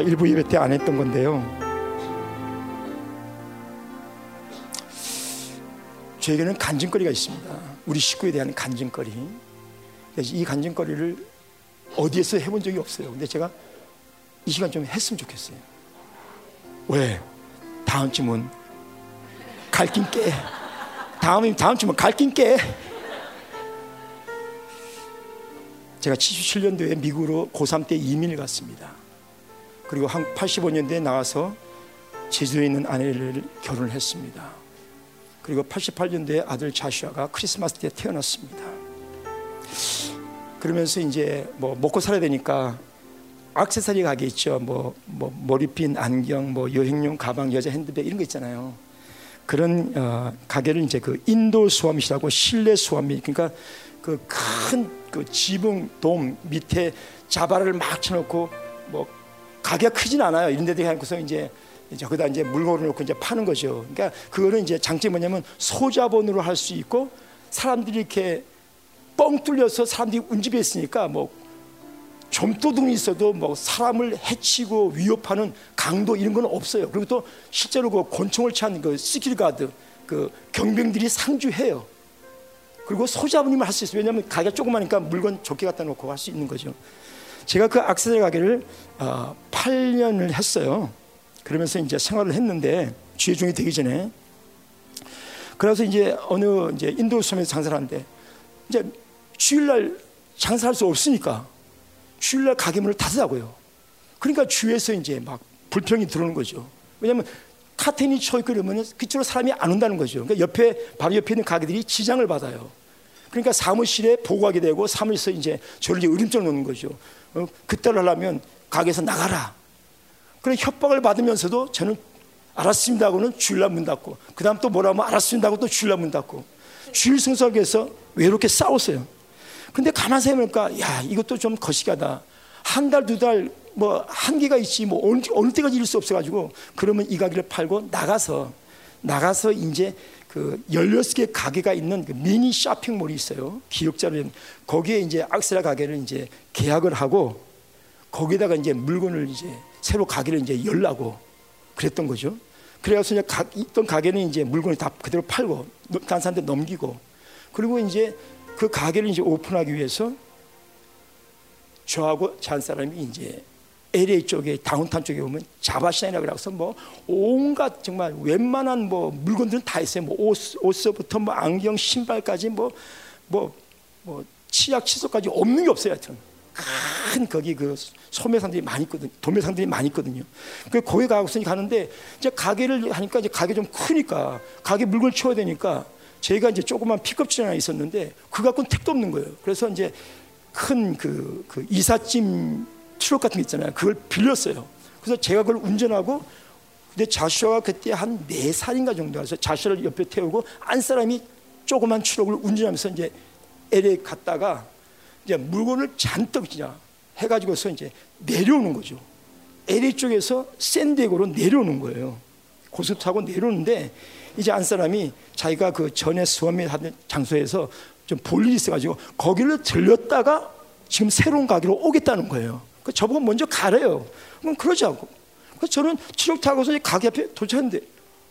일부 예배 때 안 했던 건데요. 저에게는 간증거리가 있습니다. 우리 식구에 대한 간증거리. 이 간증거리를 어디에서 해본 적이 없어요. 근데 제가 이 시간 좀 했으면 좋겠어요. 왜? 다음 주면 갈긴 깨. 다음 다음 주면 갈긴 깨. 제가 77년도에 미국으로 고3 때 이민을 갔습니다. 그리고 한 85년대에 나와서 제주도에 있는 아내를 결혼을 했습니다. 그리고 88년도에 아들 자슈아가 크리스마스 때 태어났습니다. 그러면서 이제 뭐 먹고 살아야 되니까 악세사리 가게 있죠. 뭐, 뭐 머리핀, 안경, 뭐 여행용 가방, 여자 핸드백 이런 거 있잖아요. 그런 어, 가게를 이제 그 인도 수암이라고 실내 수암이 그러니까 그 큰그 그 지붕 돔 밑에 자바를 막 쳐놓고 뭐 가게가 크진 않아요. 이런 데도 해놓고서 이제 저기다 이제 물건을 놓고 이제 파는 거죠. 그러니까 그거는 이제 장점이 뭐냐면 소자본으로 할 수 있고 사람들이 이렇게 뻥 뚫려서 사람들이 운집에 있으니까 뭐 좀도둑이 있어도 뭐 사람을 해치고 위협하는 강도 이런 건 없어요. 그리고 또 실제로 그 권총을 찬 그 시킬 가드 그 경병들이 상주해요. 그리고 소자본이면 할 수 있어요. 왜냐하면 가게가 조그마니까 물건 좋게 갖다 놓고 할 수 있는 거죠. 제가 그 악세사리 가게를 어, 8년을 했어요. 그러면서 이제 생활을 했는데 주의중이 되기 전에 그래서 이제 어느 이제 인도 섬에서 장사를 하는데 이제 주일날 장사할 수 없으니까 주일날 가게 문을 닫으라고요. 그러니까 주에서 이제 막 불평이 들어오는 거죠. 왜냐하면 카텐이 쳐 있고 그러면 그쪽으로 사람이 안 온다는 거죠. 그러니까 옆에 바로 옆에 있는 가게들이 지장을 받아요. 그러니까 사무실에 보고하게 되고 사무실에서 이제 저를 이제 으림장 놓는 거죠. 어, 그때를 하려면 가게에서 나가라. 그런 협박을 받으면서도 저는 알았습니다 하고는 주일날 문 닫고 그 다음 또 뭐라고 하면 알았습니다 하고 또 주일날 문 닫고 주일 위해서 외롭게 싸웠어요. 근데 가만 생각해보니까 야 이것도 좀 거시기하다. 한 달 두 달 뭐 한계가 있지 뭐 어느, 어느 때까지 이룰 수 없어가지고 그러면 이 가게를 팔고 나가서 나가서 이제 그 16개 가게가 있는 그 미니 쇼핑몰이 있어요. 기억자로 거기에 이제 악세라 가게를 이제 계약을 하고 거기다가 이제 물건을 이제 새로 가게를 이제 열라고 그랬던 거죠. 그래서 이제 가, 있던 가게는 이제 물건을 다 그대로 팔고 다른 사람한테 넘기고 그리고 이제 그 가게를 이제 오픈하기 위해서 저하고 저한 사람이 이제 LA 쪽에 다운타운 쪽에 오면 자바시나이라고 그래서 뭐 온갖 정말 웬만한 뭐 물건들은 다 있어요. 뭐 옷, 옷서부터 뭐 안경, 신발까지 뭐 뭐 뭐 치약, 칫솔까지 없는 게 없어요. 하여튼 큰 거기 그 소매상들이 많이 있거든요. 도매상들이 많이 있거든요. 그 거기 가고서 가는데 이제 가게를 하니까 이제 가게 좀 크니까 가게 물건 치워야 되니까 저희가 이제 조그만 픽업 트럭 하나 있었는데 그 갖고는 택도 없는 거예요. 그래서 이제 큰그 그 이삿짐 트럭 같은 게 있잖아요. 그걸 빌렸어요. 그래서 제가 그걸 운전하고 근데 자슈아가 그때 한 네 살인가 정도라서 자슈아를 옆에 태우고 안 사람이 조그만 트럭을 운전하면서 이제 LA 갔다가 이제 물건을 잔뜩 그냥 해가지고서 이제 내려오는 거죠. LA 쪽에서 샌디에고로 내려오는 거예요. 고속 타고 내려오는데 이제 안 사람이 자기가 그 전에 수험에 하던 장소에서 좀 볼 일이 있어가지고 거기를 들렸다가 지금 새로운 가게로 오겠다는 거예요. 그 저보고 먼저 가래요. 그럼 그러자고. 그래서 저는 트럭 타고서 가게 앞에 도착했는데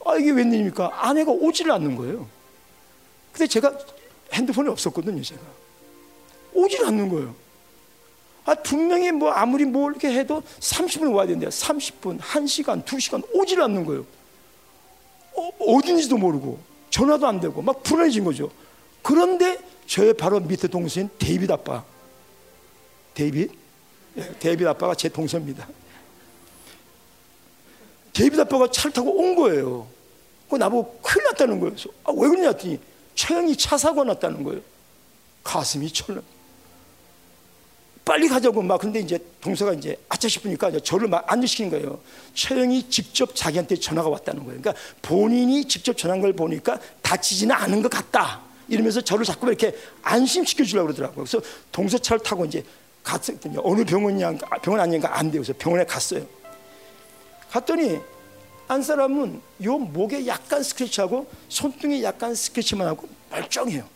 아 이게 웬일입니까? 아내가 오지를 않는 거예요. 근데 제가 핸드폰이 없었거든요, 제가. 오질 않는 거예요. 아, 분명히 뭐 아무리 뭐 이렇게 해도 30분 와야 된대요. 30분, 1시간, 2시간 오질 않는 거예요. 어, 딘지도 모르고 전화도 안 되고 막 불안해진 거죠. 그런데 저의 바로 밑에 동생인 데이빗 아빠. 데이빗? 예, 데이빗 아빠가 제 동생입니다. 데이빗 아빠가 차를 타고 온 거예요. 그 나보고 큰일 났다는 거예요. 아, 왜 그러냐 했더니 최영이 차 사고 났다는 거예요. 가슴이 철렁. 빨리 가자고 막 근데 이제 동서가 이제 아차 싶으니까 저를 막 안정시킨 거예요. 최영이 직접 자기한테 전화가 왔다는 거예요. 그러니까 본인이 직접 전화한 걸 보니까 다치지는 않은 것 같다. 이러면서 저를 자꾸 이렇게 안심시켜 주려고 그러더라고요. 그래서 동서 차를 타고 이제 갔더니 어느 병원이냐 병원 아닌가 안. 그래서 병원에 갔어요. 갔더니 한 사람은 요 목에 약간 스크래치하고 손등에 약간 스크래치만 하고 멀쩡해요.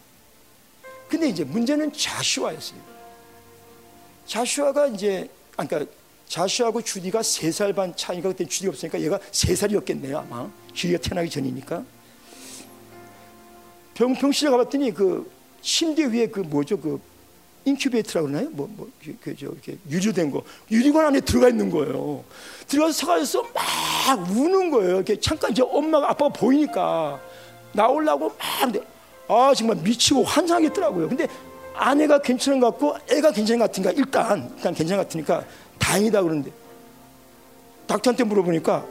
근데 이제 문제는 자슈아였어요. 자슈아가 이제 아, 그러니까 자슈아하고 주디가 세 살 반 차이가 그때 주디가 없으니까 얘가 세 살이었겠네요 아마 주디가 태어나기 전이니까 병실에 가봤더니 그 침대 위에 그 뭐죠 그 인큐베이터라고 그러나요? 뭐, 뭐, 그, 그, 저, 이렇게 유리된 거. 유리관 안에 들어가 있는 거예요. 들어가서 서가서 막 우는 거예요. 이렇게 잠깐 이제 엄마가, 아빠가 보이니까 나오려고 막, 아, 정말 미치고 환장하겠더라고요. 근데 아내가 괜찮은 것 같고 애가 괜찮은 것 같으니까 일단, 일단 괜찮은 것 같으니까 다행이다 그러는데 닥터한테 물어보니까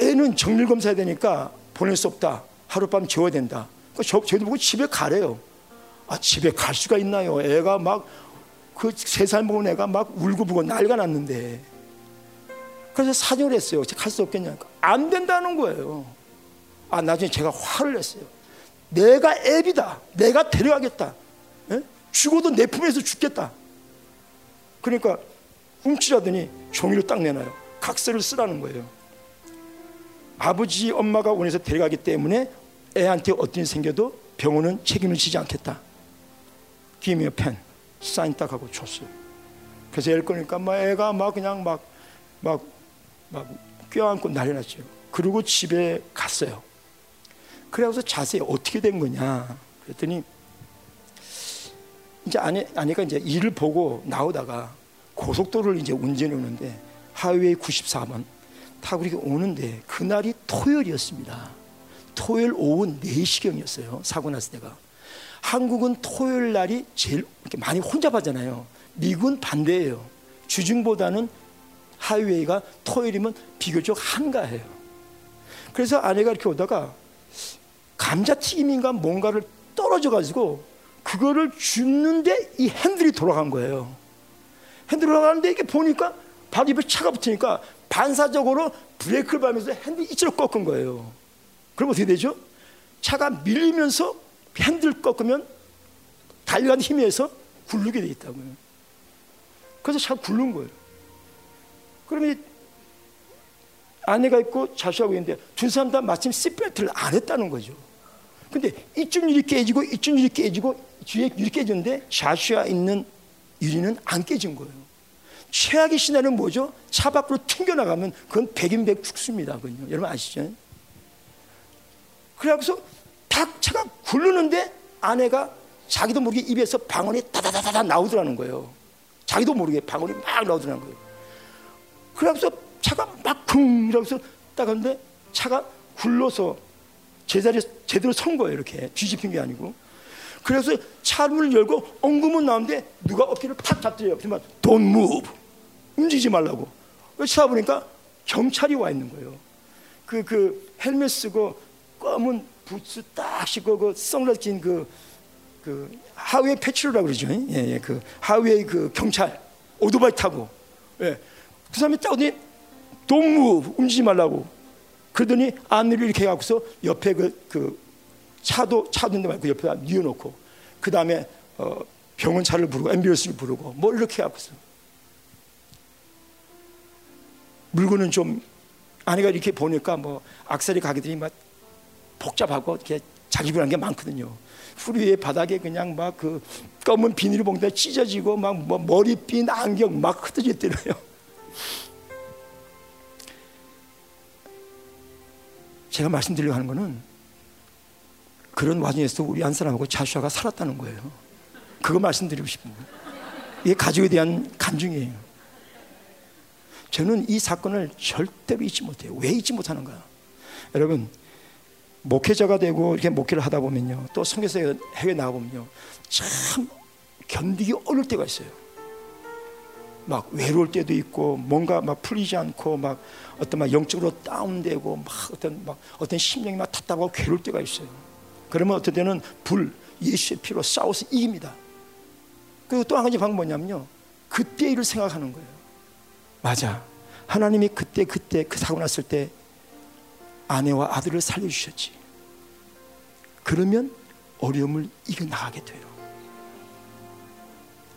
애는 정밀 검사해야 되니까 보낼 수 없다. 하룻밤 재워야 된다. 그러니까 저, 저희도 보고 집에 가래요. 아, 집에 갈 수가 있나요? 애가 막 그 세살 먹은 애가 막 울고불고 난리가 났는데 그래서 사정을 했어요. 갈 수 없겠냐? 안 된다는 거예요. 아, 나중에 제가 화를 냈어요. 내가 애비다. 내가 데려가겠다. 에? 죽어도 내 품에서 죽겠다. 그러니까 훔치라더니 종이를 딱 내놔요. 각서를 쓰라는 거예요. 아버지, 엄마가 원해서 데려가기 때문에 애한테 어떤 일이 생겨도 병원은 책임을 지지 않겠다. 기미어 펜 사인 딱 하고 줬어요. 그래서 애 거니까 막 애가 막 그냥 막 막 막 껴안고 난리 났죠. 그리고 집에 갔어요. 그래서 자세히 어떻게 된 거냐 그랬더니 이제 아내 아내가 이제 일을 보고 나오다가 고속도로를 이제 운전해 오는데 하이웨이 94번 타고 이렇게 오는데 그날이 토요일이었습니다. 토요일 오후 4시경이었어요. 사고 났을 때가. 한국은 토요일 날이 제일 많이 혼잡하잖아요. 미국은 반대예요. 주중보다는 하이웨이가 토요일이면 비교적 한가해요. 그래서 아내가 이렇게 오다가 감자튀김인가 뭔가를 떨어져 가지고 그거를 줍는데 이 핸들이 돌아간 거예요. 핸들이 돌아가는데 이게 보니까 바로 입에 차가 붙으니까 반사적으로 브레이크를 밟으면서 핸들이 이쪽으로 꺾은 거예요. 그럼 어떻게 되죠? 차가 밀리면서 핸들 꺾으면 달려간 힘에서 굴르게 돼 있다고요. 그래서 차가 굴른 거예요. 그러면 아내가 있고 자식하고 있는데 두 사람 다 마침 시트벨트를 안 했다는 거죠. 근데 이쪽 유리 깨지고 이쪽 유리 깨지고 뒤에 유리 깨졌는데 자시아 있는 유리는 안 깨진 거예요. 최악의 시나리오는 뭐죠? 차 밖으로 튕겨나가면 그건 백인백 죽습니다. 그건요. 여러분 아시죠? 그래서 탁 차가 굴르는데 아내가 자기도 모르게 입에서 방언이 다다다다다 나오더라는 거예요. 자기도 모르게 방언이 막 나오더라는 거예요. 그래서 차가 막쿵 이러면서 딱 하는데 차가 굴러서 제자리에 제대로 선 거예요. 이렇게 뒤집힌 게 아니고. 그래서 차문을 열고 엉금은 나오는데 누가 어깨를 팍 잡더래요. 그러면 don't move. 움직이지 말라고. 찾아보니까 경찰이 와 있는 거예요. 그, 그 헬멧 쓰고 검은 부츠 딱 씻고 그 선글라스 낀그 그 하웨이 패치로라고 그러죠. 예, 예, 그 하웨이 그 경찰 오토바이 타고 예. 그 사람이 딱 어디 동무 움직이지 말라고 그러더니 안내를 이렇게 해갖고서 옆에 그, 그 차도 차도인데 말고 옆에다 뉘어놓고 그 다음에 어, 병원 차를 부르고 앰뷸런스를 부르고 뭐 이렇게 해갖고서 물건은 좀 아내가 이렇게 보니까 뭐 악셀이 가게들이 막 복잡하고 이렇게 자기분한 게 많거든요. 후리의 바닥에 그냥 막 그 검은 비닐봉지에 찢어지고 막 뭐 머리핀 안경 막 흩어졌더래요. 제가 말씀드리려고 하는 거는 그런 와중에서 우리 한 사람하고 자슈아가 살았다는 거예요. 그거 말씀드리고 싶은 거예요. 이게 가족에 대한 간증이에요. 저는 이 사건을 절대로 잊지 못해요. 왜 잊지 못하는가? 여러분, 목회자가 되고 이렇게 목회를 하다 보면요. 또 성교사 해외 나가 보면요. 참 견디기 어려울 때가 있어요. 막 외로울 때도 있고 뭔가 막 풀리지 않고 막 어떤 막 영적으로 다운되고 막 어떤 막 어떤 심령이 막 답답하고 괴로울 때가 있어요. 그러면 어떤 때는 불 예수의 피로 싸워서 이깁니다. 그리고 또 한 가지 방법은 뭐냐면요. 그때 일을 생각하는 거예요. 맞아. 하나님이 그때 그때 그 사고 났을 때 아내와 아들을 살려주셨지. 그러면 어려움을 이겨나가게 돼요.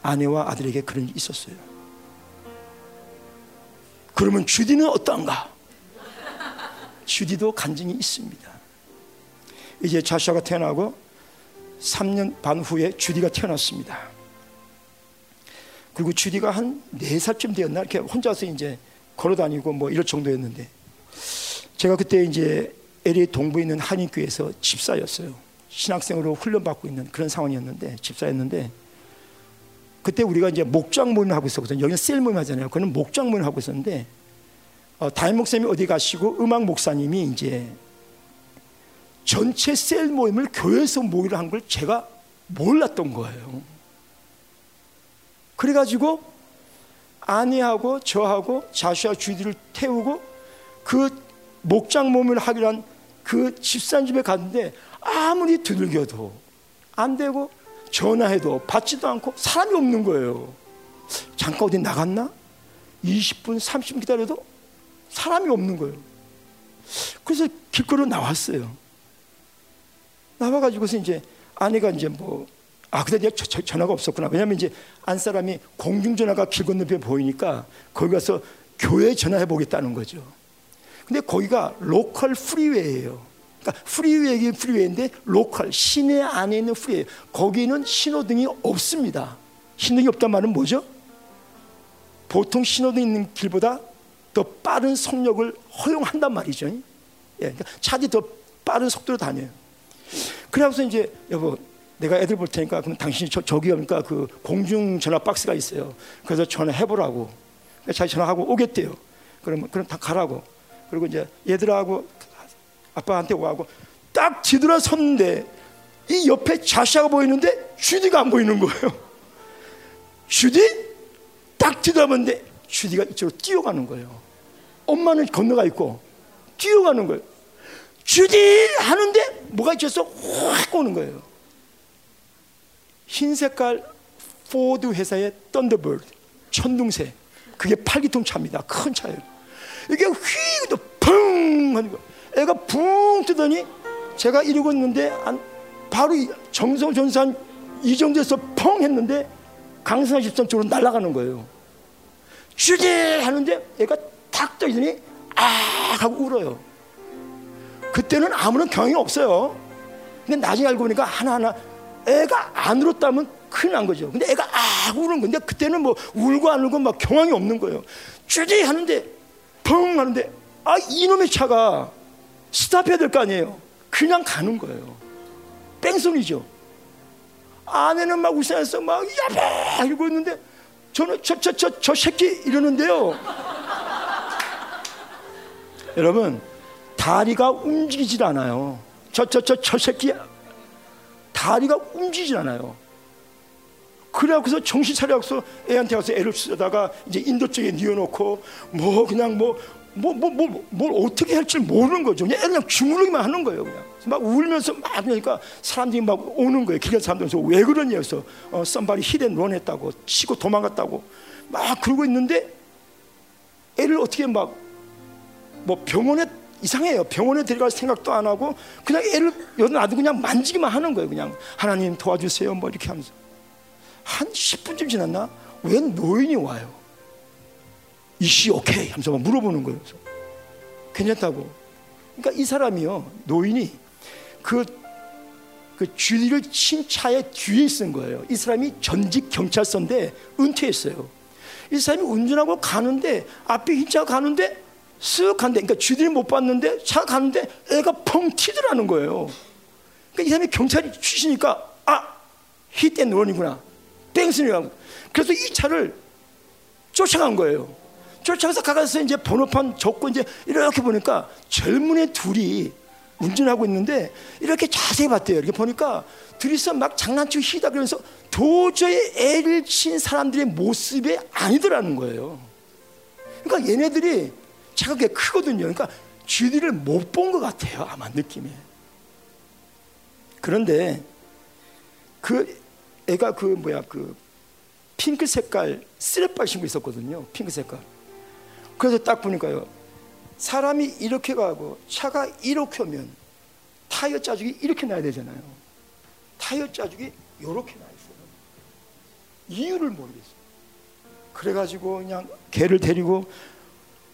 아내와 아들에게 그런 일이 있었어요. 그러면 주디는 어떤가? 주디도 간증이 있습니다. 이제 자샤가 태어나고 3년 반 후에 주디가 태어났습니다. 그리고 주디가 한 4살쯤 되었나 이렇게 혼자서 이제 걸어 다니고 뭐 이럴 정도였는데 제가 그때 이제 LA 동부에 있는 한인교회에서 집사였어요. 신학생으로 훈련받고 있는 그런 상황이었는데 집사였는데 그때 우리가 이제 목장 모임을 하고 있었거든요. 여기는 셀 모임 하잖아요. 그는 목장 모임을 하고 있었는데 어, 담임 목사님이 어디 가시고 음악 목사님이 이제 전체 셀 모임을 교회에서 모이를 한 걸 제가 몰랐던 거예요. 그래가지고 아내하고 저하고 자수와 주디를 태우고 그 목장 몸을 하기로 한 그 집산 집에 갔는데 아무리 두들겨도 안 되고 전화해도 받지도 않고 사람이 없는 거예요. 잠깐 어디 나갔나? 20분, 30분 기다려도 사람이 없는 거예요. 그래서 길거리로 나왔어요. 나와가지고서 이제 아내가 이제 뭐, 아, 근데 내가 전화가 없었구나. 왜냐면 이제 안 사람이 공중전화가 길 건너편에 보이니까 거기 가서 교회 전화해 보겠다는 거죠. 근데 거기가 local freeway예요. 그러니까 freeway freeway인데 local 시내 안에 있는 freeway. 거기는 신호등이 없습니다. 신호등이 없단 말은 뭐죠? 보통 신호등 있는 길보다 더 빠른 속력을 허용한단 말이죠. 예, 그러니까 차들이 더 빠른 속도로 다녀요. 그래서 이제 여보 내가 애들 볼 테니까 그럼 당신이 저, 저기 오니까 그 공중 전화 박스가 있어요. 그래서 전화해 보라고. 자기 전화하고 오겠대요. 그러면 그럼 다 가라고. 그리고 이제 얘들하고 아빠한테 와고 딱 뒤돌아섰는데 이 옆에 자샤가 보이는데 주디가 안 보이는 거예요. 주디 딱 뒤돌아봤는데 주디가 이쪽으로 뛰어가는 거예요. 엄마는 건너가 있고 뛰어가는 거예요. 주디 하는데 뭐가 있어서 확 오는 거예요. 흰 색깔 포드 회사의 썬더버드 천둥새 그게 8기통 차입니다. 큰 차예요. 이게 휘도 펑 거. 애가 붕 뜨더니 제가 이러고 있는데 안, 바로 정성 전산 이 정도에서 펑 했는데 강승환 집산 쪽으로 날아가는 거예요. 주지 하는데 애가 탁 떠있더니 아 하고 울어요. 그때는 아무런 경향이 없어요. 근데 나중에 알고 보니까 하나하나 애가 안 울었다면 큰일 난 거죠. 근데 애가 아 우는 건데 그때는 뭐 울고 안 울고 막 경황이 없는 거예요. 주지 하는데 펑 하는데 아 이놈의 차가 스탑해야 될 거 아니에요. 그냥 가는 거예요. 뺑소니죠. 아내는 막 울산에서 막 야바 이러고 있는데 저는 저 저 저 저 새끼 이러는데요. 여러분 다리가 움직이질 않아요. 저 저 저 저 새끼 다리가 움직이질 않아요. 그래갖고서 정신 차려서 애한테 가서 애를 쓰다가 이제 인도 쪽에 뉘어놓고 뭐 그냥 뭐 뭐 뭐 뭐 뭘 어떻게 할지 모르는 거죠. 그냥 그냥 주무르기만 하는 거예요. 그냥 막 울면서 막 그러니까 사람들이 막 오는 거예요. 기관 사람들서 왜 그러냐 해서 어, 썸바리 히덴 런했다고 치고 도망갔다고 막 그러고 있는데 애를 어떻게 막 뭐 병원에 이상해요. 병원에 데려갈 생각도 안 하고 그냥 애를 여기 놔두 그냥 만지기만 하는 거예요. 그냥 하나님 도와주세요. 뭐 이렇게 하면서 한 10분쯤 지났나? 웬 노인이 와요. 이씨 오케이 하면서 막 물어보는 거예요. 괜찮다고. 그러니까 이 사람이요 노인이 그, 그 주디를 친 차의 뒤에 있은 거예요. 이 사람이 전직 경찰서인데 은퇴했어요. 이 사람이 운전하고 가는데 앞에 흰 차가 가는데 쓱 간대. 그러니까 주디를 못 봤는데 차 가는데 애가 펑 튀더라는 거예요. 그러니까 이 사람이 경찰이 출신이니까 아 히땐 런이구나. 뺑스니라고. 그래서 이 차를 쫓아간 거예요. 쫓아가서 가가서 이제 번호판 적고 이제 이렇게 보니까 젊은이 둘이 운전하고 있는데 이렇게 자세히 봤대요. 이렇게 보니까 둘이서 막 장난치고 히다 그러면서 도저히 애를 친 사람들의 모습이 아니더라는 거예요. 그러니까 얘네들이 차가 꽤 크거든요. 그러니까 쥐들을 못 본 것 같아요. 아마 느낌이. 그런데 그 애가 그 뭐야 그 핑크 색깔 쓰레빠 신고 있었거든요. 핑크 색깔. 그래서 딱 보니까요. 사람이 이렇게 가고 차가 이렇게 오면 타이어 짜죽이 이렇게 나야 되잖아요. 타이어 짜죽이 이렇게 나 있어요. 이유를 모르겠어요. 그래가지고 그냥 개를 데리고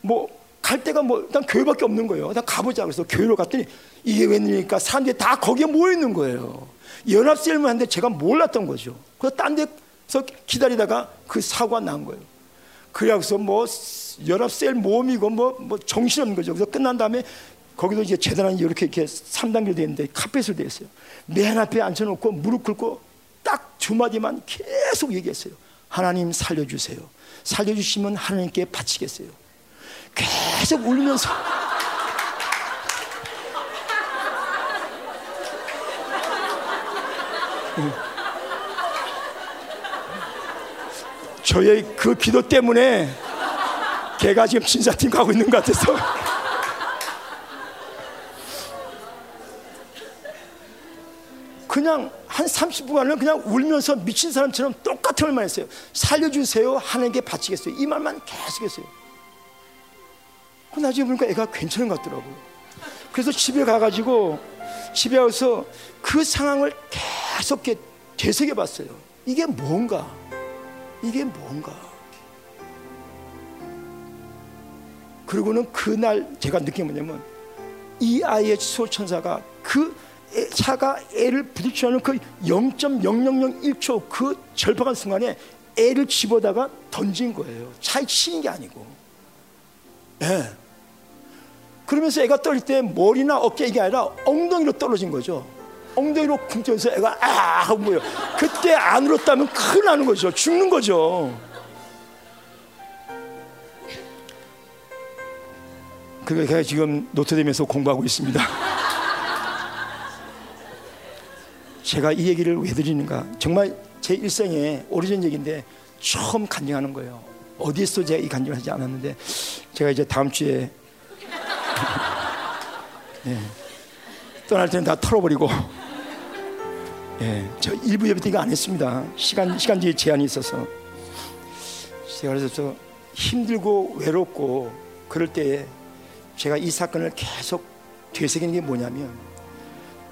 뭐 갈 데가 뭐 일단 교회밖에 없는 거예요. 나 가보자 그래서 교회로 갔더니 이게 웬일이니까 사람들이 다 거기에 모여 있는 거예요. 연합셀만 한데 제가 몰랐던 거죠. 그래서 딴 데서 기다리다가 그 사고가 난 거예요. 그래서 뭐 연합셀 모험이고 뭐, 뭐 정신없는 거죠. 그래서 끝난 다음에 거기도 이제 재단이 이렇게 이렇게 3단계로 되어 있는데 카펫을 되어 있어요. 맨 앞에 앉혀놓고 무릎 꿇고 딱 두 마디만 계속 얘기했어요. 하나님 살려주세요. 살려주시면 하나님께 바치겠어요. 계속 울면서 저의 그 기도 때문에 걔가 지금 진사팀 가고 있는 것 같아서 그냥 한 30분간은 그냥 울면서 미친 사람처럼 똑같은 말만 했어요. 살려주세요. 하나님께 바치겠어요. 이 말만 계속 했어요. 그 나중에 보니까 애가 괜찮은 것 같더라고요. 그래서 집에 가가지고 집에 와서 그 상황을 계속 되새겨 봤어요. 이게 뭔가? 이게 뭔가? 그리고는 그날 제가 느낀 뭐냐면 이 아이의 수호천사가 그 애, 차가 애를 부딪히는 그 0.0001초 그 절박한 순간에 애를 집어다가 던진 거예요. 차에 치는 게 아니고. 예. 그러면서 애가 떨릴 때 머리나 어깨 이게 아니라 엉덩이로 떨어진 거죠. 엉덩이로 쿵쳐서 애가 아 뭐요. 그때 안 울었다면 큰일 나는 거죠. 죽는 거죠. 그러니까 제가 지금 노트댐에서 공부하고 있습니다. 제가 이 얘기를 왜 드리는가? 정말 제 일생에 오래전 얘기인데 처음 간증하는 거예요. 어디에서 제가 이 간증을 하지 않았는데 제가 이제 다음 주에 네. 떠날 때는 다 털어버리고 예, 저 일부 예배 때가 안 했습니다. 시간 시간제 제한이 있어서 제가 그래서 힘들고 외롭고 그럴 때에 제가 이 사건을 계속 되새기는 게 뭐냐면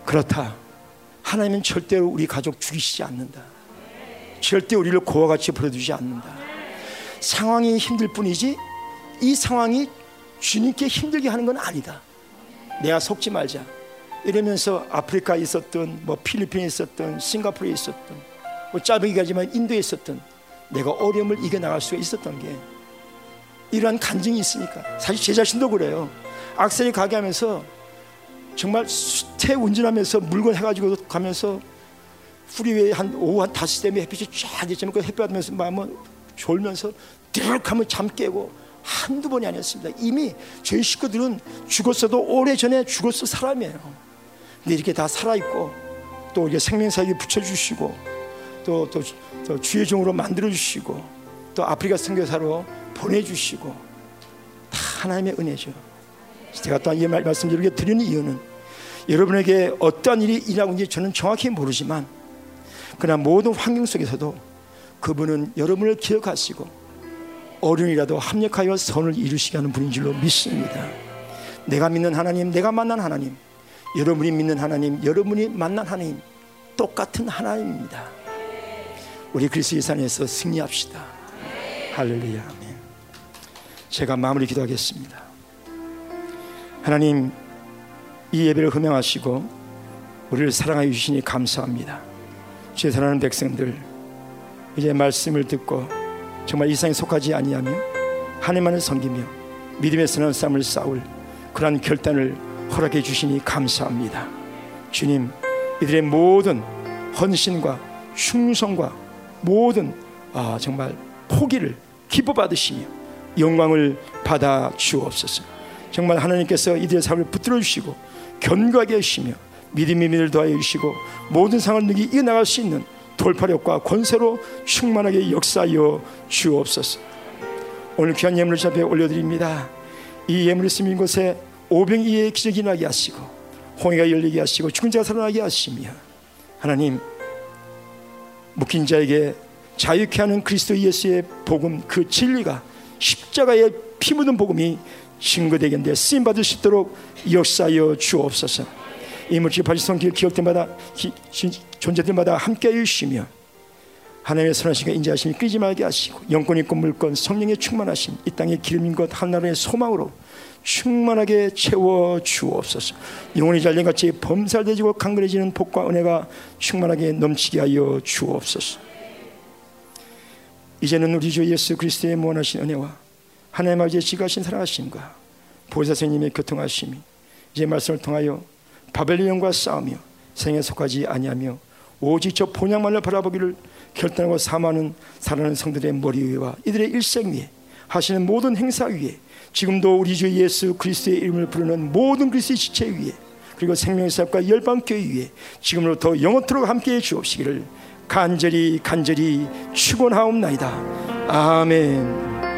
그렇다. 하나님은 절대로 우리 가족 죽이시지 않는다. 절대 우리를 고와 같이 버려두지 않는다. 상황이 힘들 뿐이지 이 상황이 주님께 힘들게 하는 건 아니다. 내가 속지 말자. 이러면서 아프리카에 있었던 뭐 필리핀에 있었던 싱가포르에 있었던 뭐 짧게 가지만 인도에 있었던 내가 어려움을 이겨나갈 수가 있었던 게 이러한 간증이 있으니까 사실 제 자신도 그래요 악세사리 가게 하면서 정말 수태 운전하면서 물건 해가지고 가면서 freeway 한 오후 한 다섯 시에 햇빛이 쫙 있잖아요 그 햇빛 받으면서 마음은 졸면서 드륵 하면 잠 깨고 한두 번이 아니었습니다 이미 저희 식구들은 죽었어도 오래전에 죽었을 사람이에요 근데 이렇게 다 살아있고 또 이게 생명사역에 붙여주시고 또, 또, 또 주의 종으로 만들어주시고 또 아프리카 선교사로 보내주시고 다 하나님의 은혜죠. 제가 또한 이 말씀 이렇게 드리는 이유는 여러분에게 어떠한 일이 일하고 있는지 저는 정확히 모르지만 그러나 모든 환경 속에서도 그분은 여러분을 기억하시고 어른이라도 합력하여 선을 이루시게 하는 분인 줄로 믿습니다. 내가 믿는 하나님, 내가 만난 하나님 여러분이 믿는 하나님, 여러분이 만난 하나님 똑같은 하나님입니다. 우리 그리스도 예산에서 승리합시다. 할렐루야. 아멘. 제가 마무리 기도하겠습니다. 하나님 이 예배를 흠명하시고 우리를 사랑하여 주시니 감사합니다. 주의 사랑하는 백성들 이제 말씀을 듣고 정말 이상에 속하지 아니하며 하나님만을 섬기며 선한 싸움을 싸울 그러한 결단을 허락해 주시니 감사합니다. 주님, 이들의 모든 헌신과 충성과 모든 아, 정말 포기를 기뻐 받으시며 영광을 받아 주옵소서. 정말 하나님께서 이들의 삶을 붙들어 주시고 견고하게 하시며 믿음의 믿을 더하여 주시고 모든 상을 능히 이겨나갈 수 있는 돌파력과 권세로 충만하게 역사하여 주옵소서. 오늘 귀한 예물을 잡에 올려드립니다. 이 예물을 쓰는 곳에 오병이의 기적이 나게 하시고 홍해가 열리게 하시고 죽은 자가 살아나게 하시며 하나님 묶인 자에게 자유케 하는 그리스도 예수의 복음 그 진리가 십자가에 피 묻은 복음이 증거되겠는데 쓰임 받을 수 있도록 역사하여 주옵소서. 이 물질 발성 기억 때마다 존재들마다 함께 해주시며 하나님의 선하신가 인자하심이 끄지 말게 하시고 영권 있고 물권 성령의 충만하심 이 땅의 기름인 것 하나님의 소망으로 충만하게 채워 주옵소서. 영혼이 잘된같이 범살되지고 강건해지는 복과 은혜가 충만하게 넘치게 하여 주옵소서. 이제는 우리 주 예수 그리스도의 무한하신 은혜와 하나님 아버지의 지가신 사랑하심과 보혜사님의 교통하심이 이제 말씀을 통하여 바벨론과 싸우며 생에 속하지 아니하며 오직 저 본향만을 바라보기를 결단하고 사모하는 사랑하는 성들의 머리 위와 이들의 일생 위에 하시는 모든 행사 위에 지금도 우리 주 예수 그리스도의 이름을 부르는 모든 그리스도의 지체 위에 그리고 생명의 사업과 열방교회 위에 지금으로부터 영원토록 함께해 주옵시기를 간절히 간절히 축원하옵나이다. 아멘.